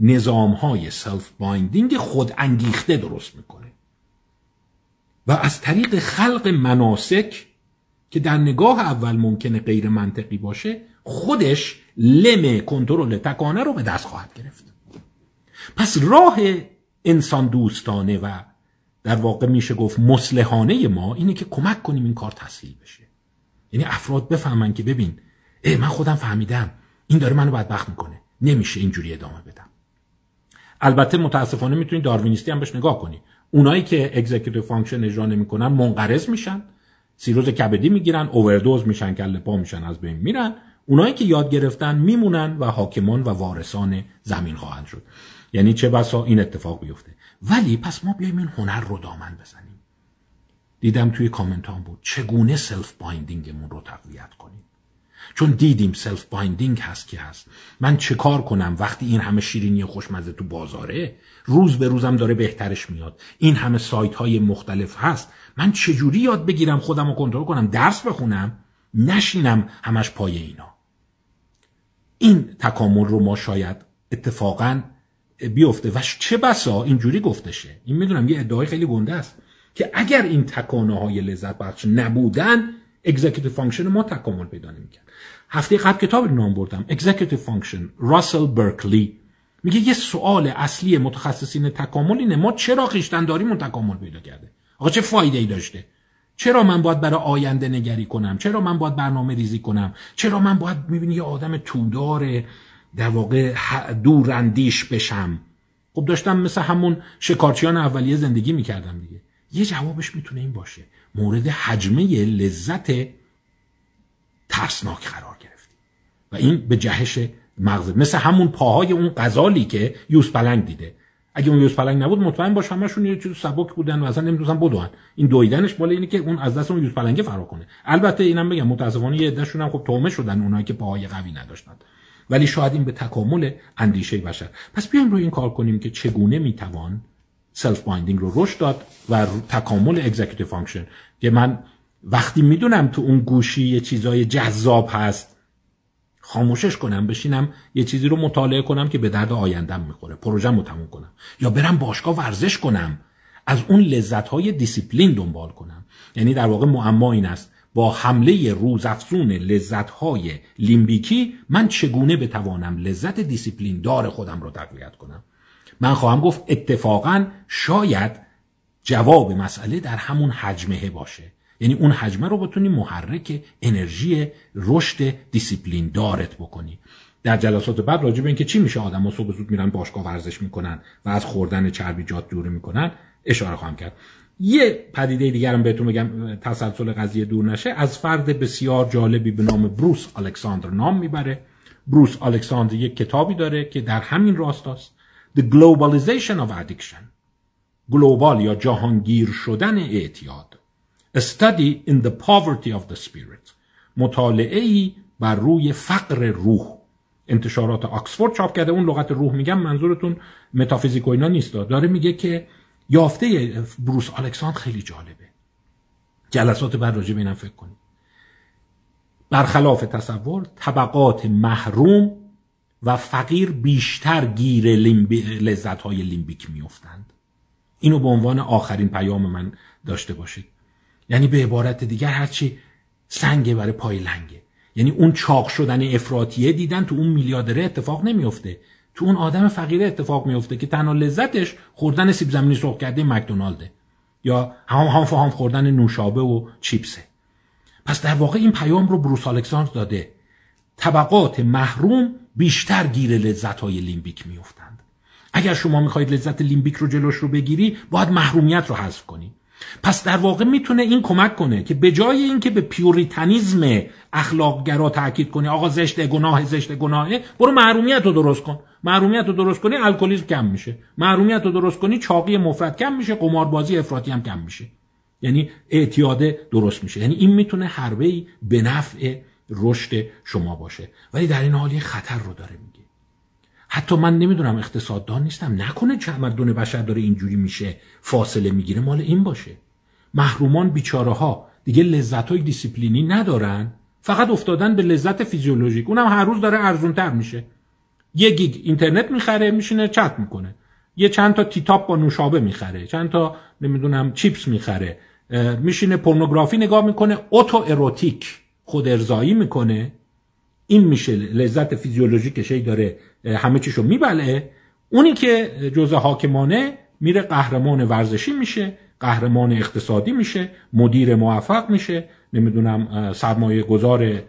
نظام های self-binding خود انگیخته درست می‌کنه. و از طریق خلق مناسک که در نگاه اول ممکنه غیر منطقی باشه خودش لم کنترل تکانه رو به دست خواهد گرفت. پس راه انسان دوستانه و در واقع میشه گفت مصلحانه ما اینه که کمک کنیم این کار تسهیل بشه. یعنی افراد بفهمن که ببین ای من خودم فهمیدم. این داره منو بدبخت می‌کنه. نمیشه اینجوری ادامه بدم. البته متاسفانه می‌تونید داروینیستی هم بهش نگاه کنی اونایی که executive function اجرا نمی‌کنن منقرض میشن. سیروز کبدی می‌گیرن اووردوز میشن کله پا میشن از بین میرن. اونایی که یاد گرفتن میمونن و حاکمان و وارثان زمین خواهند شد. یعنی چه بسا این اتفاق بیفته. ولی پس ما بیایم این هنر رو دامن بزنیم. دیدم توی کامنت هم بود چگونه self-binding مون رو تقویت کنیم؟ چون دیدیم self-binding هست که هست. من چه کار کنم وقتی این همه شیرینی خوشمزه تو بازاره؟ روز به روزم داره بهترش میاد. این همه سایت های مختلف هست. من چجوری یاد بگیرم خودم رو کنترل کنم درس بخونم نشینم همش پای اینا؟ این تکامل رو ما شاید اتفاقا بیفته. و چه بسا؟ اینجوری گفتشه. این می‌دونم یه ادعای خیلی گنده است که اگر این تکانه های لذت بخش نبودن executive function ما تکامل پیدا نمی‌کرد. هفته قبل کتاب نام بردم. executive function راسل بارکلی میگه یه سوال اصلی متخصصین تکامل اینه. ما چرا خویشتنداریمون تکامل پیدا کرده؟ آقا چه فایده ای داشته؟ چرا من باید برای آینده نگری کنم؟ چرا من باید برنامه ریزی کنم؟ چرا من باید می‌بینی یه آدم تودار در واقع دوراندیش بشم. خب داشتم مثل همون شکارچیان اولیه زندگی می‌کردم دیگه. یه جوابش می‌تونه این باشه. مورد حجمه لذت ترسناک قرار گرفتی. و این به جهش مغز مثل همون پاهای اون غزالی که یوز پلنگ دیده. اگه اون یوز پلنگ نبود مطمئن باش همشون یه چیز سبک بودن و اصلا نمی‌تونن بدون این دویدنش بالا اینه که اون از دست اون یوز پلنگ فرار کنه. البته اینم بگم متاسفانه یه عدهشون هم خب تومه شدن اونایی که پاهای قوی نداشتن. ولی شاید این به تکامل اندیشه بشر. پس بیایم روی این کار کنیم که چگونه می‌توان self-binding رو رشد داد و تکامل executive function که من وقتی می‌دونم تو اون گوشی یه چیزای جذاب هست خاموشش کنم بشینم یه چیزی رو مطالعه کنم که به درد آینده‌م می‌خوره پروژه رو تموم کنم. یا برم باشگاه ورزش کنم از اون لذت های دیسیپلین دنبال کنم. یعنی در واقع معما این است. با حمله روزافزون لذت های لیمبیکی من چگونه بتوانم لذت دیسیپلین دار خودم رو تقویت کنم؟ من خواهم گفت اتفاقا شاید جواب مسئله در همون هجمه باشه. یعنی اون هجمه رو بتونی محرک انرژی رشد دیسیپلین دارت بکنی. در جلسات بعد راجع به اینکه چی میشه آدم صبح زود میرن باشگاه ورزش می‌کنن و از خوردن چربیجات دور می‌کنن اشاره خواهم کرد. یه پدیده دیگرم بهتون بگم تسلسل قضیه دور نشه. از فرد بسیار جالبی به نام بروس الکساندر نام می‌بره. بروس الکساندر یک کتابی داره که در همین راستاست. The Globalization of Addiction. گلوبال یا جهانگیر شدن اعتیاد. A Study in the Poverty of the Spirit. مطالعه ای بر روی فقر روح. انتشارات آکسفورد چاپ کرده اون لغت روح میگم منظورتون متافیزیک و اینا نیست. داره میگه که یافته بروس الکساندر خیلی جالبه. جلسات بعد راجع به فکر کنید برخلاف تصور طبقات محروم و فقیر بیشتر گیر. لذت های لیمبیک میفتند اینو به عنوان آخرین پیام من داشته باشید. یعنی به عبارت دیگر هرچی سنگ برای پای لنگه. یعنی اون چاق شدن افراطیه دیدن تو اون میلیاردره اتفاق نمیفته تو اون آدم فقیره اتفاق میفته که تنها لذتش خوردن سیب زمینی سرخ کرده مکدونالده. یا هم هم فهم خوردن نوشابه و چیپسه. پس در واقع این پیام رو بروس الکساندر داده. طبقات محروم بیشتر گیر لذت های limbic میفتند اگر شما می‌خواهید لذت limbic رو جلوش رو بگیری باید محرومیت رو حذف کنی. پس در واقع می‌تونه این کمک کنه که به جای اینکه به puritanism اخلاقگرا تاکید کنی آقا زشت گناه زشت گناهه برو محرومیت رو درست کن. محرومیت رو درست کنی الکلیسم کم میشه. محرومیت رو درست کنی چاقی مفرط کم میشه قماربازی افراطی هم کم میشه. یعنی اعتیاده درست میشه. یعنی این می‌تونه حربه به نفع رشد شما باشه. ولی در این حال خطر رو داره میگه. حتی من نمی‌دونم اقتصاددان نیستم. نکنه تمدن بشر داره اینجوری میشه فاصله می‌گیره. مال این باشه. محرومان بیچاره ها دیگه لذت های دیسیپلینی ندارن. فقط افتادن به لذت فیزیولوژیک. اونم هر روز داره ارزونتر میشه. یه گیگ اینترنت می‌خره میشینه چت می‌کنه. یه چند تا تیتاپ با نوشابه می‌خره. چند تا نمی‌دونم چیپس می‌خره. میشینه پورنوگرافی نگاه می‌کنه اوتو اروتیک خود ارزایی می‌کنه. این میشه لذت فیزیولوژیکش داره همه چیشو میبله. اونی که جزء حاکمانه میره قهرمان ورزشی میشه قهرمان اقتصادی میشه مدیر موفق میشه نمی‌دونم سرمایه گذار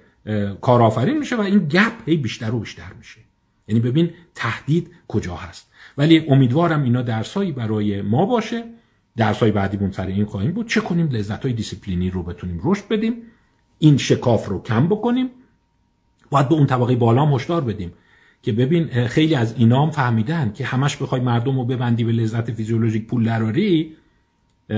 کارآفرین میشه و این گپ هی بیشتر و بیشتر میشه. یعنی ببین تهدید کجا هست. ولی امیدوارم اینا درسایی برای ما باشه. درسای بعدیمون سر این خواهیم بود. چه کنیم؟ لذت های دیسیپلینی رو بتونیم رشد بدیم. این شکاف رو کم بکنیم. باید به اون طبقه بالا هشدار بدیم که ببین خیلی از اینا هم فهمیدن که همش بخوای مردم رو ببندی به لذت فیزیولوژیک پول دراری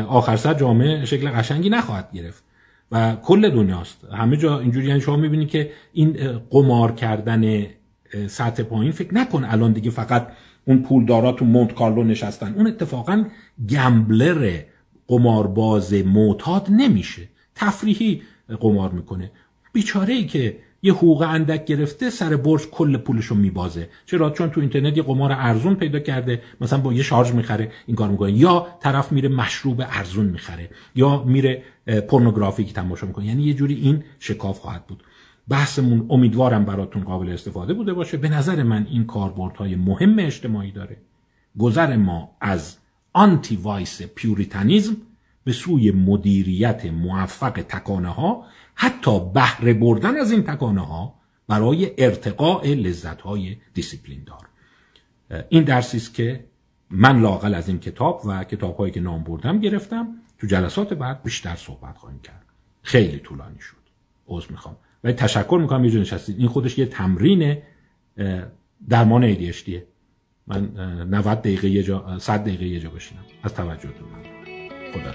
آخر سر جامعه شکل قشنگی نخواهد گرفت. و کل دنیاست. همه جا اینجوری یعنی شما می‌بینید که این قمار کردن سطح پایین. فکر نکن الان دیگه فقط اون پولدارا تو مونت کارلو نشستن. اون اتفاقا گمبلر قمارباز معتاد نمیشه. تفریحی قمار می‌کنه. بیچاره ای که یه حقوق اندک گرفته سر برج کل پولش رو میبازه. چرا؟ چون تو اینترنت یه قمار ارزون پیدا کرده مثلا با یه شارژ می‌خره این کار می‌کنه. یا طرف میره مشروب ارزون می‌خره یا میره پورنوگرافیک تماشا می‌کنه. یعنی یه جوری این شکاف خواهد بود. بحثمون امیدوارم براتون قابل استفاده بوده باشه. به نظر من این کاربردهای مهم اجتماعی داره. گذر ما از anti-vice puritanism به سوی مدیریت موفق تکانه ها حتی بهره بردن از این تکانه ها برای ارتقاء لذت های دیسیپلین دار این درسی است که من لاقل از این کتاب و کتاب هایی که نام بردم گرفتم. تو جلسات بعد بیشتر صحبت خواهیم کرد. خیلی طولانی شد. عذر می‌خوام. و تشکر می‌کنم یه نشستید این خودش یه تمرین درمان ADHD من 90 دقیقه یه جا 100 دقیقه یه جا باشینم از توجهتون. خدا